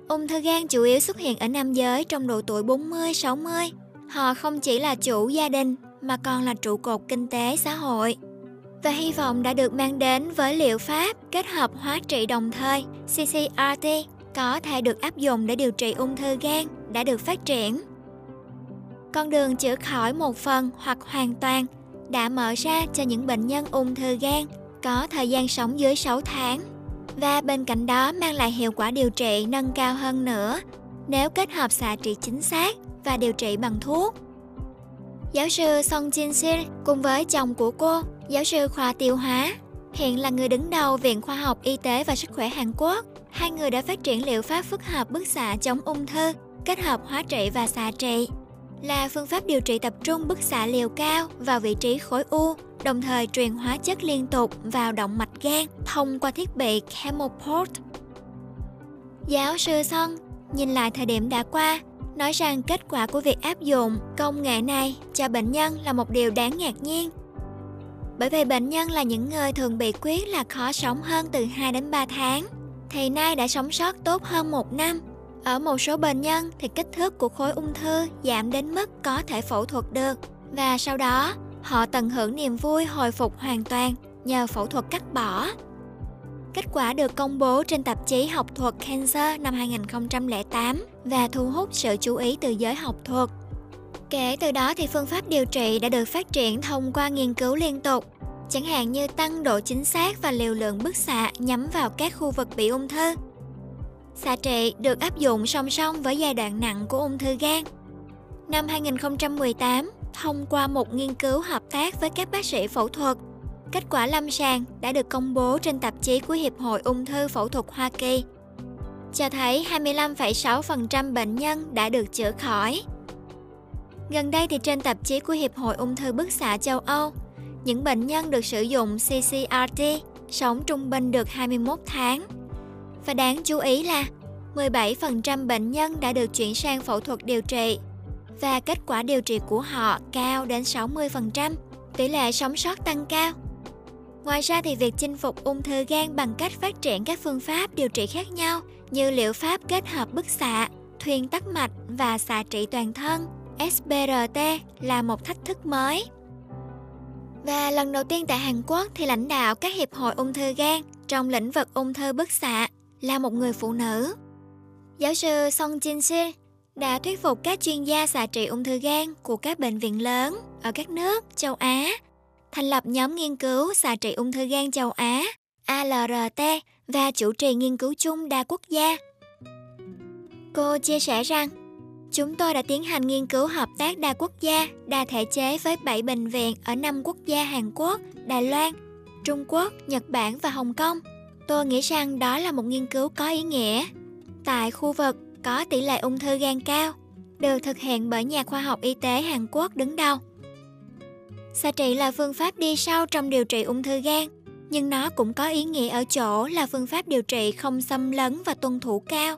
Ung thư gan chủ yếu xuất hiện ở nam giới trong độ tuổi 40-60. Họ không chỉ là chủ gia đình mà còn là trụ cột kinh tế xã hội. Và hy vọng đã được mang đến với liệu pháp kết hợp hóa trị đồng thời CCRT có thể được áp dụng để điều trị ung thư gan đã được phát triển. Con đường chữa khỏi một phần hoặc hoàn toàn đã mở ra cho những bệnh nhân ung thư gan có thời gian sống dưới 6 tháng và bên cạnh đó mang lại hiệu quả điều trị nâng cao hơn nữa nếu kết hợp xạ trị chính xác và điều trị bằng thuốc. Giáo sư Song Jin Sil cùng với chồng của cô, giáo sư khoa tiêu hóa, hiện là người đứng đầu Viện Khoa học Y tế và Sức khỏe Hàn Quốc. Hai người đã phát triển liệu pháp phức hợp bức xạ chống ung thư, kết hợp hóa trị và xạ trị là phương pháp điều trị tập trung bức xạ liều cao vào vị trí khối u, đồng thời truyền hóa chất liên tục vào động mạch gan thông qua thiết bị Chemoport. Giáo sư Son nhìn lại thời điểm đã qua, nói rằng kết quả của việc áp dụng công nghệ này cho bệnh nhân là một điều đáng ngạc nhiên. Bởi vì bệnh nhân là những người thường bị quyết là khó sống hơn từ 2 đến 3 tháng, thì nay đã sống sót tốt hơn một năm ở một số bệnh nhân thì kích thước của khối ung thư giảm đến mức có thể phẫu thuật được và sau đó họ tận hưởng niềm vui hồi phục hoàn toàn nhờ phẫu thuật cắt bỏ. Kết quả được công bố trên tạp chí học thuật Cancer năm 2008 và thu hút sự chú ý từ giới học thuật. Kể từ đó thì phương pháp điều trị đã được phát triển thông qua nghiên cứu liên tục, chẳng hạn như tăng độ chính xác và liều lượng bức xạ nhắm vào các khu vực bị ung thư Xạ trị được áp dụng song song với giai đoạn nặng của ung thư gan. Năm 2018, thông qua một nghiên cứu hợp tác với các bác sĩ phẫu thuật, kết quả lâm sàng đã được công bố trên tạp chí của Hiệp hội Ung thư Phẫu thuật Hoa Kỳ. Cho thấy 25,6% bệnh nhân đã được chữa khỏi. Gần đây thì trên tạp chí của Hiệp hội Ung thư bức xạ châu Âu, những bệnh nhân được sử dụng CCRT sống trung bình được 21 tháng và đáng chú ý là 17% bệnh nhân đã được chuyển sang phẫu thuật điều trị và kết quả điều trị của họ cao đến 60%, tỷ lệ sống sót tăng cao. Ngoài ra thì việc chinh phục ung thư gan bằng cách phát triển các phương pháp điều trị khác nhau như liệu pháp kết hợp bức xạ, thuyên tắc mạch và xạ trị toàn thân SBRT là một thách thức mới. Và lần đầu tiên tại Hàn Quốc thì lãnh đạo các hiệp hội ung thư gan trong lĩnh vực ung thư bức xạ là một người phụ nữ. Giáo sư Song Jin Sil đã thuyết phục các chuyên gia xạ trị ung thư gan của các bệnh viện lớn ở các nước châu Á thành lập nhóm nghiên cứu xạ trị ung thư gan châu Á ALRT và chủ trì nghiên cứu chung đa quốc gia. Cô chia sẻ rằng, chúng tôi đã tiến hành nghiên cứu hợp tác đa quốc gia, đa thể chế với 7 bệnh viện ở 5 quốc gia Hàn Quốc, Đài Loan, Trung Quốc, Nhật Bản và Hồng Kông – Tôi nghĩ rằng đó là một nghiên cứu có ý nghĩa. Tại khu vực có tỷ lệ ung thư gan cao, được thực hiện bởi nhà khoa học y tế Hàn Quốc đứng đầu. Xạ trị là phương pháp đi sau trong điều trị ung thư gan, nhưng nó cũng có ý nghĩa ở chỗ là phương pháp điều trị không xâm lấn và tuân thủ cao,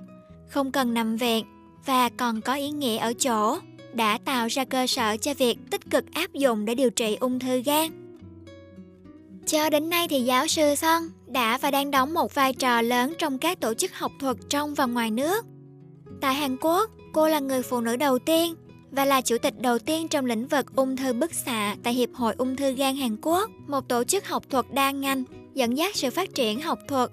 không cần nằm viện và còn có ý nghĩa ở chỗ đã tạo ra cơ sở cho việc tích cực áp dụng để điều trị ung thư gan. Cho đến nay thì giáo sư Son đã và đang đóng một vai trò lớn trong các tổ chức học thuật trong và ngoài nước. Tại Hàn Quốc, cô là người phụ nữ đầu tiên và là chủ tịch đầu tiên trong lĩnh vực ung thư bức xạ tại Hiệp hội Ung thư gan Hàn Quốc, một tổ chức học thuật đa ngành dẫn dắt sự phát triển học thuật.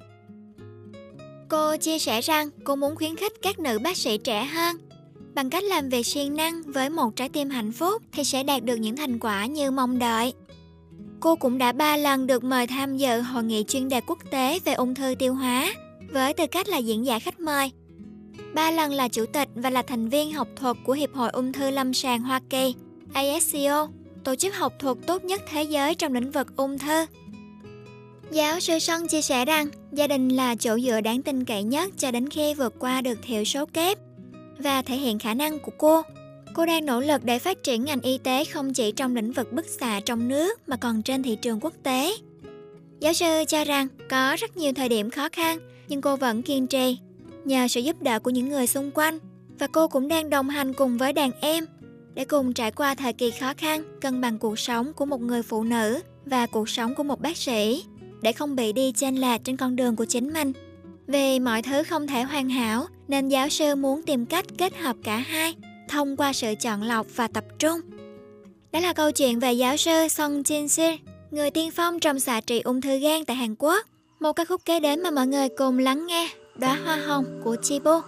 Cô chia sẻ rằng cô muốn khuyến khích các nữ bác sĩ trẻ hơn bằng cách làm việc siêng năng với một trái tim hạnh phúc thì sẽ đạt được những thành quả như mong đợi. Cô cũng đã ba lần được mời tham dự hội nghị chuyên đề quốc tế về ung thư tiêu hóa với tư cách là diễn giả khách mời. Ba lần là chủ tịch và là thành viên học thuật của Hiệp hội Ung thư Lâm sàng Hoa Kỳ, ASCO, tổ chức học thuật tốt nhất thế giới trong lĩnh vực ung thư. Giáo sư Sơn chia sẻ rằng gia đình là chỗ dựa đáng tin cậy nhất cho đến khi vượt qua được thiểu số kép và thể hiện khả năng của cô. Cô đang nỗ lực để phát triển ngành y tế không chỉ trong lĩnh vực bức xạ trong nước mà còn trên thị trường quốc tế. Giáo sư cho rằng có rất nhiều thời điểm khó khăn, nhưng cô vẫn kiên trì nhờ sự giúp đỡ của những người xung quanh và cô cũng đang đồng hành cùng với đàn em để cùng trải qua thời kỳ khó khăn, cân bằng cuộc sống của một người phụ nữ và cuộc sống của một bác sĩ để không bị đi chênh lệch trên con đường của chính mình. Vì mọi thứ không thể hoàn hảo nên giáo sư muốn tìm cách kết hợp cả hai thông qua sự chọn lọc và tập trung. Đó là câu chuyện về giáo sư Song Jin Sil, người tiên phong trong xạ trị ung thư gan tại Hàn Quốc. Một ca khúc kế đến mà mọi người cùng lắng nghe, Đóa hoa hồng của Chibo.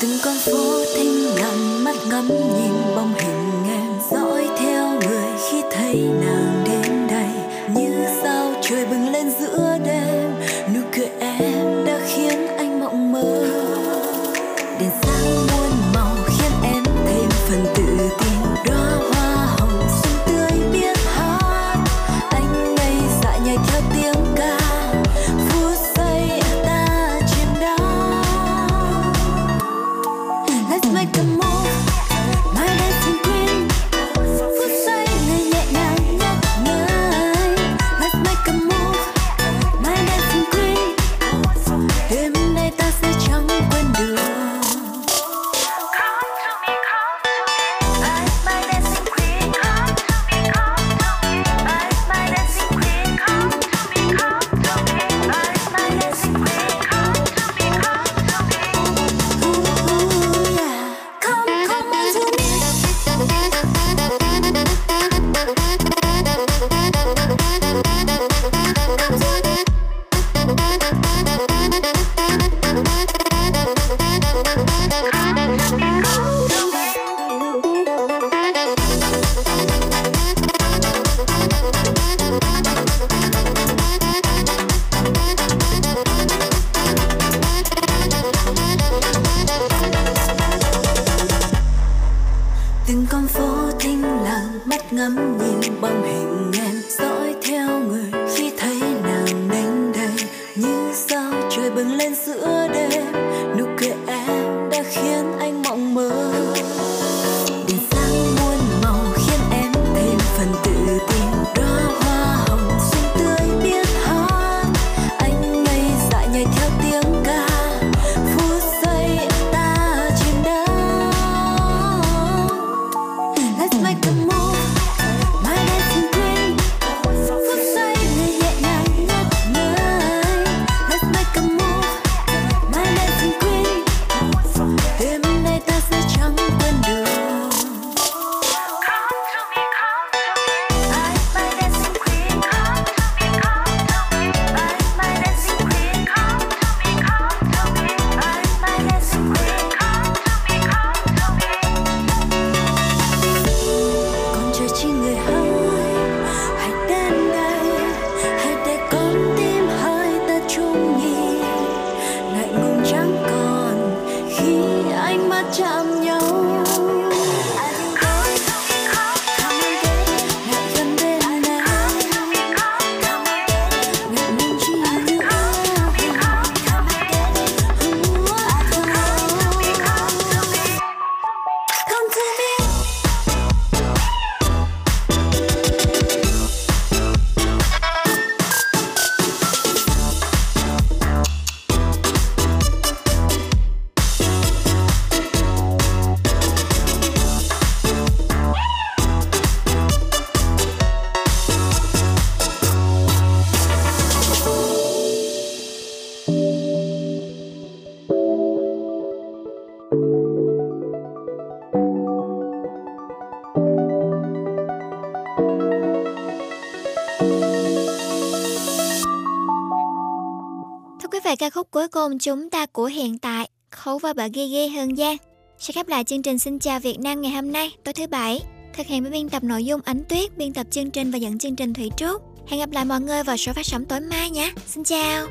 từng con phố thinh lặng mắt ngắm nhìn bóng hình em dõi theo người khi thấy nàng cùng chúng ta của hiện tại, Khấu và bà Ghi Ghi Hương Giang. Sẽ khép lại chương trình Xin chào Việt Nam ngày hôm nay, tối thứ Bảy. Thực hiện với biên tập nội dung Ánh Tuyết, biên tập chương trình và dẫn chương trình Thủy Trúc. Hẹn gặp lại mọi người vào số phát sóng tối mai nhé. Xin chào!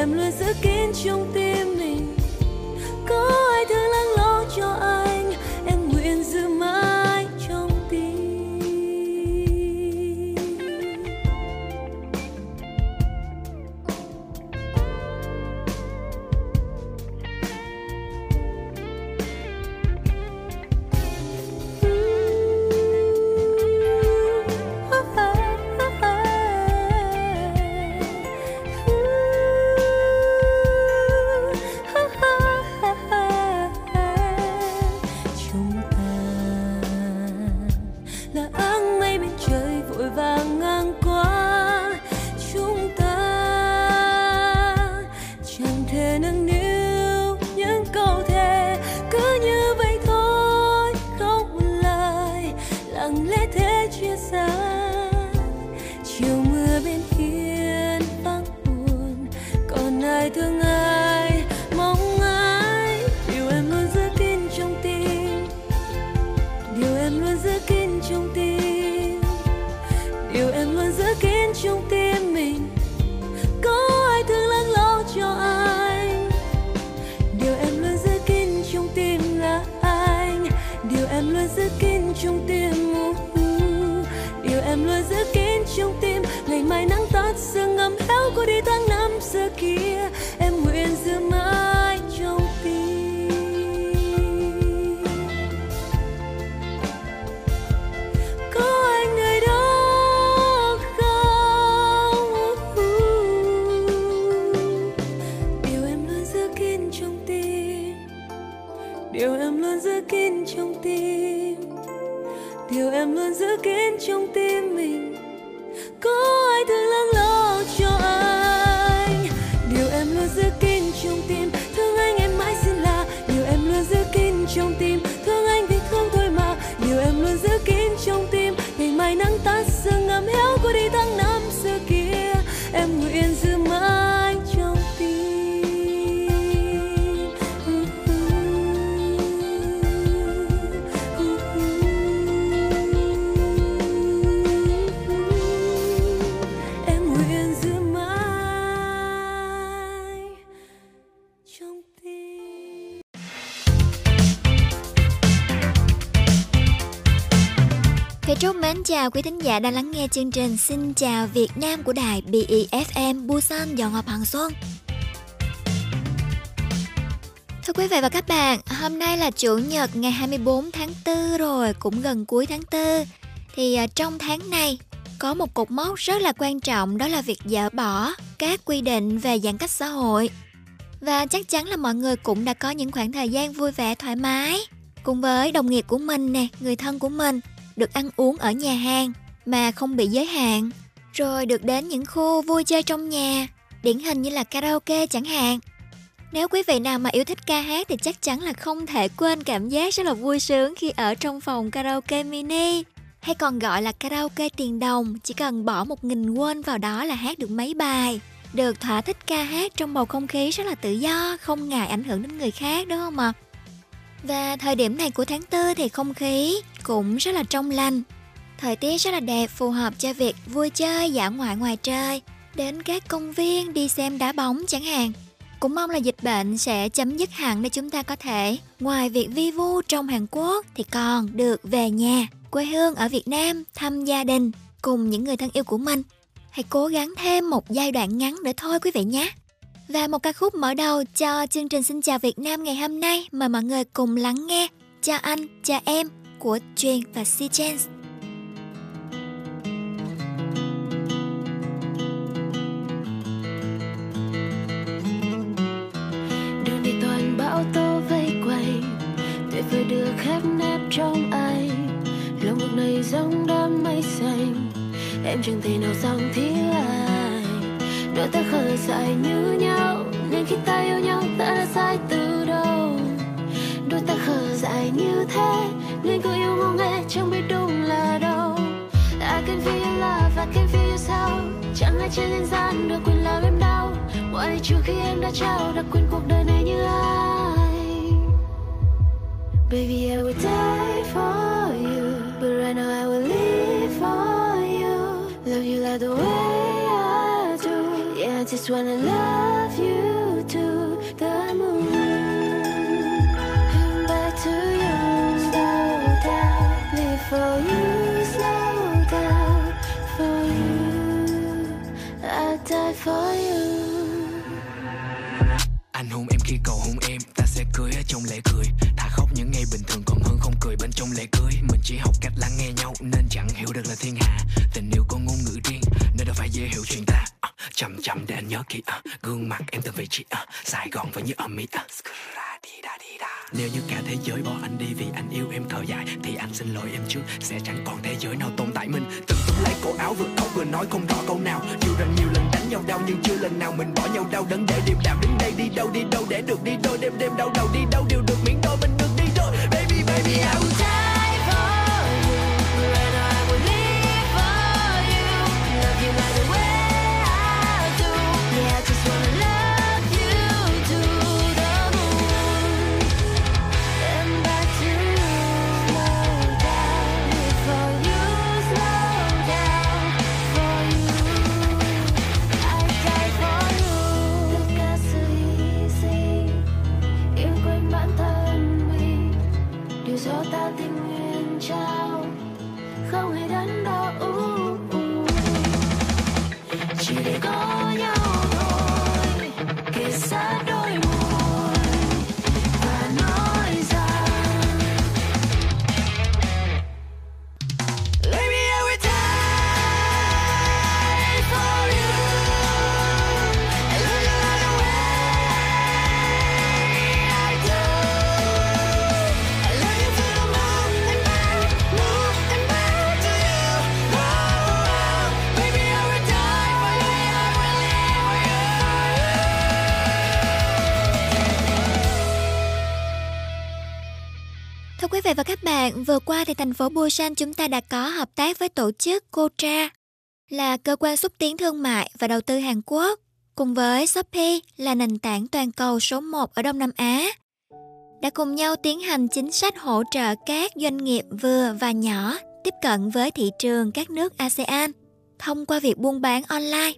em luôn giữ kín trong tim mình. chào quý thính giả đang lắng nghe chương trình Xin chào Việt Nam của đài BEFM Busan do Ngọc Hằng Xuân. Thưa quý vị và các bạn, hôm nay là Chủ nhật ngày 24 tháng 4 rồi, cũng gần cuối tháng 4. Thì à, trong tháng này có một cột mốc rất là quan trọng đó là việc dỡ bỏ các quy định về giãn cách xã hội. Và chắc chắn là mọi người cũng đã có những khoảng thời gian vui vẻ thoải mái cùng với đồng nghiệp của mình nè, người thân của mình được ăn uống ở nhà hàng mà không bị giới hạn, rồi được đến những khu vui chơi trong nhà, điển hình như là karaoke chẳng hạn. Nếu quý vị nào mà yêu thích ca hát thì chắc chắn là không thể quên cảm giác rất là vui sướng khi ở trong phòng karaoke mini hay còn gọi là karaoke tiền đồng, chỉ cần bỏ một nghìn won vào đó là hát được mấy bài, được thỏa thích ca hát trong bầu không khí rất là tự do, không ngại ảnh hưởng đến người khác đúng không ạ? Và thời điểm này của tháng 4 thì không khí cũng rất là trong lành. Thời tiết rất là đẹp, phù hợp cho việc vui chơi, dã ngoại ngoài trời, đến các công viên đi xem đá bóng chẳng hạn. Cũng mong là dịch bệnh sẽ chấm dứt hẳn để chúng ta có thể, ngoài việc vi vu trong Hàn Quốc thì còn được về nhà, quê hương ở Việt Nam, thăm gia đình, cùng những người thân yêu của mình. Hãy cố gắng thêm một giai đoạn ngắn nữa thôi quý vị nhé. Và một ca khúc mở đầu cho chương trình Xin chào Việt Nam ngày hôm nay mời mọi người cùng lắng nghe chào anh, chào em của Jane và Si Chance. đường đi toàn bão tố vây quanh, tuyệt vời được khép nép trong anh lòng ngực này giống đám mây xanh, em chẳng thể nào dòng thiếu ai. đôi ta khờ dại như nhau nên khi ta yêu nhau, ta đã sai từ đầu đôi ta dại như thế. Nên cứ yêu ngô nghê chẳng biết đúng là đâu. I can feel your love, I can feel your sound Chẳng ai trên nhân gian được quyền làm em đau. Mọi trừ khi em đã trao đã quên cuộc đời này như ai. Baby I will die for you. But right now I will live for you. Love you like the way I do. Yeah I just wanna love you. For you Slow down For you I die for you Anh hôn em khi cầu hôn em, Ta sẽ cười ở trong lễ cười Thà khóc những ngày bình thường còn hơn không cười bên trong lễ cưới. Mình chỉ học cách lắng nghe nhau, Nên chẳng hiểu được là thiên hạ. Tình yêu có ngôn ngữ riêng, Nên đâu phải dễ hiểu chuyện ta. Ờ, chậm chậm để anh nhớ kỹ ờ, Gương mặt em từng vị trí ờ, Sài Gòn vẫn như ở Mỹ. Nếu như cả thế giới bỏ anh đi vì anh yêu em thở dài Thì anh xin lỗi em trước. Sẽ chẳng còn thế giới nào tồn tại mình. Từng túm lấy cổ áo vừa khóc vừa nói không rõ câu nào. Dù rằng nhiều lần đánh nhau đau, nhưng chưa lần nào mình bỏ nhau đau. Đớn để điềm đạm đến đây đi đâu đi đâu để được đi đôi. Đêm đêm đau đầu, đi đâu đều được miễn đôi. Mình được đi đôi. Baby baby, I will chỉ vị và các bạn, vừa qua thì thành phố Busan chúng ta đã có hợp tác với tổ chức Kotra là cơ quan xúc tiến thương mại và đầu tư Hàn Quốc cùng với Shopee là nền tảng toàn cầu số 1 ở Đông Nam Á đã cùng nhau tiến hành chính sách hỗ trợ các doanh nghiệp vừa và nhỏ tiếp cận với thị trường các nước ASEAN thông qua việc buôn bán online.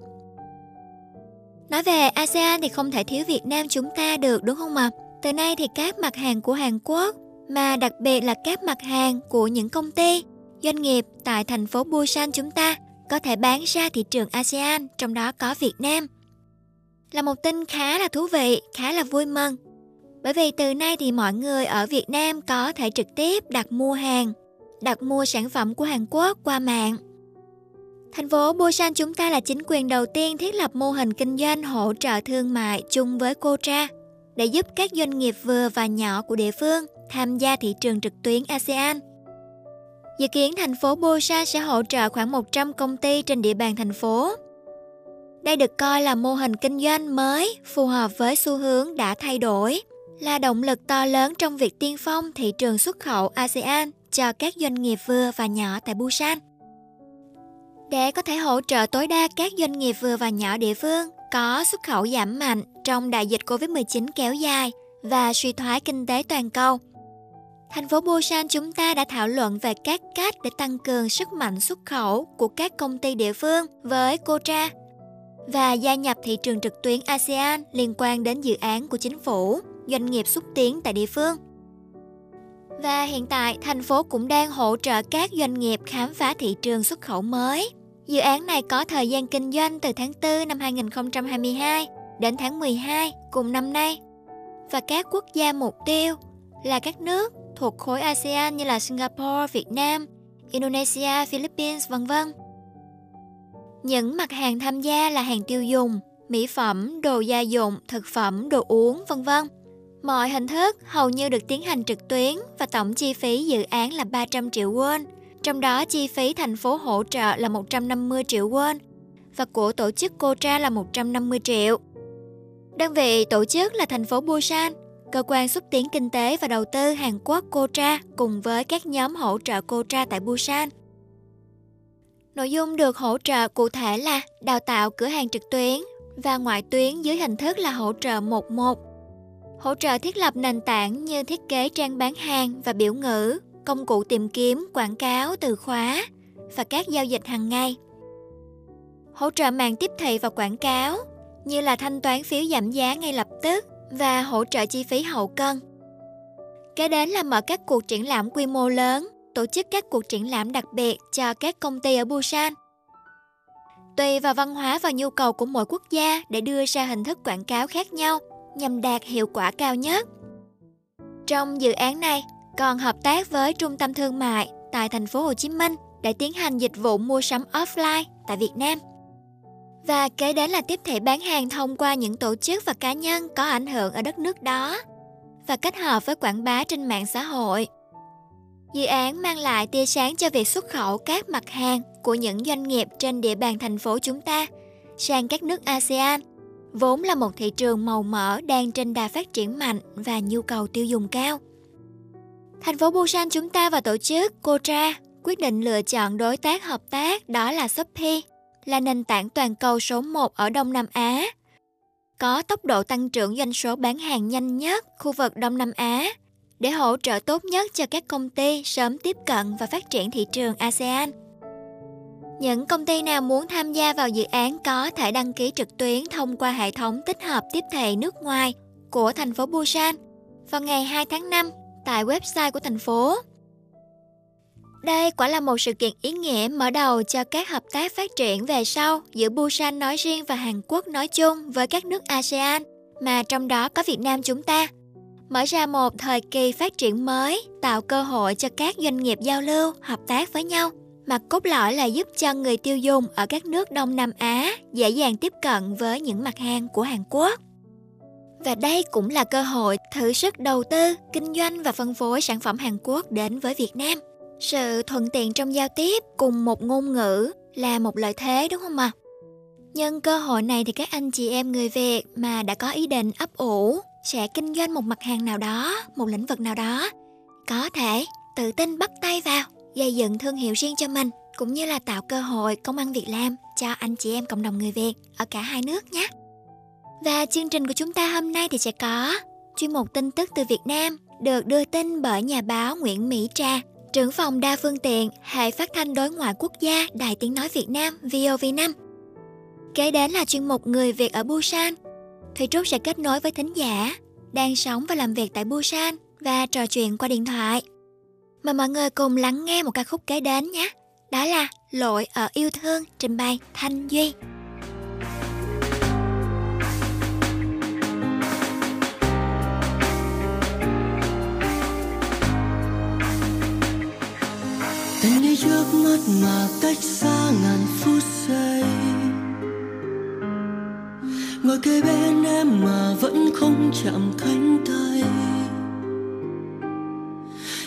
Nói về ASEAN thì không thể thiếu Việt Nam chúng ta được đúng không ạ? Từ nay thì các mặt hàng của Hàn Quốc mà đặc biệt là các mặt hàng của những công ty, doanh nghiệp tại thành phố Busan chúng ta có thể bán ra thị trường ASEAN, trong đó có Việt Nam. Là một tin khá là thú vị, khá là vui mừng. Bởi vì từ nay thì mọi người ở Việt Nam có thể trực tiếp đặt mua hàng, đặt mua sản phẩm của Hàn Quốc qua mạng. Thành phố Busan chúng ta là chính quyền đầu tiên thiết lập mô hình kinh doanh hỗ trợ thương mại chung với Cotra để giúp các doanh nghiệp vừa và nhỏ của địa phương tham gia thị trường trực tuyến ASEAN. Dự kiến thành phố Busan sẽ hỗ trợ khoảng 100 công ty trên địa bàn thành phố. Đây được coi là mô hình kinh doanh mới, phù hợp với xu hướng đã thay đổi, là động lực to lớn trong việc tiên phong thị trường xuất khẩu ASEAN cho các doanh nghiệp vừa và nhỏ tại Busan. Để có thể hỗ trợ tối đa các doanh nghiệp vừa và nhỏ địa phương có xuất khẩu giảm mạnh trong đại dịch Covid-19 kéo dài và suy thoái kinh tế toàn cầu. Thành phố Busan chúng ta đã thảo luận về các cách để tăng cường sức mạnh xuất khẩu của các công ty địa phương với Cotra và gia nhập thị trường trực tuyến ASEAN liên quan đến dự án của chính phủ, doanh nghiệp xúc tiến tại địa phương. Và hiện tại, thành phố cũng đang hỗ trợ các doanh nghiệp khám phá thị trường xuất khẩu mới. Dự án này có thời gian kinh doanh từ tháng 4 năm 2022 đến tháng 12 cùng năm nay. Và các quốc gia mục tiêu là các nước thuộc khối ASEAN như là Singapore, Việt Nam, Indonesia, Philippines, vân vân. Những mặt hàng tham gia là hàng tiêu dùng, mỹ phẩm, đồ gia dụng, thực phẩm, đồ uống, vân vân. Mọi hình thức hầu như được tiến hành trực tuyến và tổng chi phí dự án là 300 triệu won, trong đó chi phí thành phố hỗ trợ là 150 triệu won và của tổ chức Cotra là 150 triệu. Đơn vị tổ chức là thành phố Busan, cơ quan xúc tiến kinh tế và đầu tư Hàn Quốc Cotra cùng với các nhóm hỗ trợ Cotra tại Busan. Nội dung được hỗ trợ cụ thể là đào tạo cửa hàng trực tuyến và ngoại tuyến dưới hình thức là hỗ trợ 11 hỗ trợ thiết lập nền tảng như thiết kế trang bán hàng và biểu ngữ, công cụ tìm kiếm, quảng cáo, từ khóa và các giao dịch hàng ngày. Hỗ trợ mạng tiếp thị và quảng cáo như là thanh toán phiếu giảm giá ngay lập tức và hỗ trợ chi phí hậu cân. Kế đến là mở các cuộc triển lãm quy mô lớn, tổ chức các cuộc triển lãm đặc biệt cho các công ty ở Busan. Tùy vào văn hóa và nhu cầu của mỗi quốc gia để đưa ra hình thức quảng cáo khác nhau – nhằm đạt hiệu quả cao nhất. Trong dự án này, còn hợp tác với trung tâm thương mại tại thành phố Hồ Chí Minh để tiến hành dịch vụ mua sắm offline tại Việt Nam. Và kế đến là tiếp thị bán hàng thông qua những tổ chức và cá nhân có ảnh hưởng ở đất nước đó và kết hợp với quảng bá trên mạng xã hội. Dự án mang lại tia sáng cho việc xuất khẩu các mặt hàng của những doanh nghiệp trên địa bàn thành phố chúng ta sang các nước ASEAN vốn là một thị trường màu mỡ đang trên đà phát triển mạnh và nhu cầu tiêu dùng cao. Thành phố Busan chúng ta và tổ chức KOTRA quyết định lựa chọn đối tác hợp tác đó là Shopee, là nền tảng toàn cầu số 1 ở Đông Nam Á. Có tốc độ tăng trưởng doanh số bán hàng nhanh nhất khu vực Đông Nam Á để hỗ trợ tốt nhất cho các công ty sớm tiếp cận và phát triển thị trường ASEAN. Những công ty nào muốn tham gia vào dự án có thể đăng ký trực tuyến thông qua hệ thống tích hợp tiếp thị nước ngoài của thành phố Busan vào ngày 2 tháng 5 tại website của thành phố. Đây quả là một sự kiện ý nghĩa mở đầu cho các hợp tác phát triển về sau giữa Busan nói riêng và Hàn Quốc nói chung với các nước ASEAN, mà trong đó có Việt Nam chúng ta. Mở ra một thời kỳ phát triển mới, tạo cơ hội cho các doanh nghiệp giao lưu, hợp tác với nhau mà cốt lõi là giúp cho người tiêu dùng ở các nước Đông Nam Á dễ dàng tiếp cận với những mặt hàng của Hàn Quốc. Và đây cũng là cơ hội thử sức đầu tư, kinh doanh và phân phối sản phẩm Hàn Quốc đến với Việt Nam. Sự thuận tiện trong giao tiếp cùng một ngôn ngữ là một lợi thế đúng không ạ? Nhân cơ hội này thì các anh chị em người Việt mà đã có ý định ấp ủ sẽ kinh doanh một mặt hàng nào đó, một lĩnh vực nào đó, có thể tự tin bắt tay vào gây dựng thương hiệu riêng cho mình cũng như là tạo cơ hội công ăn việc làm cho anh chị em cộng đồng người Việt ở cả hai nước nhé. Và chương trình của chúng ta hôm nay thì sẽ có chuyên mục tin tức từ Việt Nam được đưa tin bởi nhà báo Nguyễn Mỹ Trà, trưởng phòng đa phương tiện, hệ phát thanh đối ngoại quốc gia, Đài Tiếng Nói Việt Nam VOV5. Kế đến là chuyên mục Người Việt ở Busan. Thủy Trúc sẽ kết nối với thính giả đang sống và làm việc tại Busan và trò chuyện qua điện thoại. Mời mọi người cùng lắng nghe một ca khúc kế đến nhé. Đó là Lội ở yêu thương, trình bày Thanh Duy. Trước mắt mà cách xa ngàn phút giây. Ngồi kề bên em mà vẫn không chạm cánh tay.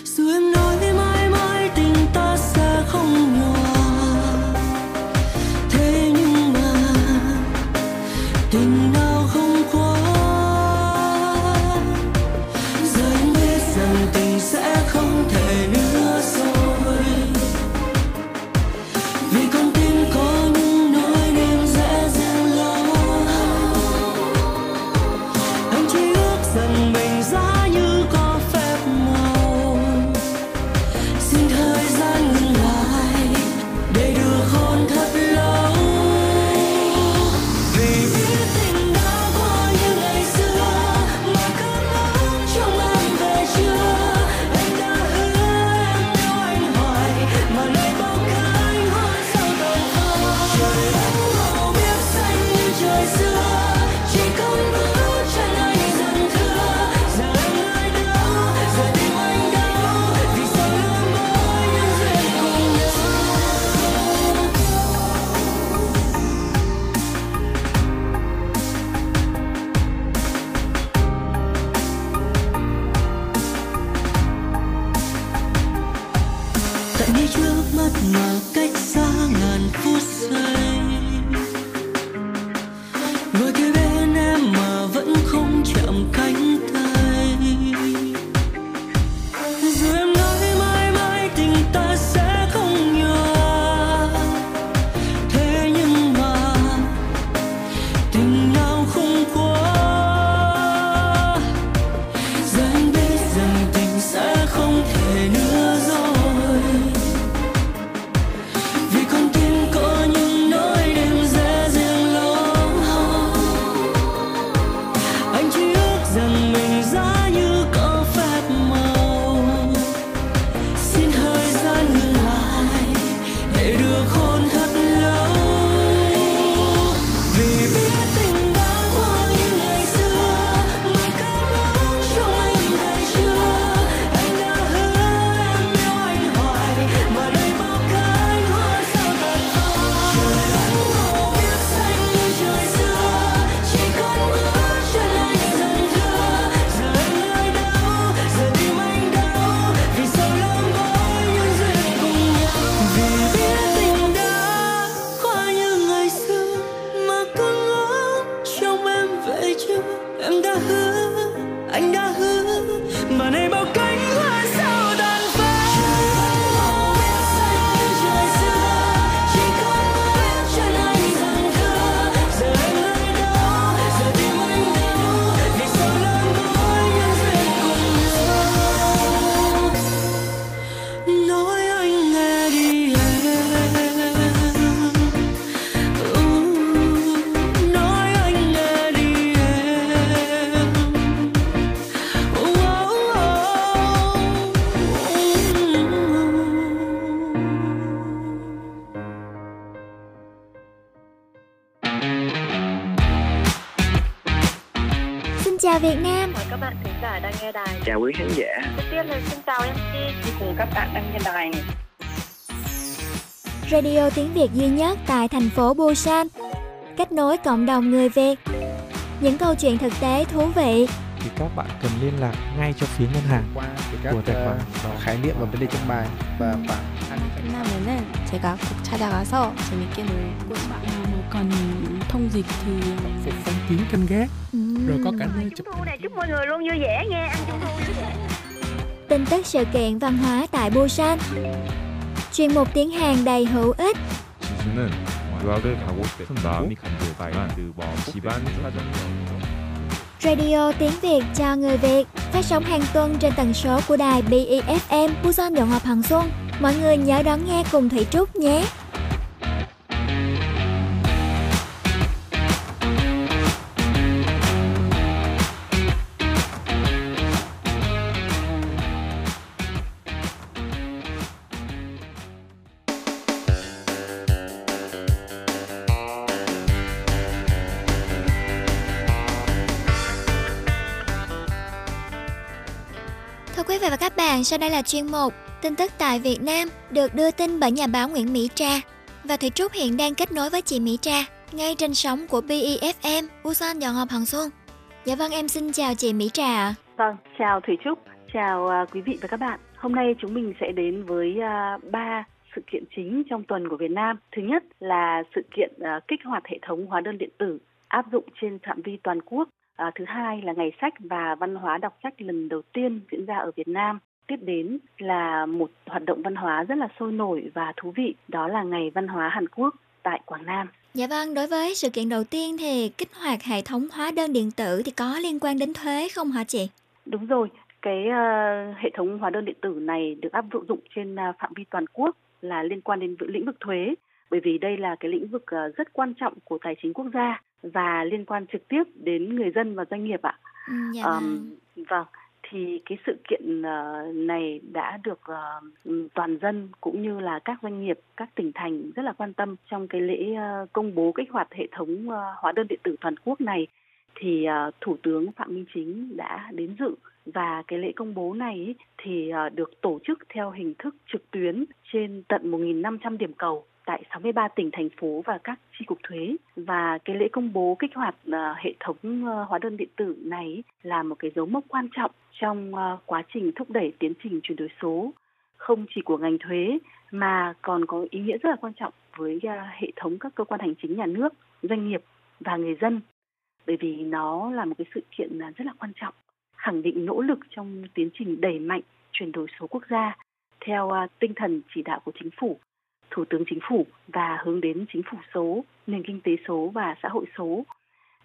Dù em nói mãi mãi chào Việt Nam. Mời các bạn thính giả đang nghe đài. Chào quý khán giả. Đầu tiên là xin chào MC Đi cùng các bạn đang nghe đài này. Radio tiếng Việt duy nhất tại thành phố Busan. Kết nối cộng đồng người Việt. Những câu chuyện thực tế thú vị. thì các bạn cần liên lạc ngay cho phía ngân hàng qua của tài khoản đó. khái niệm và vấn đề trong bài và khoảng 끝나면은 제가 꼭 찾아가서 재밌게 놀고 싶어요. À, mà còn thông dịch thì phục phong kiến canh gác rồi có cả nơi chụp thu này chúc mọi người luôn vui vẻ nghe ăn trung thu tin tức sự kiện văn hóa tại Busan. Chuyên mục tiếng Hàn đầy hữu ích. Radio tiếng Việt cho người Việt. Phát sóng hàng tuần trên tần số của đài BEFM Busan Đồng Hòa Hằng Xuân. Mọi người nhớ đón nghe cùng Thủy Trúc nhé. Sau đây là chuyên mục Tin tức tại Việt Nam được đưa tin bởi nhà báo Nguyễn Mỹ Trà. Và Thủy Trúc hiện đang kết nối với chị Mỹ Trà ngay trên sóng của BEFM Busan Dọn Ngọc Hằng Xuân. Dạ vâng, em xin chào chị Mỹ Trà ạ. Vâng, chào Thủy Trúc, chào à, quý vị và các bạn. Hôm nay chúng mình sẽ đến với à, ba sự kiện chính trong tuần của Việt Nam. Thứ nhất là sự kiện à, kích hoạt hệ thống hóa đơn điện tử áp dụng trên phạm vi toàn quốc. À, thứ hai là ngày sách và văn hóa đọc sách lần đầu tiên diễn ra ở Việt Nam. Tiếp đến là một hoạt động văn hóa rất là sôi nổi và thú vị, đó là ngày văn hóa Hàn Quốc tại Quảng Nam. Dạ vâng, đối với sự kiện đầu tiên thì kích hoạt hệ thống hóa đơn điện tử thì có liên quan đến thuế không hả chị? Đúng rồi, cái ờ, hệ thống hóa đơn điện tử này được áp dụng trên ờ, phạm vi toàn quốc là liên quan đến lĩnh vực thuế bởi vì đây là cái lĩnh vực ờ, rất quan trọng của tài chính quốc gia và liên quan trực tiếp đến người dân và doanh nghiệp ạ. Ừ, dạ Ờm, vâng, thì cái sự kiện ờ, này đã được ờ, toàn dân cũng như là các doanh nghiệp, các tỉnh thành rất là quan tâm trong cái lễ ờ, công bố kích hoạt hệ thống hóa đơn điện tử toàn quốc này. Thì Thủ tướng Phạm Minh Chính đã đến dự và cái lễ công bố này thì được tổ chức theo hình thức trực tuyến trên tận 1.500 điểm cầu tại 63 tỉnh thành phố và các chi cục thuế. Và cái lễ công bố kích hoạt ờ, hệ thống ờ, hóa đơn điện tử này là một cái dấu mốc quan trọng trong ờ, quá trình thúc đẩy tiến trình chuyển đổi số không chỉ của ngành thuế mà còn có ý nghĩa rất là quan trọng với hệ thống các cơ quan hành chính nhà nước, doanh nghiệp và người dân. Bởi vì nó là một cái sự kiện rất là quan trọng khẳng định nỗ lực trong tiến trình đẩy mạnh chuyển đổi số quốc gia theo tinh thần chỉ đạo của chính phủ, thủ tướng chính phủ và hướng đến chính phủ số, nền kinh tế số và xã hội số.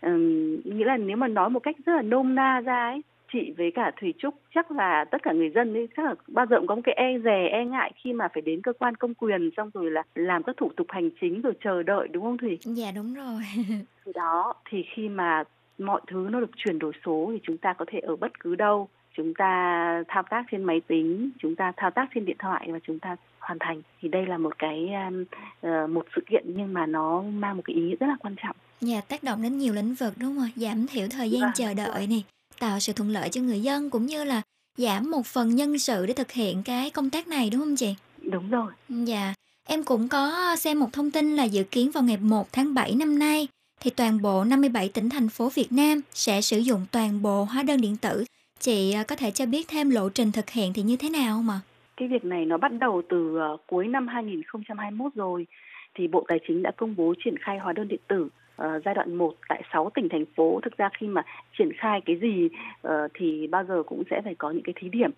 Ừm, nghĩa là nếu mà nói một cách rất là nôm na ra ấy, chị với cả Thủy Trúc chắc là tất cả người dân ấy chắc là bao giờ cũng có một cái e dè e ngại khi mà phải đến cơ quan công quyền xong rồi là làm các thủ tục hành chính rồi chờ đợi đúng không Thủy? Dạ đúng rồi. Thì đó thì khi mà mọi thứ nó được chuyển đổi số thì chúng ta có thể ở bất cứ đâu chúng ta thao tác trên máy tính chúng ta thao tác trên điện thoại và chúng ta hoàn thành thì đây là một cái um, uh, một sự kiện nhưng mà nó mang một cái ý nghĩa rất là quan trọng Dạ tác động đến nhiều lĩnh vực đúng không ạ? Giảm thiểu thời gian Vâng, chờ đợi này, tạo sự thuận lợi cho người dân cũng như là giảm một phần nhân sự để thực hiện cái công tác này đúng không chị? đúng rồi Dạ, em cũng có xem một thông tin là dự kiến vào ngày 1 tháng 7 năm nay thì toàn bộ 57 tỉnh thành phố Việt Nam sẽ sử dụng toàn bộ hóa đơn điện tử. Chị à, có thể cho biết thêm lộ trình thực hiện thì như thế nào không ạ? Cái việc này nó bắt đầu từ uh, cuối năm 2021 rồi thì Bộ Tài chính đã công bố triển khai hóa đơn điện tử uh, giai đoạn 1 tại 6 tỉnh thành phố. Thực ra khi mà triển khai cái gì uh, thì bao giờ cũng sẽ phải có những cái thí điểm.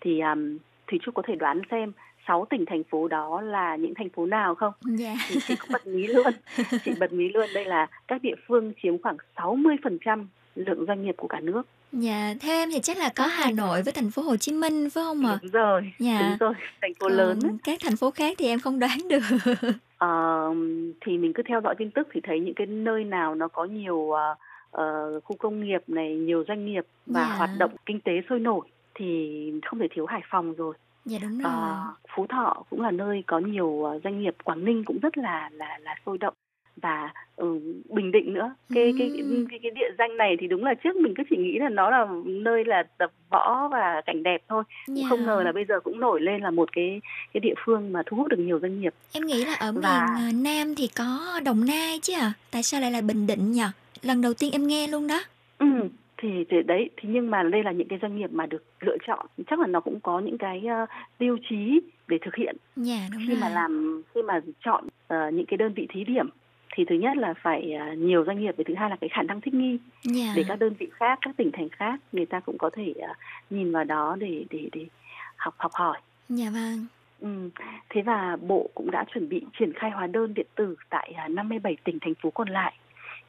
Thì um, Thủy Trúc có thể đoán xem 6 tỉnh thành phố đó là những thành phố nào không? Dạ. Thì chị cũng bật mí luôn. chị bật mí luôn đây là các địa phương chiếm khoảng 60% lượng doanh nghiệp của cả nước. Dạ, theo em thì chắc là có Hà Nội với thành phố Hồ Chí Minh phải không ạ? Đúng rồi, Dạ. đúng rồi, thành phố lớn. Còn các thành phố khác thì em không đoán được. Ờ, thì mình cứ theo dõi tin tức thì thấy những cái nơi nào nó có nhiều ờ, ờ, khu công nghiệp này, nhiều doanh nghiệp và Dạ. hoạt động kinh tế sôi nổi thì không thể thiếu Hải Phòng rồi. Dạ đúng rồi. Ờ, Phú Thọ cũng là nơi có nhiều ờ, doanh nghiệp, Quảng Ninh cũng rất là là là sôi động và ừ, Bình Định nữa. Cái, cái cái cái địa danh này thì đúng là trước mình cứ chỉ nghĩ là nó là nơi là tập võ và cảnh đẹp thôi. Dạ. không ngờ là bây giờ cũng nổi lên là một cái cái địa phương mà thu hút được nhiều doanh nghiệp. Em nghĩ là ở miền Và- à, Nam thì có Đồng Nai chứ à? Tại sao lại là Bình Định nhỉ? Lần đầu tiên em nghe luôn đó. Ừ, thì, thì đấy thì nhưng mà đây là những cái doanh nghiệp mà được lựa chọn chắc là nó cũng có những cái ờ, tiêu chí để thực hiện Dạ đúng khi rồi. mà làm khi mà chọn ờ, những cái đơn vị thí điểm thì thứ nhất là phải ờ, nhiều doanh nghiệp và thứ hai là cái khả năng thích nghi Dạ. để các đơn vị khác các tỉnh thành khác người ta cũng có thể ờ, nhìn vào đó để để để học học hỏi Dạ vâng. Ừ. Thế và Bộ cũng đã chuẩn bị triển khai hóa đơn điện tử tại à, 57 tỉnh thành phố còn lại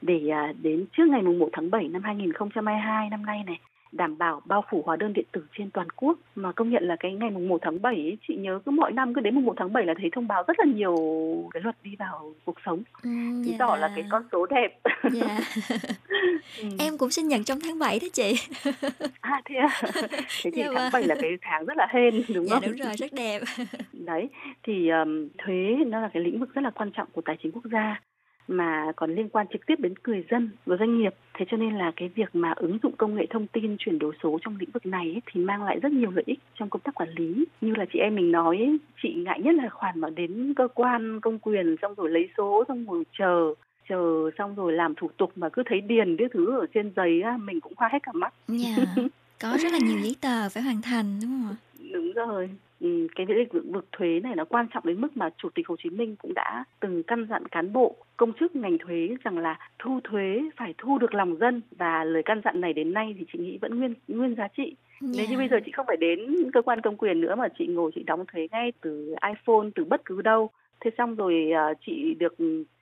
để à, đến trước ngày mùng 1 tháng 7 năm 2022 năm nay này đảm bảo bao phủ hóa đơn điện tử trên toàn quốc mà công nhận là cái ngày mùng 1 tháng 7 ấy, chị nhớ cứ mọi năm cứ đến mùng 1 tháng 7 là thấy thông báo rất là nhiều cái luật đi vào cuộc sống Ừ, chứng dạ. tỏ là cái con số đẹp Dạ. Em cũng sinh nhật trong tháng 7 đó chị. à thế à? thế thì Dạ tháng vâng. 7 là cái tháng rất là hên đúng không đúng rồi, rất đẹp. đấy thì um, thuế nó là cái lĩnh vực rất là quan trọng của tài chính quốc gia mà còn liên quan trực tiếp đến người dân và doanh nghiệp thế cho nên là cái việc mà ứng dụng công nghệ thông tin chuyển đổi số trong lĩnh vực này ấy, thì mang lại rất nhiều lợi ích trong công tác quản lý như là chị em mình nói ấy, chị ngại nhất là khoản mà đến cơ quan công quyền xong rồi lấy số xong rồi chờ chờ xong rồi làm thủ tục mà cứ thấy điền cái thứ ở trên giấy á, mình cũng hoa hết cả mắt Dạ. Có rất là nhiều giấy tờ phải hoàn thành đúng không ạ? Đúng rồi. Ừ, cái lĩnh vực vực thuế này nó quan trọng đến mức mà Chủ tịch Hồ Chí Minh cũng đã từng căn dặn cán bộ, công chức ngành thuế rằng là thu thuế phải thu được lòng dân và lời căn dặn này đến nay thì chị nghĩ vẫn nguyên nguyên giá trị. Nếu như bây giờ chị không phải đến cơ quan công quyền nữa mà chị ngồi chị đóng thuế ngay từ iPhone từ bất cứ đâu thế xong rồi à, chị được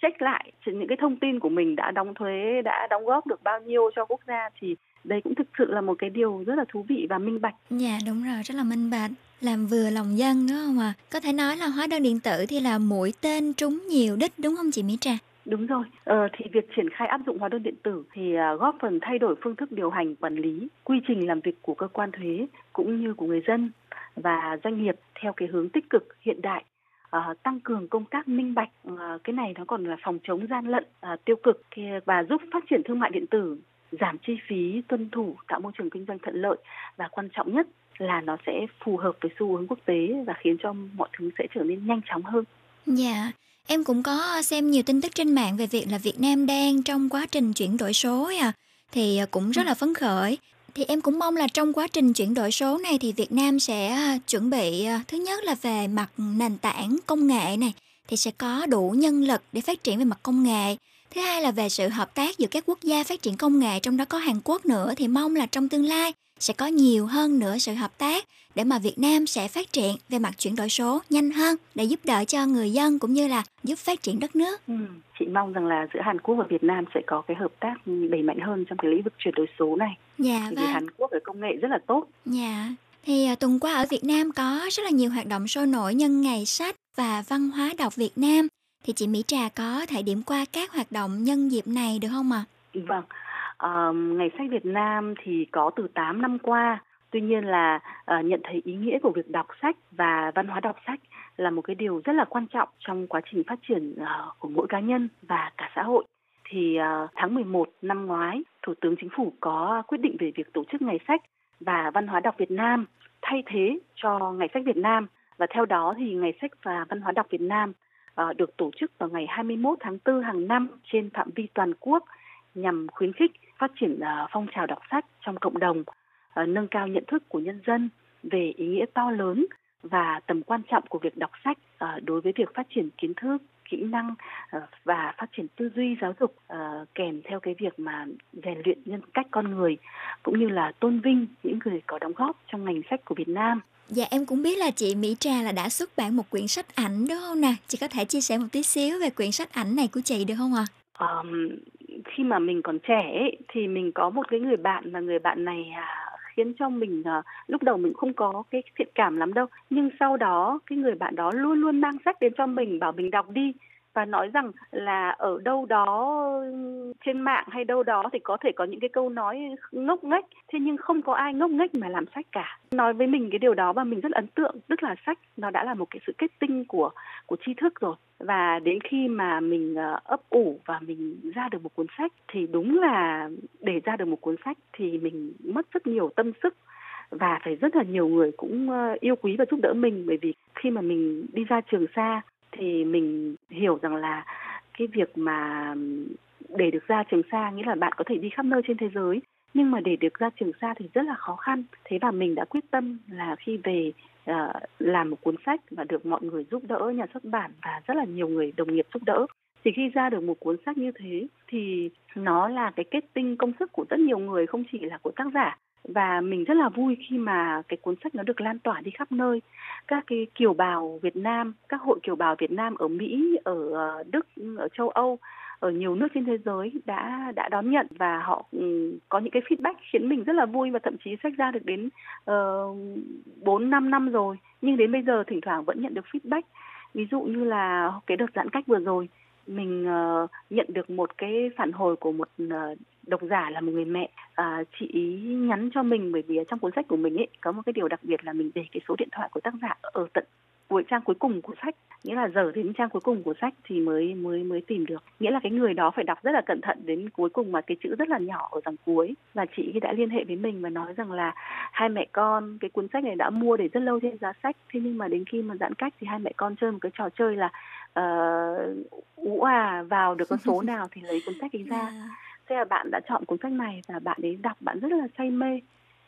check lại những cái thông tin của mình đã đóng thuế đã đóng góp được bao nhiêu cho quốc gia thì đây cũng thực sự là một cái điều rất là thú vị và minh bạch Dạ đúng rồi, rất là minh bạch. Làm vừa lòng dân đúng không ạ? Có thể nói là hóa đơn điện tử thì là mũi tên trúng nhiều đích đúng không chị Mỹ Trà? Đúng rồi, ờ, thì việc triển khai áp dụng hóa đơn điện tử thì à, góp phần thay đổi phương thức điều hành quản lý, quy trình làm việc của cơ quan thuế cũng như của người dân và doanh nghiệp theo cái hướng tích cực hiện đại. à, tăng cường công tác minh bạch à, cái này nó còn là phòng chống gian lận à, tiêu cực và giúp phát triển thương mại điện tử giảm chi phí tuân thủ tạo môi trường kinh doanh thuận lợi và quan trọng nhất là nó sẽ phù hợp với xu hướng quốc tế và khiến cho mọi thứ sẽ trở nên nhanh chóng hơn Dạ, em cũng có xem nhiều tin tức trên mạng về việc là Việt Nam đang trong quá trình chuyển đổi số à, thì cũng rất là phấn khởi. Thì em cũng mong là trong quá trình chuyển đổi số này thì Việt Nam sẽ à, chuẩn bị à, thứ nhất là về mặt nền tảng công nghệ này thì sẽ có đủ nhân lực để phát triển về mặt công nghệ. Thứ hai là về sự hợp tác giữa các quốc gia phát triển công nghệ trong đó có Hàn Quốc nữa thì mong là trong tương lai sẽ có nhiều hơn nữa sự hợp tác để mà Việt Nam sẽ phát triển về mặt chuyển đổi số nhanh hơn để giúp đỡ cho người dân cũng như là giúp phát triển đất nước. Ừ. Chị mong rằng là giữa Hàn Quốc và Việt Nam sẽ có cái hợp tác đẩy mạnh hơn trong cái lĩnh vực chuyển đổi số này. Dạ Bởi vâng. vì Hàn Quốc về công nghệ rất là tốt. Dạ. Thì à, tuần qua ở Việt Nam có rất là nhiều hoạt động sôi nổi nhân ngày sách và văn hóa đọc Việt Nam. Thì chị Mỹ Trà có thể điểm qua các hoạt động nhân dịp này được không ạ? Vâng, Ờ, ngày sách Việt Nam thì có từ 8 năm qua. Tuy nhiên là ờ, nhận thấy ý nghĩa của việc đọc sách và văn hóa đọc sách là một cái điều rất là quan trọng trong quá trình phát triển ờ, của mỗi cá nhân và cả xã hội. Thì ờ, tháng 11 năm ngoái, Thủ tướng Chính phủ có quyết định về việc tổ chức ngày sách và văn hóa đọc Việt Nam thay thế cho ngày sách Việt Nam và theo đó thì ngày sách và văn hóa đọc Việt Nam Ờ, được tổ chức vào ngày 21 tháng 4 hàng năm trên phạm vi toàn quốc nhằm khuyến khích phát triển ờ, phong trào đọc sách trong cộng đồng, ờ, nâng cao nhận thức của nhân dân về ý nghĩa to lớn và tầm quan trọng của việc đọc sách đối với việc phát triển kiến thức, kỹ năng và phát triển tư duy giáo dục kèm theo cái việc mà rèn luyện nhân cách con người cũng như là tôn vinh những người có đóng góp trong ngành sách của Việt Nam. Dạ em cũng biết là chị Mỹ Trà là đã xuất bản một quyển sách ảnh đúng không nè? Chị có thể chia sẻ một tí xíu về quyển sách ảnh này của chị được không ạ? Ờm, khi mà mình còn trẻ ấy, thì mình có một cái người bạn và người bạn này à, khiến cho mình à, lúc đầu mình không có cái thiện cảm lắm đâu nhưng sau đó cái người bạn đó luôn luôn mang sách đến cho mình bảo mình đọc đi và nói rằng là ở đâu đó ừ, trên mạng hay đâu đó thì có thể có những cái câu nói ngốc nghếch. Thế nhưng không có ai ngốc nghếch mà làm sách cả. Nói với mình cái điều đó và mình rất ấn tượng, tức là sách nó đã là một cái sự kết tinh của của tri thức rồi. Và đến khi mà mình ờ, ấp ủ và mình ra được một cuốn sách thì đúng là để ra được một cuốn sách thì mình mất rất nhiều tâm sức. Và phải rất là nhiều người cũng ờ, yêu quý và giúp đỡ mình. Bởi vì khi mà mình đi ra trường xa thì mình hiểu rằng là cái việc mà để được ra trường xa nghĩa là bạn có thể đi khắp nơi trên thế giới nhưng mà để được ra trường xa thì rất là khó khăn. Thế và mình đã quyết tâm là khi về uh, làm một cuốn sách và được mọi người giúp đỡ nhà xuất bản và rất là nhiều người đồng nghiệp giúp đỡ thì khi ra được một cuốn sách như thế thì nó là cái kết tinh công sức của rất nhiều người, không chỉ là của tác giả. Và mình rất là vui khi mà cái cuốn sách nó được lan tỏa đi khắp nơi. Các cái kiều bào Việt Nam, các hội kiều bào Việt Nam ở Mỹ, ở ờ, Đức, ở châu Âu, ở nhiều nước trên thế giới đã đã đón nhận và họ ừ, có những cái feedback khiến mình rất là vui và thậm chí sách ra được đến ờ, bốn, năm năm rồi. Nhưng đến bây giờ thỉnh thoảng vẫn nhận được feedback. Ví dụ như là cái đợt giãn cách vừa rồi mình uh, nhận được một cái phản hồi của một uh, độc giả là một người mẹ à, chị ý nhắn cho mình bởi vì trong cuốn sách của mình ấy có một cái điều đặc biệt là mình để cái số điện thoại của tác giả ở tận cuối trang cuối cùng của sách. Nghĩa là giờ đến trang cuối cùng của sách thì mới mới mới tìm được. Nghĩa là cái người đó phải đọc rất là cẩn thận đến cuối cùng mà cái chữ rất là nhỏ ở dòng cuối. Và chị đã liên hệ với mình và nói rằng là hai mẹ con cái cuốn sách này đã mua để rất lâu trên giá sách. Thế nhưng mà đến khi mà giãn cách thì hai mẹ con chơi một cái trò chơi là uh, ú à vào được con số nào thì lấy cuốn sách ấy ra. Thế là bạn đã chọn cuốn sách này và bạn ấy đọc bạn rất là say mê.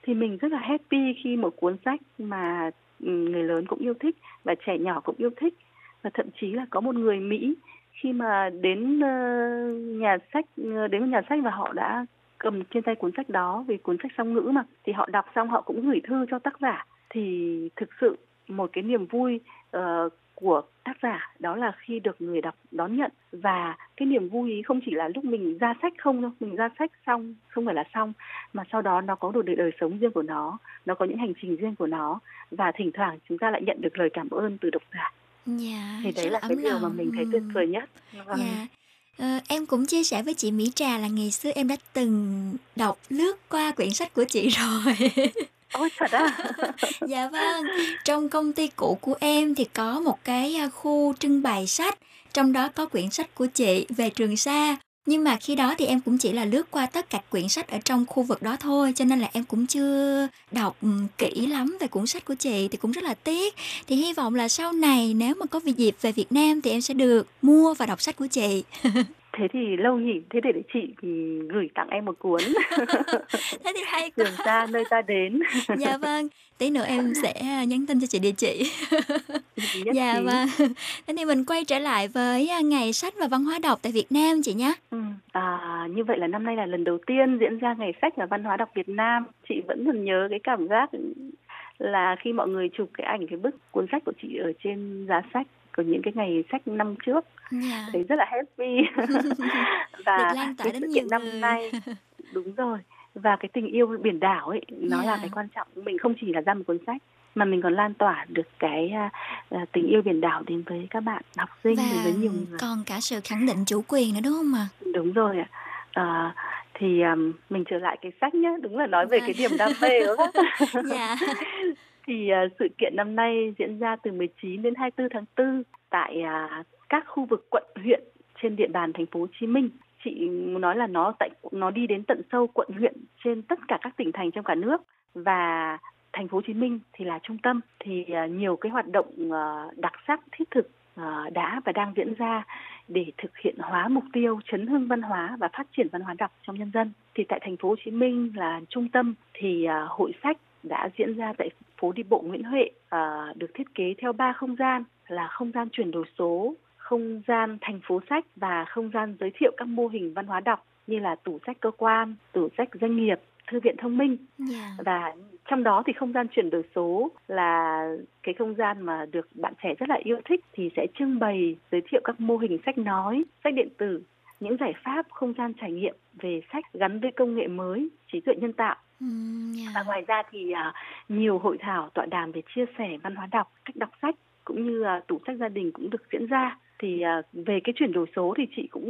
Thì mình rất là happy khi một cuốn sách mà ừ, người lớn cũng yêu thích và trẻ nhỏ cũng yêu thích. Và thậm chí là có một người Mỹ khi mà đến ờ, nhà sách ờ, đến một nhà sách và họ đã cầm trên tay cuốn sách đó vì cuốn sách song ngữ mà thì họ đọc xong họ cũng gửi thư cho tác giả. Thì thực sự một cái niềm vui ờ, của tác giả đó là khi được người đọc đón nhận và cái niềm vui ý không chỉ là lúc mình ra sách không đâu mình ra sách xong không phải là xong mà sau đó nó có được đời, đời sống riêng của nó nó có những hành trình riêng của nó và thỉnh thoảng chúng ta lại nhận được lời cảm ơn từ độc giả Dạ, thì đấy là cái điều mà mình thấy Ừ. tuyệt vời nhất Vâng. Dạ. Ờ, em cũng chia sẻ với chị Mỹ Trà là ngày xưa em đã từng đọc lướt qua quyển sách của chị rồi. Ôi thật á? dạ vâng. Trong công ty cũ của em thì có một cái à, khu trưng bày sách, trong đó có quyển sách của chị về Trường Sa. Nhưng mà khi đó thì em cũng chỉ là lướt qua tất cả quyển sách ở trong khu vực đó thôi cho nên là em cũng chưa đọc kỹ lắm về cuốn sách của chị thì cũng rất là tiếc. Thì hy vọng là sau này nếu mà có dịp về Việt Nam thì em sẽ được mua và đọc sách của chị. thế thì lâu nhỉ thế để, để chị ừ, gửi tặng em một cuốn thế thì hay trường xa nơi ta đến dạ vâng tí nữa em sẽ nhắn tin cho chị địa chỉ dạ trí. vâng thế thì mình quay trở lại với à, ngày sách và văn hóa đọc tại Việt Nam chị nhé Ừ. À, như vậy là năm nay là lần đầu tiên diễn ra ngày sách và văn hóa đọc Việt Nam. Chị vẫn còn nhớ cái cảm giác là khi mọi người chụp cái ảnh cái bức cuốn sách của chị ở trên giá sách của những cái ngày sách năm trước dạ. thấy rất là happy. Và Được lan tỏa cái đến sự nhiều kiện năm người. nay đúng rồi. Và cái tình yêu biển đảo ấy nó là Dạ. cái quan trọng. Mình không chỉ là ra một cuốn sách mà mình còn lan tỏa được cái à, à, tình yêu biển đảo đến với các bạn học sinh đến và với nhiều người. còn cả sự khẳng định chủ quyền nữa đúng không ạ? Đúng rồi ạ. À, thì um, mình trở lại cái sách nhé đúng là nói về cái điểm đam mê đúng không? Dạ. Thì uh, sự kiện năm nay diễn ra từ 19 đến 24 tháng 4 tại uh, các khu vực quận huyện trên địa bàn thành phố Hồ Chí Minh. Chị nói là nó tại nó đi đến tận sâu quận huyện trên tất cả các tỉnh thành trong cả nước. Và thành phố Hồ Chí Minh thì là trung tâm. Thì à, nhiều cái hoạt động à, đặc sắc thiết thực à, đã và đang diễn ra để thực hiện hóa mục tiêu chấn hưng văn hóa và phát triển văn hóa đọc trong nhân dân. Thì tại thành phố Hồ Chí Minh là trung tâm thì hội sách đã diễn ra tại phố đi bộ Nguyễn Huệ được thiết kế theo ba không gian là không gian chuyển đổi số, không gian thành phố sách và không gian giới thiệu các mô hình văn hóa đọc như là tủ sách cơ quan, tủ sách doanh nghiệp, thư viện thông minh dạ và trong đó thì không gian chuyển đổi số là cái không gian mà được bạn trẻ rất là yêu thích thì sẽ trưng bày giới thiệu các mô hình sách nói, sách điện tử, những giải pháp không gian trải nghiệm về sách gắn với công nghệ mới, trí tuệ nhân tạo. Ừm, dạ. Và ngoài ra thì à, nhiều hội thảo tọa đàm về chia sẻ văn hóa đọc, cách đọc sách cũng như tủ sách gia đình cũng được diễn ra. Thì à, về cái chuyển đổi số thì chị cũng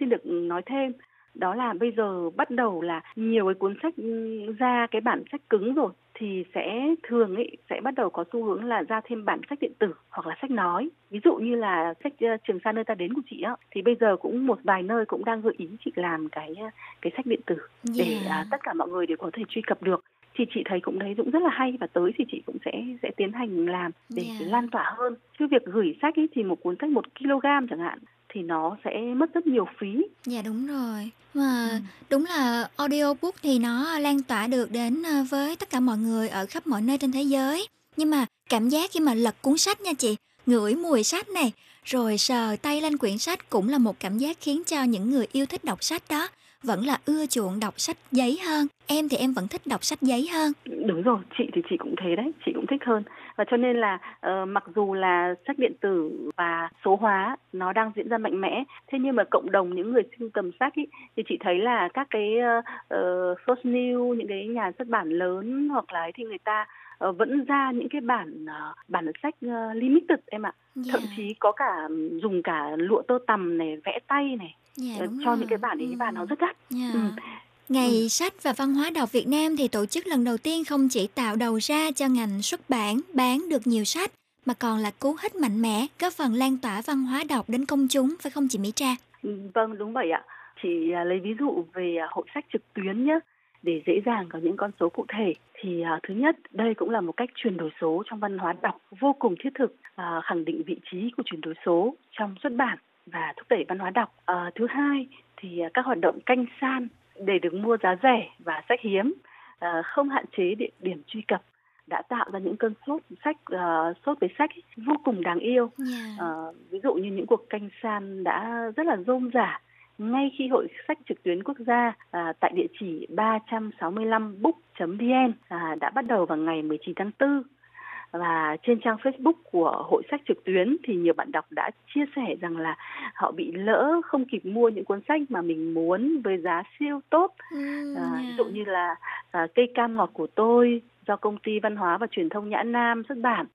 xin được nói thêm. Đó là bây giờ bắt đầu là nhiều cái cuốn sách ừ, ra cái bản sách cứng rồi thì sẽ thường ấy sẽ bắt đầu có xu hướng là ra thêm bản sách điện tử hoặc là sách nói. Ví dụ như là sách ờ, trường sa nơi ta đến của chị á thì bây giờ cũng một vài nơi cũng đang gợi ý chị làm cái ờ, cái sách điện tử để Dạ. à, tất cả mọi người đều có thể truy cập được thì chị thấy cũng thấy cũng rất là hay và tới thì chị cũng sẽ sẽ tiến hành làm để Dạ. lan tỏa hơn cái việc gửi sách ấy thì một cuốn sách một kg chẳng hạn thì nó sẽ mất rất nhiều phí Dạ đúng rồi. Mà đúng là audiobook thì nó lan tỏa được đến ờ, với tất cả mọi người ở khắp mọi nơi trên thế giới. Nhưng mà cảm giác khi mà lật cuốn sách nha chị, ngửi mùi sách này, rồi sờ tay lên quyển sách cũng là một cảm giác khiến cho những người yêu thích đọc sách đó vẫn là ưa chuộng đọc sách giấy hơn. Em thì em vẫn thích đọc sách giấy hơn. đúng rồi chị thì chị cũng thế đấy chị cũng thích hơn và cho nên là uh, mặc dù là sách điện tử và số hóa nó đang diễn ra mạnh mẽ thế nhưng mà cộng đồng những người sưu tầm sách ý, thì chị thấy là các cái ờ, ờ, uh, source new những cái nhà xuất bản lớn hoặc là ấy thì người ta vẫn ra những cái bản ờ, bản sách ờ, limited em ạ Dạ. thậm chí có cả dùng cả lụa tơ tằm này vẽ tay này Dạ, ờ, đúng cho rồi. những cái bản đấy những bản nó rất đắt Dạ. Ừ. Ngày sách và văn hóa đọc Việt Nam thì tổ chức lần đầu tiên không chỉ tạo đầu ra cho ngành xuất bản bán được nhiều sách mà còn là cú hích mạnh mẽ góp phần lan tỏa văn hóa đọc đến công chúng phải không chị Mỹ Tra? Ừ, Vâng, đúng vậy ạ. Chị à, lấy ví dụ về à, hội sách trực tuyến nhé, để dễ dàng có những con số cụ thể. Thì à, thứ nhất, đây cũng là một cách chuyển đổi số trong văn hóa đọc vô cùng thiết thực, à, khẳng định vị trí của chuyển đổi số trong xuất bản và thúc đẩy văn hóa đọc. À, thứ hai, thì à, các hoạt động canh san để được mua giá rẻ và sách hiếm, à, không hạn chế địa điểm truy cập đã tạo ra những cơn sốt sách uh, sốt với sách vô cùng đáng yêu Dạ. Ờ, ví dụ như những cuộc canh san đã rất là rôm rả ngay khi hội sách trực tuyến quốc gia à, tại địa chỉ 365book.vn à, đã bắt đầu vào ngày 19 tháng 4 và trên trang Facebook của hội sách trực tuyến thì nhiều bạn đọc đã chia sẻ rằng là họ bị lỡ không kịp mua những cuốn sách mà mình muốn với giá siêu tốt. À, ví dụ như là à, cây cam ngọt của tôi do công ty văn hóa và truyền thông Nhã Nam xuất bản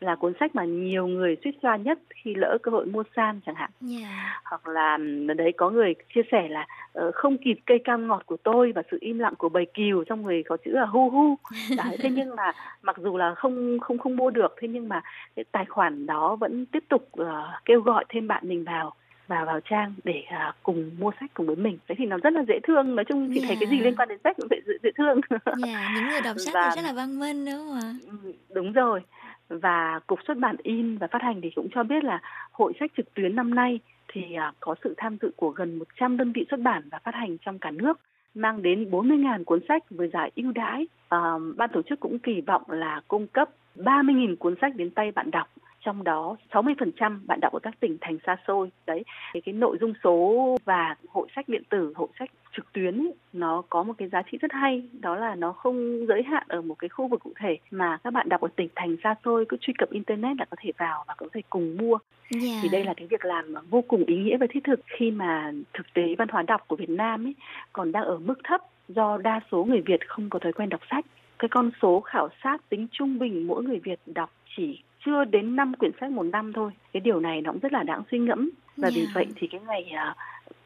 là cuốn sách mà nhiều người suýt xoa nhất khi lỡ cơ hội mua san chẳng hạn Dạ. hoặc là ở đấy có người chia sẻ là ờ, không kịp cây cam ngọt của tôi và sự im lặng của bầy cừu trong người có chữ là hu hu đấy thế nhưng mà mặc dù là không không không mua được thế nhưng mà cái tài khoản đó vẫn tiếp tục ờ, kêu gọi thêm bạn mình vào vào vào trang để à, cùng mua sách cùng với mình đấy thì nó rất là dễ thương nói chung chị thấy cái gì Dạ. liên quan đến sách cũng dễ, dễ, dễ thương Dạ, những người đọc sách Và- thì rất là văn minh đúng không ạ? Ừ, đúng rồi và cục xuất bản in và phát hành thì cũng cho biết là hội sách trực tuyến năm nay thì à, có sự tham dự của gần 100 đơn vị xuất bản và phát hành trong cả nước mang đến 40.000 cuốn sách với giá ưu đãi. À, ban tổ chức cũng kỳ vọng là cung cấp 30.000 cuốn sách đến tay bạn đọc trong đó 60% bạn đọc ở các tỉnh thành xa xôi. Đấy cái, cái nội dung số và hội sách điện tử hội sách trực tuyến ấy, nó có một cái giá trị rất hay đó là nó không giới hạn ở một cái khu vực cụ thể mà các bạn đọc ở tỉnh thành xa xôi cứ truy cập internet là có thể vào và có thể cùng mua. Yeah. thì đây là cái việc làm vô cùng ý nghĩa và thiết thực khi mà thực tế văn hóa đọc của Việt Nam ấy còn đang ở mức thấp do đa số người Việt không có thói quen đọc sách. Cái con số khảo sát tính trung bình mỗi người Việt đọc chỉ chưa đến 5 quyển sách một năm thôi. Cái điều này nó cũng rất là đáng suy ngẫm. Và vì Yeah. vậy thì cái ngày à,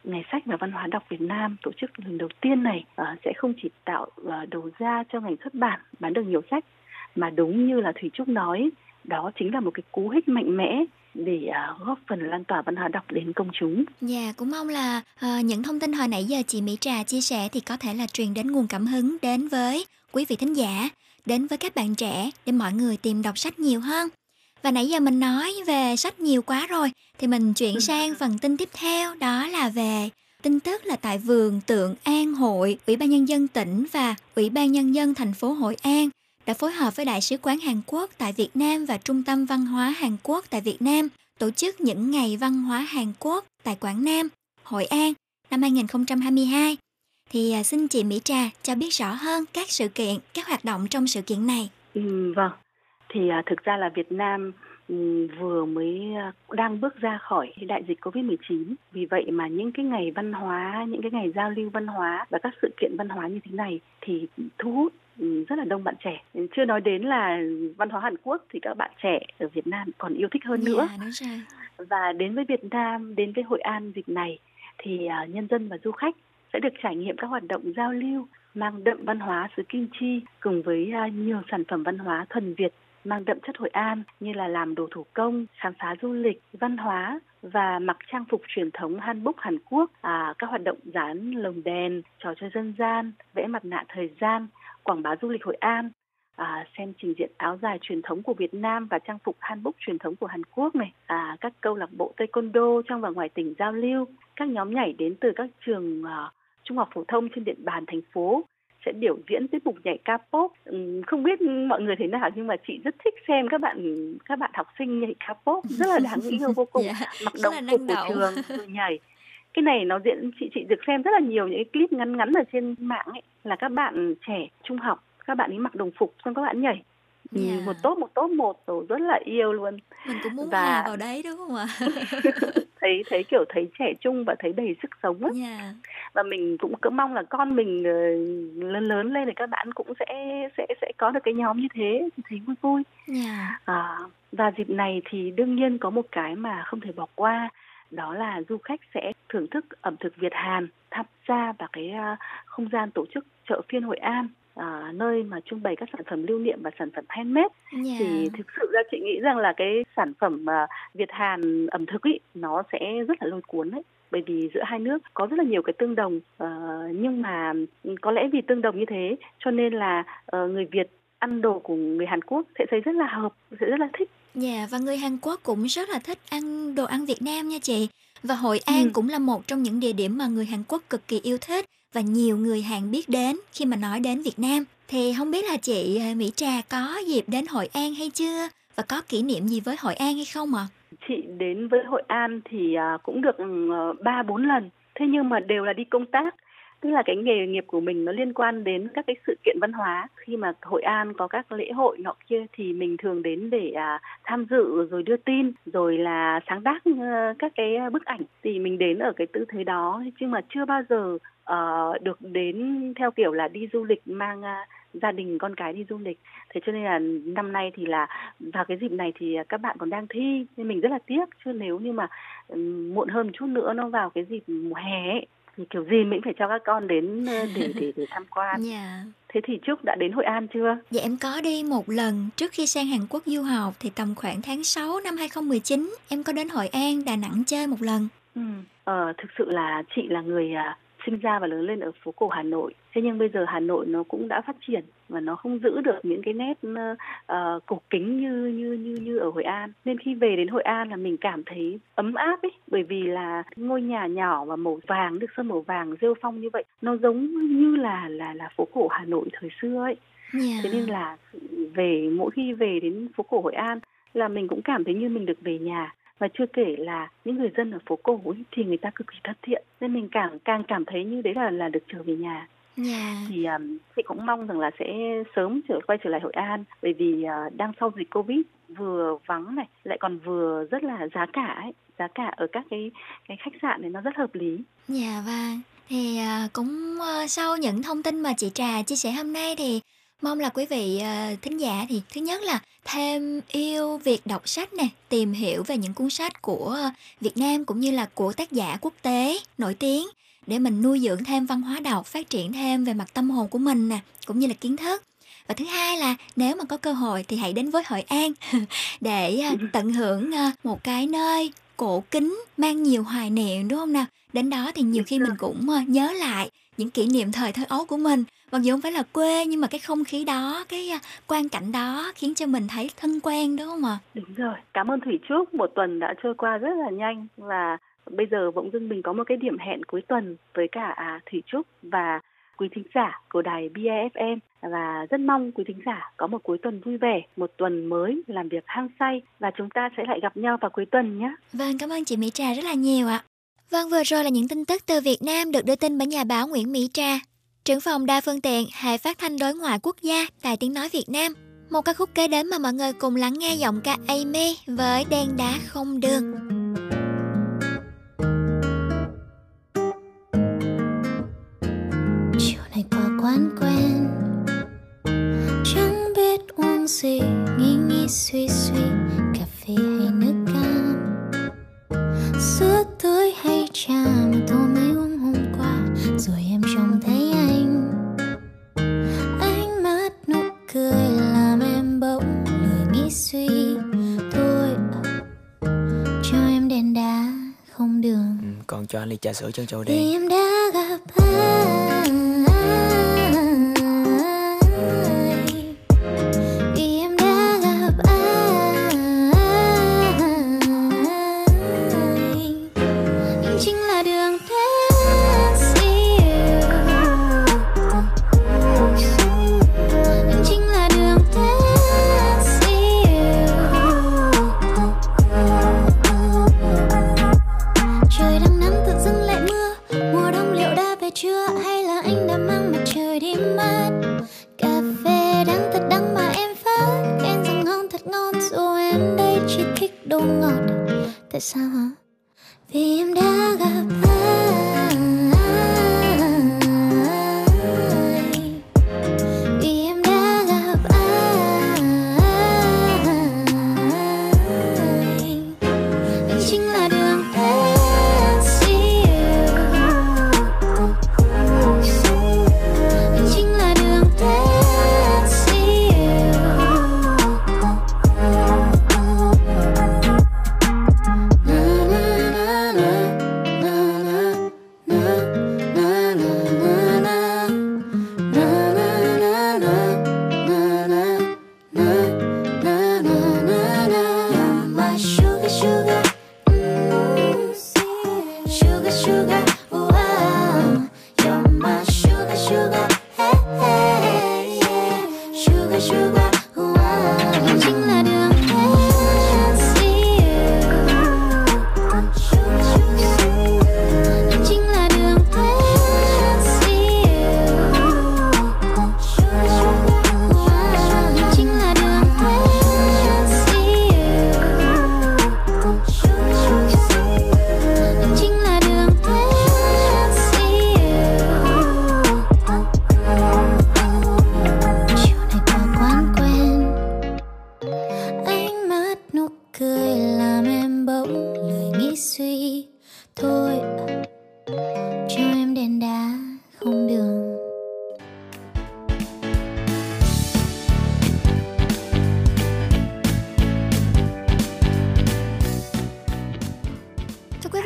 ngày sách và văn hóa đọc Việt Nam tổ chức lần đầu tiên này à, sẽ không chỉ tạo à, đầu ra cho ngành xuất bản bán được nhiều sách mà đúng như là Thủy Trúc nói, đó chính là một cái cú hích mạnh mẽ để à, góp phần lan tỏa văn hóa đọc đến công chúng. Dạ, cũng mong là ờ, những thông tin hồi nãy giờ chị Mỹ Trà chia sẻ thì có thể là truyền đến nguồn cảm hứng đến với quý vị thính giả, đến với các bạn trẻ để mọi người tìm đọc sách nhiều hơn. Và nãy giờ mình nói về sách nhiều quá rồi thì mình chuyển sang phần tin tiếp theo đó là về tin tức là tại vườn Tượng An Hội, Ủy ban nhân dân tỉnh và Ủy ban nhân dân thành phố Hội An đã phối hợp với Đại sứ quán Hàn Quốc tại Việt Nam và Trung tâm Văn hóa Hàn Quốc tại Việt Nam tổ chức những ngày văn hóa Hàn Quốc tại Quảng Nam, Hội An năm 2022. Thì à, xin chị Mỹ Trà cho biết rõ hơn các sự kiện, các hoạt động trong sự kiện này. Ừ, vâng. Thì à, thực ra là Việt Nam vừa mới à, đang bước ra khỏi đại dịch Covid-19. Vì vậy mà những cái ngày văn hóa, những cái ngày giao lưu văn hóa và các sự kiện văn hóa như thế này thì thu hút rất là đông bạn trẻ. Chưa nói đến là văn hóa Hàn Quốc thì các bạn trẻ ở Việt Nam còn yêu thích hơn nữa. Dạ, rồi. Và đến với Việt Nam, đến với Hội An dịp này thì à, nhân dân và du khách sẽ được trải nghiệm các hoạt động giao lưu mang đậm văn hóa xứ Kim Chi cùng với nhiều sản phẩm văn hóa thuần Việt mang đậm chất Hội An như là làm đồ thủ công, khám phá du lịch, văn hóa và mặc trang phục truyền thống Hanbok Hàn Quốc, à, các hoạt động dán lồng đèn, trò chơi dân gian, vẽ mặt nạ thời gian, quảng bá du lịch Hội An, à, xem trình diễn áo dài truyền thống của Việt Nam và trang phục Hanbok truyền thống của Hàn Quốc này, à, các câu lạc bộ Taekwondo trong và ngoài tỉnh giao lưu, các nhóm nhảy đến từ các trường à, trung học phổ thông trên địa bàn thành phố sẽ biểu diễn tiết mục nhảy K-pop. Ừm, Không biết mọi người thế nào nhưng mà chị rất thích xem các bạn các bạn học sinh nhảy K-pop rất là đáng yêu vô cùng. Dạ, Mặc đồng phục của trường rồi nhảy. Cái này nó diễn chị chị được xem rất là nhiều những cái clip ngắn ngắn ở trên mạng ấy là các bạn trẻ trung học các bạn ấy mặc đồng phục xong các bạn nhảy. Ừ, Dạ. một tốt một tốt một rồi rất là yêu luôn Mình cũng muốn Và- hòa vào đấy đúng không ạ? thấy thấy kiểu thấy trẻ trung và thấy đầy sức sống á Dạ. và mình cũng cứ mong là con mình ờ, lớn lớn lên thì các bạn cũng sẽ sẽ sẽ có được cái nhóm như thế thì thấy vui vui Dạ. à, và dịp này thì đương nhiên có một cái mà không thể bỏ qua đó là du khách sẽ thưởng thức ẩm thực Việt Hàn tham gia vào cái à, không gian tổ chức chợ phiên Hội An à, nơi mà trưng bày các sản phẩm lưu niệm và sản phẩm handmade Dạ. thì thực sự ra chị nghĩ rằng là cái sản phẩm à, Việt Hàn ẩm thực ý nó sẽ rất là lôi cuốn đấy bởi vì giữa hai nước có rất là nhiều cái tương đồng ờ, nhưng mà có lẽ vì tương đồng như thế cho nên là ờ, người Việt ăn đồ của người Hàn Quốc sẽ thấy rất là hợp sẽ rất là thích Dạ và người Hàn Quốc cũng rất là thích ăn đồ ăn Việt Nam nha chị. Và Hội An Ừ. cũng là một trong những địa điểm mà người Hàn Quốc cực kỳ yêu thích và nhiều người Hàn biết đến khi mà nói đến Việt Nam. Thì không biết là chị ờ, Mỹ Trà có dịp đến Hội An hay chưa và có kỷ niệm gì với Hội An hay không ạ? chị đến với Hội An thì à, cũng được ừ, ờ, ba bốn lần thế nhưng mà đều là đi công tác tức là cái nghề nghiệp của mình nó liên quan đến các cái sự kiện văn hóa. Khi mà Hội An có các lễ hội nọ kia thì mình thường đến để à, tham dự rồi đưa tin rồi là sáng tác ờ, các cái ờ, bức ảnh. Thì mình đến ở cái tư thế đó nhưng mà chưa bao giờ uh, được đến theo kiểu là đi du lịch mang uh, gia đình con cái đi du lịch. Thế cho nên là năm nay thì là vào cái dịp này thì các bạn còn đang thi nên mình rất là tiếc. Chứ nếu như mà muộn hơn một chút nữa nó vào cái dịp mùa hè ấy, kiểu gì mình phải cho các con đến ờ, để để để tham quan Dạ. thế thì trúc đã đến hội an chưa Dạ em có đi một lần trước khi sang Hàn Quốc du học thì tầm khoảng tháng 6 năm 2019 em có đến Hội An, Đà Nẵng chơi một lần. Ừ. Ờ, thực sự là chị là người à, sinh ra và lớn lên ở phố cổ Hà Nội. Thế nhưng bây giờ Hà Nội nó cũng đã phát triển và nó không giữ được những cái nét uh, cổ kính như như như như ở Hội An. Nên khi về đến Hội An là mình cảm thấy ấm áp ấy, bởi vì là ngôi nhà nhỏ và màu vàng được sơn màu vàng rêu phong như vậy, nó giống như là là là phố cổ Hà Nội thời xưa ấy. Yeah. Thế nên là về mỗi khi về đến phố cổ Hội An là mình cũng cảm thấy như mình được về nhà và chưa kể là những người dân ở phố cổ ấy, thì người ta cực kỳ thân thiện nên mình càng càng cảm thấy như đấy là là được trở về nhà yeah. thì um, chị cũng mong rằng là sẽ sớm trở quay trở lại Hội An bởi vì uh, đang sau dịch Covid vừa vắng này lại còn vừa rất là giá cả ấy giá cả ở các cái cái khách sạn này nó rất hợp lý. Dạ vâng. Thì uh, cũng uh, sau những thông tin mà chị Trà chia sẻ hôm nay thì Mong là quý vị uh, thính giả thì thứ nhất là thêm yêu việc đọc sách nè, tìm hiểu về những cuốn sách của Việt Nam cũng như là của tác giả quốc tế nổi tiếng để mình nuôi dưỡng thêm văn hóa đọc, phát triển thêm về mặt tâm hồn của mình nè, cũng như là kiến thức. Và thứ hai là nếu mà có cơ hội thì hãy đến với Hội An để uh, tận hưởng uh, một cái nơi cổ kính mang nhiều hoài niệm đúng không nào? Đến đó thì nhiều khi mình cũng nhớ lại những kỷ niệm thời thơ ấu của mình mặc dù không phải là quê nhưng mà cái không khí đó cái uh, quan cảnh đó khiến cho mình thấy thân quen đúng không ạ? Đúng rồi. Cảm ơn thủy trúc. Một tuần đã trôi qua rất là nhanh và bây giờ bỗng dưng mình có một cái điểm hẹn cuối tuần với cả à, thủy trúc và quý thính giả của đài BFM và rất mong quý thính giả có một cuối tuần vui vẻ, một tuần mới làm việc hăng say. Và chúng ta sẽ lại gặp nhau vào cuối tuần nhé. Vâng, cảm ơn chị Mỹ Trà rất là nhiều ạ. Vâng, vừa rồi là những tin tức từ Việt Nam được đưa tin bởi nhà báo Nguyễn Mỹ Trà trưởng phòng đa phương tiện Hệ Phát thanh Đối ngoại Quốc gia, Đài Tiếng Nói Việt Nam. Một ca khúc kế đến mà mọi người cùng lắng nghe giọng ca Amy với Đen Đá Không Đường. Chiều này qua quán quen, Chẳng biết uống gì Nghĩ nghĩ suy suy, Cà phê hay nước cam Sữa tươi hay trà Mà tôi mới uống hôm qua, Rồi em trông thấy Còn cho anh ly trà sữa chân trâu Vì em đã gặp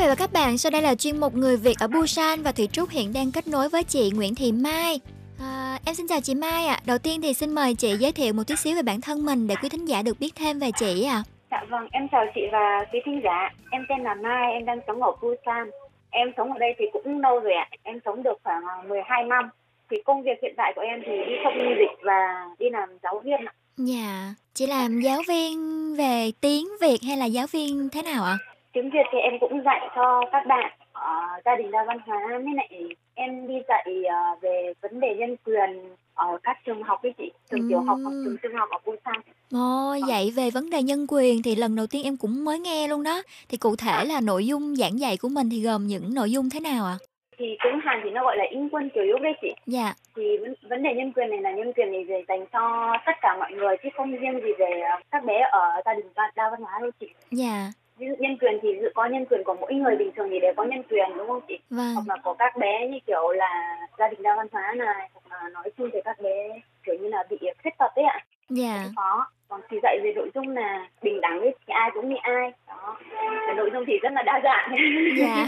vị và các bạn, sau đây là chuyên mục Người Việt ở Busan và Thủy Trúc hiện đang kết nối với chị Nguyễn Thị Mai. À, em xin chào chị Mai ạ. À. Đầu tiên thì xin mời chị giới thiệu một chút xíu về bản thân mình để quý thính giả được biết thêm về chị ạ. À. Dạ vâng, em chào chị và quý thính giả. Em tên là Mai, em đang sống ở Busan. Em sống ở đây thì cũng lâu rồi ạ. Em sống được khoảng 12 năm. Thì công việc hiện tại của em thì đi thông dịch và đi làm giáo viên ạ. Dạ, chị làm giáo viên về tiếng Việt hay là giáo viên thế nào ạ? Tiếng Việt thì em cũng dạy cho các bạn ở gia đình đa văn hóa với lại em đi dạy uh, về vấn đề nhân quyền ở các trường học với chị trường ừ. tiểu học hoặc trường trung học ở Busan. Ồ, ờ. dạy về vấn đề nhân quyền thì lần đầu tiên em cũng mới nghe luôn đó. Thì cụ thể là nội dung giảng dạy của mình thì gồm những nội dung thế nào ạ? À? thì tiếng Hàn thì nó gọi là Yên quân kiểu đấy chị. Dạ. Thì vấn đề nhân quyền này là nhân quyền này về dành cho tất cả mọi người chứ không riêng gì về các bé ở gia đình đa văn hóa đâu chị. Dạ ví dụ nhân quyền thì dụ có nhân quyền của mỗi người bình thường thì đều có nhân quyền đúng không chị? Vâng. hoặc là của các bé như kiểu là gia đình đa văn hóa này hoặc là nói chung về các bé kiểu như là bị khuyết tật ấy ạ. Dạ. Có còn thì dạy về nội dung là bình đẳng ấy thì ai cũng như ai. Đó. Và nội dung thì rất là đa dạng. Dạ.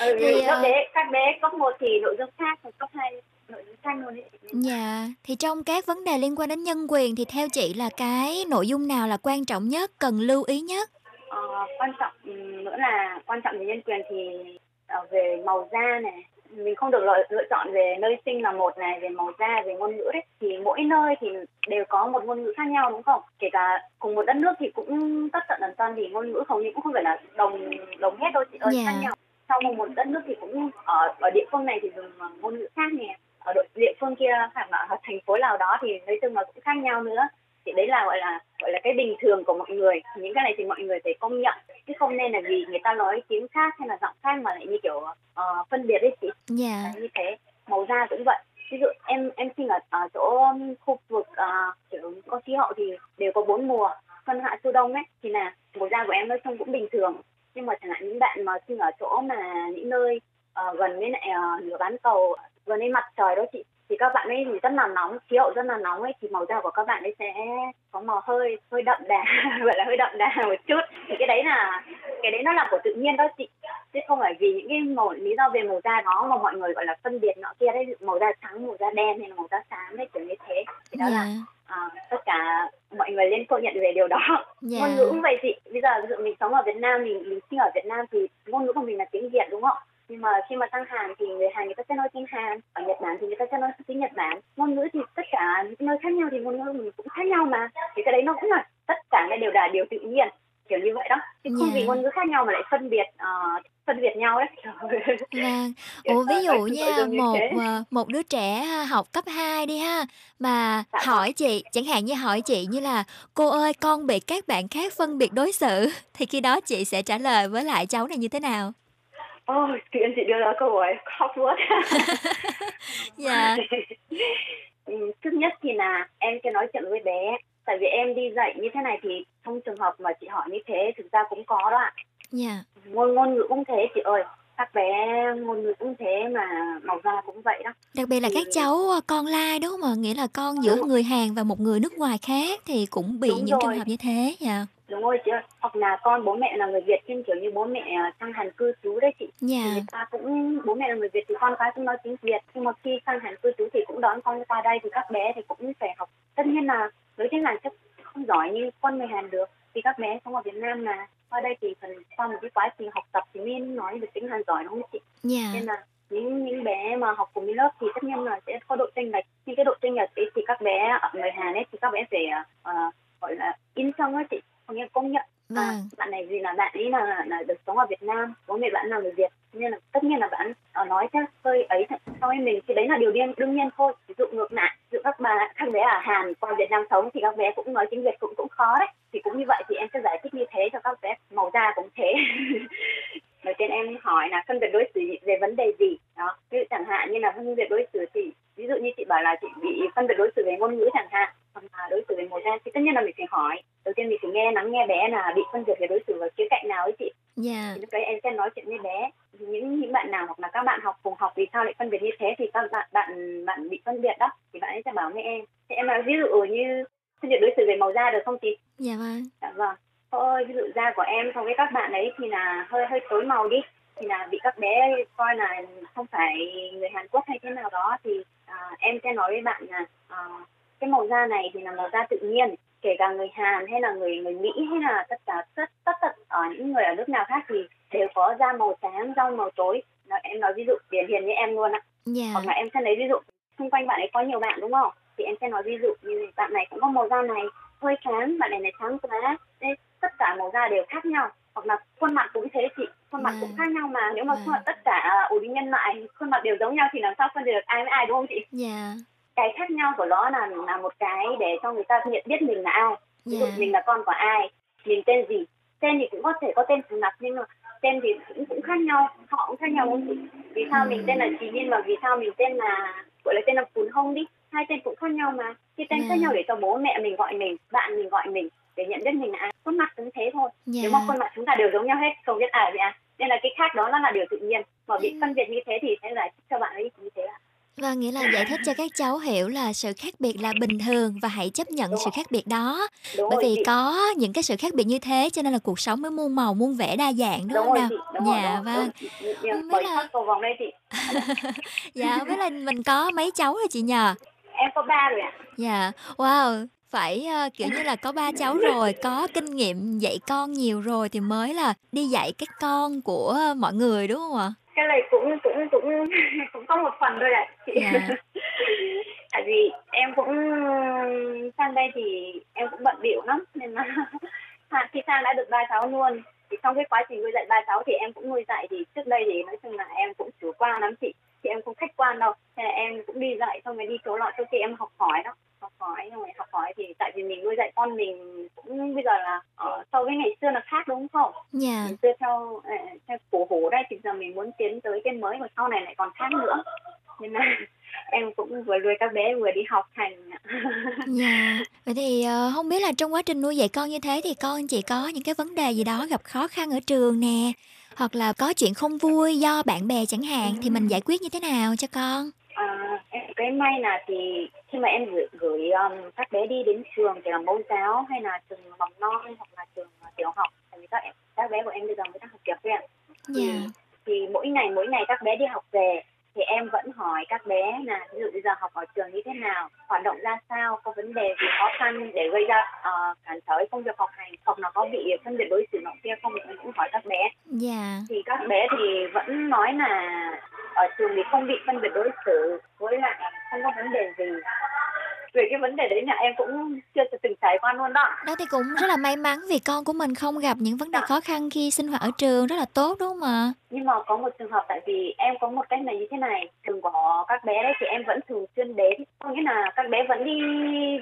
Ừ, thì các uh... bé các bé cấp một thì nội dung khác còn cấp hai nội dung khác luôn ấy. Dạ. Thì trong các vấn đề liên quan đến nhân quyền thì theo chị là cái nội dung nào là quan trọng nhất cần lưu ý nhất uh, quan trọng nữa là quan trọng về nhân quyền thì uh, về màu da này. Mình không được lựa, lựa chọn về nơi sinh là một này về màu da về ngôn ngữ đấy. Thì mỗi nơi thì đều có một ngôn ngữ khác nhau đúng không? Kể cả cùng một đất nước thì cũng tất tận tần toàn thì ngôn ngữ hầu như cũng không phải là đồng đồng hết đâu chị ơi yeah. khác nhau. Trong một đất nước thì cũng ở ở địa phương này thì dùng ngôn ngữ khác nè. Ở đội địa phương kia hoặc là ở thành phố nào đó thì nói chung là cũng khác nhau nữa thì đấy là gọi là gọi là cái bình thường của mọi người. Những cái này thì mọi người phải công nhận. Chứ không nên là vì người ta nói tiếng khác hay là giọng khác mà lại như kiểu uh, phân biệt đấy chị. Yeah. như thế. Màu da cũng vậy. Ví dụ em em sinh ở, ở chỗ khu vực uh, kiểu có khí hậu thì đều có bốn mùa xuân hạ thu đông ấy thì là màu da của em nói chung cũng bình thường. Nhưng mà chẳng hạn những bạn mà sinh ở chỗ mà những nơi uh, gần với lại uh, nửa bán cầu gần với mặt trời đó chị thì các bạn ấy thì rất là nóng khí hậu rất là nóng ấy thì màu da của các bạn ấy sẽ có màu hơi hơi đậm đà gọi là hơi đậm đà một chút. Thì cái đấy là cái đấy nó là của tự nhiên đó chị chứ không phải vì những cái màu lý do về màu da đó mà mọi người gọi là phân biệt nọ kia đấy. Màu da trắng màu da đen hay là màu da xám đấy kiểu như thế. Thì đó yeah. là à, tất cả mọi người nên công nhận về điều đó. Yeah. ngôn ngữ cũng vậy chị. Bây giờ ví dụ mình sống ở Việt Nam mình mình sinh ở Việt Nam thì ngôn ngữ của mình là tiếng Việt đúng không nhưng mà khi mà sang Hàn thì người Hàn người ta sẽ nói tiếng Hàn ở Nhật Bản thì người ta sẽ nói tiếng Nhật Bản. Ngôn ngữ thì tất cả những nơi khác nhau thì ngôn ngữ mình cũng khác nhau mà. Thì cái đấy nó cũng là tất cả cái đều là điều tự nhiên kiểu như vậy đó. Chứ không yeah. vì ngôn ngữ khác nhau mà lại phân biệt uh, phân biệt nhau đấy vâng. Ủa ví dụ nha một uh, một đứa trẻ học cấp 2 đi ha mà dạ, hỏi vâng. chị chẳng hạn như hỏi chị như là cô ơi con bị các bạn khác phân biệt đối xử. Thì khi đó chị sẽ trả lời với lại cháu này như thế nào Ôi, tự nhiên chị đưa ra câu hỏi khóc luôn. dạ. Ừ, thứ nhất thì là em sẽ nói chuyện với bé. Tại vì em đi dạy như thế này thì trong trường hợp mà chị hỏi như thế thực ra cũng có đó ạ. Dạ. Ngôn ngôn ngữ cũng thế chị ơi các bé ngôn ngữ cũng thế mà màu da cũng vậy đó đặc biệt là thì... các cháu ờ, con lai đúng không ạ nghĩa là con giữa đúng. người hàn và một người nước ngoài khác thì cũng bị đúng những rồi. trường hợp như thế dạ đúng rồi chị ơi hoặc là con bố mẹ là người việt nhưng kiểu như bố mẹ ờ, sang hàn cư trú đấy chị yeah. Dạ. người ta cũng bố mẹ là người việt thì con cái cũng nói tiếng việt nhưng mà khi sang hàn cư trú thì cũng đón con qua đây thì các bé thì cũng phải học tất nhiên là với tiếng hàn chắc không giỏi như con người hàn được thì các bé sống ở việt nam mà qua đây thì phần qua một cái quá trình học tập thì nên nói được tiếng hàn giỏi đúng không chị yeah. nên là những những bé mà học cùng với lớp thì tất nhiên là sẽ có độ chênh lệch nhưng cái độ chênh lệch ấy thì các bé ở người Hàn ấy thì các bé phải uh, gọi là in xong ấy chị có nghĩa công nhận. Vâng. à, bạn này vì là bạn ấy là là được sống ở Việt Nam bố mẹ bạn là người Việt nên là tất nhiên là bạn uh, nói theo hơi ấy so với mình thì đấy là điều đương đương nhiên thôi. Ví dụ ngược lại ví dụ các bà các bé ở Hàn qua Việt Nam sống thì các bé cũng nói tiếng Việt cũng cũng khó đấy. Thì cũng như vậy thì em sẽ giải thích như thế cho các bé màu da cũng thế. Đầu tiên em hỏi là phân biệt đối xử về vấn đề gì? Đó ví dụ chẳng hạn như là phân biệt đối xử thì ví dụ như chị bảo là chị bị phân biệt đối xử về ngôn ngữ chẳng hạn là đối xử về màu da thì tất nhiên là mình phải hỏi. Đầu tiên mình phải nghe lắng nghe bé là bị phân biệt về đối xử ở khía cạnh nào ấy chị. Yeah. thì lúc đấy em sẽ nói chuyện với bé. Những những bạn nào hoặc là các bạn học cùng học vì sao lại phân biệt như thế thì các bạn bạn bạn bị phân biệt đó. Thì bạn ấy sẽ bảo với em. Thì em nói ví dụ như phân biệt đối xử về màu da được không chị? Dạ vâng. Dạ vâng. Ơi ví dụ da của em so với các bạn ấy thì là hơi hơi tối màu đi. Thì là bị các bé coi là không phải người Hàn Quốc hay thế nào đó thì à, em sẽ nói với bạn là à, cái màu da này thì là màu da tự nhiên kể cả người Hàn hay là người người Mỹ hay là tất cả tất tất tật ở những người ở nước nào khác thì đều có da màu sáng, rau màu tối. Nó, em nói ví dụ điển hình như em luôn ạ. Dạ. Hoặc là em sẽ lấy ví dụ xung quanh bạn ấy có nhiều bạn đúng không? Thì em sẽ nói ví dụ như bạn này cũng có màu da này hơi trắng, bạn này này trắng quá. Nên tất cả màu da đều khác nhau. Hoặc là khuôn mặt cũng thế chị, khuôn mặt cũng khác nhau mà nếu mà khuôn mặt tất cả ủ đi nhân lại khuôn mặt đều giống nhau thì làm sao phân biệt được ai với ai đúng không chị? Dạ. Cái khác nhau của nó là là một cái để cho người ta nhận biết mình là ai. Ví dụ Dạ. mình là con của ai mình tên gì. Tên thì cũng có thể có tên phù nặc nhưng mà tên thì cũng cũng khác nhau họ cũng khác nhau. Không chị vì sao mình tên là chị nhưng mà vì sao mình tên là gọi là tên là phùn hông đi hai tên cũng khác nhau mà. Cái tên khác Dạ. nhau để cho bố mẹ mình gọi mình bạn mình gọi mình để nhận biết mình là ai. Khuôn mặt cũng thế thôi. Dạ. nếu mà khuôn mặt chúng ta đều giống nhau hết không biết ai với ai nên là cái khác đó nó là điều tự nhiên. Mà bị Ừ. phân biệt như thế thì sẽ giải thích cho bạn ấy như thế ạ Vâng, nghĩa là giải thích cho các cháu hiểu là sự khác biệt là bình thường và hãy chấp nhận sự khác biệt đó. Đúng Bởi vì chị. có những cái sự khác biệt như thế cho nên là cuộc sống mới muôn màu, muôn vẻ đa dạng đúng, đúng không nào? dạ vâng. bởi là- Dạ, biết là mình có mấy cháu rồi chị nhờ? em có ba rồi ạ Dạ, wow, phải ờ, kiểu như là có ba cháu rồi, có kinh nghiệm dạy con nhiều rồi thì mới là đi dạy các con của mọi người đúng không ạ? cái này cũng cũng cũng có một phần thôi ạ chị Dạ. tại vì em cũng sang đây thì em cũng bận bịu lắm nên là khi sang đã được ba cháu luôn thì trong cái quá trình nuôi dạy ba cháu thì em cũng nuôi dạy thì trước đây thì nói chung là em cũng chủ quan lắm chị thì em không khách quan đâu. Thế là em cũng đi dạy xong rồi đi chỗ lọ chỗ kia em học hỏi đó. Học hỏi xong rồi học hỏi thì tại vì mình nuôi dạy con mình cũng bây giờ là ờ, so với ngày xưa là khác đúng không? Dạ. ngày xưa theo ờ, theo cổ hủ đây thì giờ mình muốn tiến tới cái mới và sau này lại còn khác nữa. Nên là em cũng vừa nuôi các bé vừa đi học hành. Dạ. Vậy thì ờ, không biết là trong quá trình nuôi dạy con như thế thì con chị có những cái vấn đề gì đó gặp khó khăn ở trường nè, hoặc là có chuyện không vui do bạn bè chẳng hạn thì mình giải quyết như thế nào cho con? À, em cái may là thì khi mà em gửi, gửi um, các bé đi đến trường thì là mẫu giáo hay là trường mầm non hoặc là trường uh, tiểu học tại vì các em các bé của em bây giờ mới đang học tiểu em Dạ. thì mỗi ngày mỗi ngày các bé đi học về thì em vẫn hỏi các bé là ví dụ bây giờ học ở trường như thế nào? Hoạt động ra sao? Có vấn đề gì khó khăn để gây ra uh, cản trở công việc học hành? Hoặc là có bị phân biệt đối xử nọ kia không? Thì em cũng hỏi các bé. Dạ. thì các bé thì vẫn nói là ở trường thì không bị phân biệt đối xử với lại không có vấn đề gì về cái vấn đề đấy là em cũng chưa từng trải qua luôn đó Đó thì cũng rất là may mắn vì con của mình không gặp những vấn đề khó khăn khi sinh hoạt ở trường rất là tốt đúng không ạ? nhưng mà có một trường hợp tại vì em có một cách này như thế này trường của các bé đấy thì em vẫn thường xuyên đến có nghĩa là các bé vẫn đi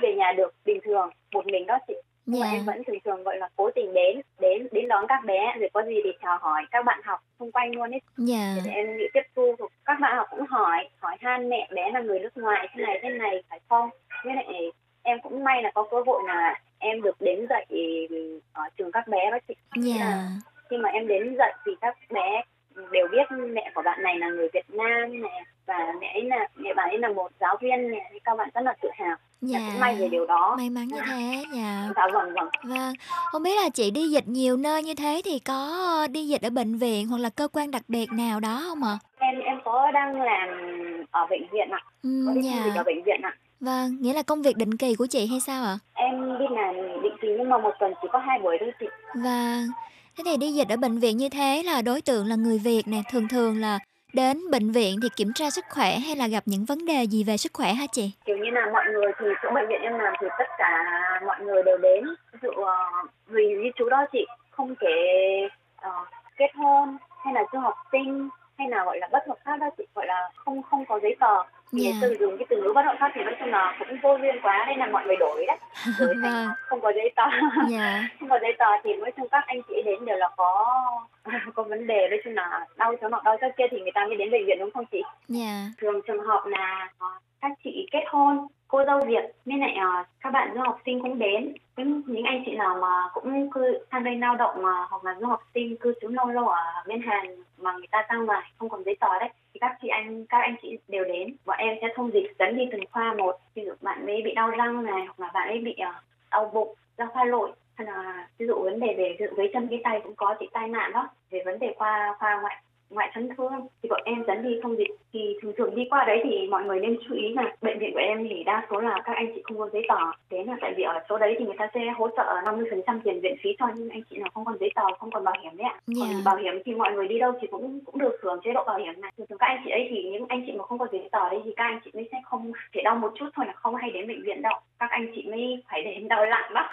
về nhà được bình thường một mình đó chị nhưng mà Dạ. em vẫn thường thường gọi là cố tình đến đến đến đón các bé rồi có gì thì chào hỏi các bạn học xung quanh luôn ấy Dạ. để em nghĩ tiếp thu các bạn học cũng hỏi hỏi han mẹ bé là người nước ngoài thế này thế này phải không với lại em cũng may là có cơ hội là em được đến dạy ở trường các bé đó chị Dạ. khi mà em đến dạy thì các bé đều biết mẹ của bạn này là người Việt Nam này và mẹ ấy là mẹ bạn ấy là một giáo viên này các bạn rất là tự hào Dạ. cũng may về điều đó May mắn như thế, dạ. dạ vâng vâng Vâng, không biết là chị đi dịch nhiều nơi như thế thì có đi dịch ở bệnh viện hoặc là cơ quan đặc biệt nào đó không ạ? em em có đang làm ở bệnh viện ạ Ừ, có đi dạ. dịch ở bệnh viện ạ Vâng, nghĩa là công việc định kỳ của chị hay sao ạ? em đi làm định kỳ nhưng mà một tuần chỉ có hai buổi thôi chị Vâng, thế thì đi dịch ở bệnh viện như thế là đối tượng là người Việt nè, thường thường là đến bệnh viện thì kiểm tra sức khỏe hay là gặp những vấn đề gì về sức khỏe hả chị? kiểu như là mọi người thì chỗ bệnh viện em làm thì tất cả mọi người đều đến ví dụ vì như chú đó chị không kể ờ, kết hôn hay là du học sinh hay là gọi là bất hợp pháp đó chị gọi là không không có giấy tờ thì yeah. từ dùng cái từ ngữ bất hợp pháp thì nói chung là cũng vô duyên quá nên là mọi người đổi đấy đổi thành Vâng. không có giấy tờ Dạ. không có giấy tờ thì nói chung các anh chị đến đều là có có vấn đề nói chung là đau chỗ nọ đau chỗ kia thì người ta mới đến bệnh viện đúng không chị Dạ. thường trường hợp là các chị kết hôn cô dâu Việt nên lại uh, các bạn du học sinh cũng đến. Những những anh chị nào mà cũng cư sang đây lao động mà hoặc là du học sinh cư trú lâu lâu ở bên Hàn mà người ta sang ngoài không còn giấy tờ đấy thì các chị anh các anh chị đều đến. Bọn em sẽ thông dịch dẫn đi từng khoa một. Ví dụ bạn ấy bị đau răng này hoặc là bạn ấy bị uh, đau bụng đau khoa lội. Hay là ví dụ vấn đề về ví dụ với chân cái tay cũng có chị tai nạn đó. Về vấn đề khoa khoa ngoại ngoại chấn thương. Thì bọn em dẫn đi thông dịch thì thường thường đi qua đấy thì mọi người nên chú ý là bệnh viện của em thì đa số là các anh chị không có giấy tờ. Thế là tại vì ở chỗ đấy thì người ta sẽ hỗ trợ 50% tiền viện phí cho những anh chị nào không còn giấy tờ không còn bảo hiểm đấy ạ. Dạ. còn bảo hiểm thì mọi người đi đâu thì cũng cũng được hưởng chế độ bảo hiểm này. Thường thường các anh chị ấy thì những anh chị mà không có giấy tờ đấy thì các anh chị mới sẽ không chỉ đau một chút thôi là không hay đến bệnh viện đâu. Các anh chị mới phải đến đau nặng đó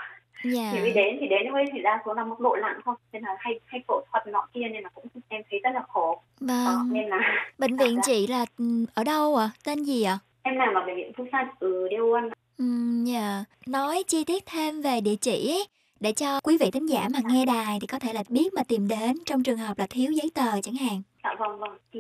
Dạ. thì đến thì đến với thì đa số là mức độ nặng thôi nên là hay hay phẫu thuật nọ kia nên là cũng em thấy rất là khổ Đó, Vâng. nên là Bệnh viện Dạ. chị là ừ, ở đâu ạ? Tên gì ạ? em làm ở bệnh viện Phúc San Đeo Quân Ừm, dạ. Nói chi tiết thêm về địa chỉ ấy, để cho quý vị thính giả mà nghe đài thì có thể là biết mà tìm đến trong trường hợp là thiếu giấy tờ chẳng hạn. dạ vâng vâng thì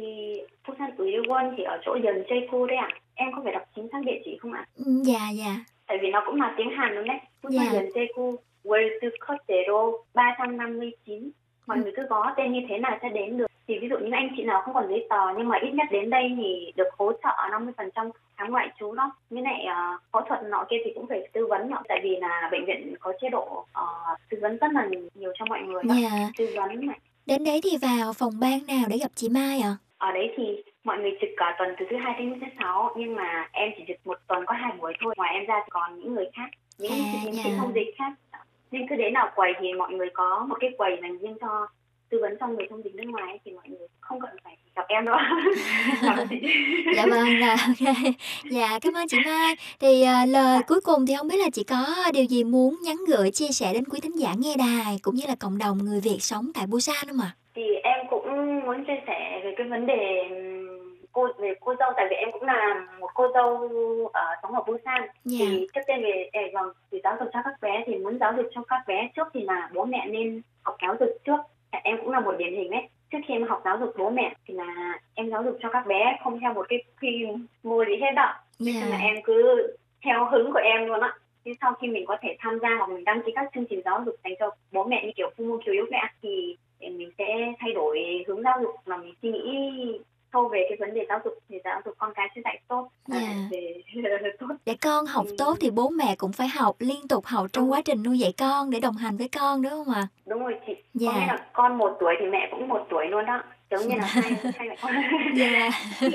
Phúc San Đeo Quân thì ở chỗ dần Jeju đấy ạ em có phải đọc chính xác địa chỉ không ạ Ừm, Dạ dạ. Tại vì nó cũng là tiếng Hàn luôn đấy San Dạ. Jeju World Costero 359 mọi người cứ có tên như thế nào sẽ đến được thì ví dụ những anh chị nào không còn giấy tờ nhưng mà ít nhất đến đây thì được hỗ trợ 50% khám ngoại trú đó với lại uh, phẫu thuật nọ kia thì cũng phải tư vấn nọ tại vì là bệnh viện có chế độ ờ, tư vấn rất là nhiều cho mọi người đó. Dạ. tư vấn này Đến đấy thì vào phòng ban nào để gặp chị Mai ạ? ở đấy thì mọi người trực cả tuần từ thứ hai đến thứ sáu nhưng mà em chỉ trực một tuần có hai buổi thôi ngoài em ra còn những người khác những À, những dạ. cái thông dịch khác nên cứ đến nào quầy thì mọi người có một cái quầy dành riêng cho tư vấn cho người thông dịch nước ngoài thì mọi người không cần phải gặp em đâu. Dạ vâng, là ok. Dạ cảm ơn chị Mai. Thì à, lời cuối cùng thì không biết là chị có điều gì muốn nhắn gửi chia sẻ đến quý thính giả nghe đài cũng như là cộng đồng người Việt sống tại Busan không ạ? thì em cũng muốn chia sẻ về cái vấn đề cô về cô dâu tại vì em cũng là một cô dâu ở sống ở Busan. Dạ. thì trước tiên về eh, vâng thì giáo dục cho các bé thì muốn giáo dục cho các bé trước thì là bố mẹ nên học giáo dục trước. Em cũng là một điển hình đấy. Trước khi em học giáo dục bố mẹ thì là em giáo dục cho các bé không theo một cái quy mô gì hết đó Dạ. nên là em cứ theo hứng của em luôn á nhưng sau khi mình có thể tham gia hoặc mình đăng ký các chương trình giáo dục dành cho bố mẹ như kiểu phụ môn yếu mẹ thì thì mình sẽ thay đổi hướng giáo dục là mình suy nghĩ sâu về cái vấn đề giáo dục thì giáo dục con cái sẽ dạy tốt à, Dạ. tốt Để con học tốt thì bố mẹ cũng phải học liên tục học trong quá trình nuôi dạy con để đồng hành với con đúng không ạ? đúng rồi chị Dạ. có nghĩa là con một tuổi thì mẹ cũng một tuổi luôn đó giống như là hai hai mẹ con Dạ.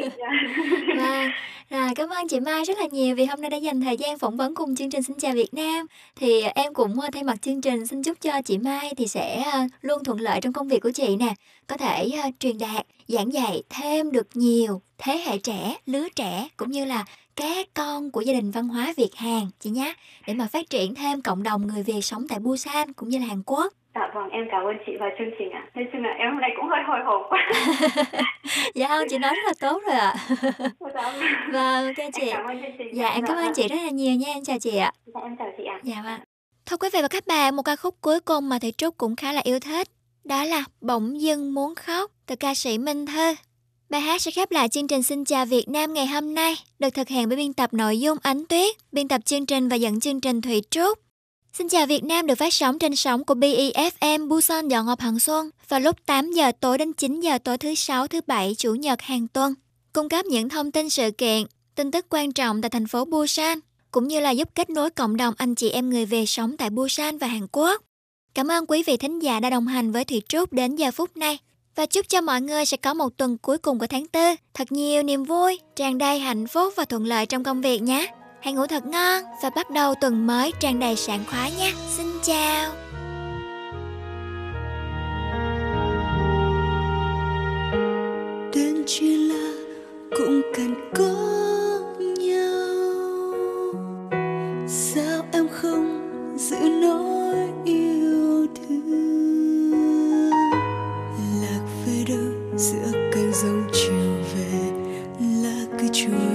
Vâng, rồi cảm ơn chị Mai rất là nhiều vì hôm nay đã dành thời gian phỏng vấn cùng chương trình Xin chào Việt Nam. Thì em cũng ờ, thay mặt chương trình xin chúc cho chị Mai thì sẽ ờ, luôn thuận lợi trong công việc của chị nè, có thể ờ, truyền đạt, giảng dạy thêm được nhiều thế hệ trẻ, lứa trẻ cũng như là các con của gia đình văn hóa Việt Hàn chị nhé, để mà phát triển thêm cộng đồng người Việt sống tại Busan cũng như là Hàn Quốc. dạ vâng em cảm ơn chị và chương trình ạ nói chung là em hôm nay cũng hơi hồi hộp quá Dạ không, chị nói rất là tốt rồi ạ. dạ vâng Vâng, ok chị. em cảm ơn chương trình Dạ em cảm ơn chị rất là nhiều nha, em chào chị ạ. dạ em chào chị ạ Dạ vâng. Thôi quý vị và các bạn, một ca khúc cuối cùng mà Thủy Trúc cũng khá là yêu thích. Đó là Bỗng dưng muốn khóc từ ca sĩ Minh Thư. Bài hát sẽ khép lại chương trình Xin chào Việt Nam ngày hôm nay, được thực hiện bởi biên tập nội dung Ánh Tuyết, biên tập chương trình và dẫn chương trình Thủy Trúc. Xin chào Việt Nam được phát sóng trên sóng của BEFM Busan Dọn Ngọc Hằng Xuân vào lúc 8 giờ tối đến 9 giờ tối thứ sáu, thứ bảy, chủ nhật hàng tuần. Cung cấp những thông tin sự kiện, tin tức quan trọng tại thành phố Busan, cũng như là giúp kết nối cộng đồng anh chị em người về sống tại Busan và Hàn Quốc. Cảm ơn quý vị thính giả đã đồng hành với Thủy Trúc đến giờ phút này và chúc cho mọi người sẽ có một tuần cuối cùng của tháng 4 thật nhiều niềm vui, tràn đầy hạnh phúc và thuận lợi trong công việc nhé. Hãy ngủ thật ngon và bắt đầu tuần mới tràn đầy sảng khoái nhé Xin chào. đến chỉ là cũng cần có nhau sao em không giữ nỗi giữa cơn giông chiều về lá cứ trôi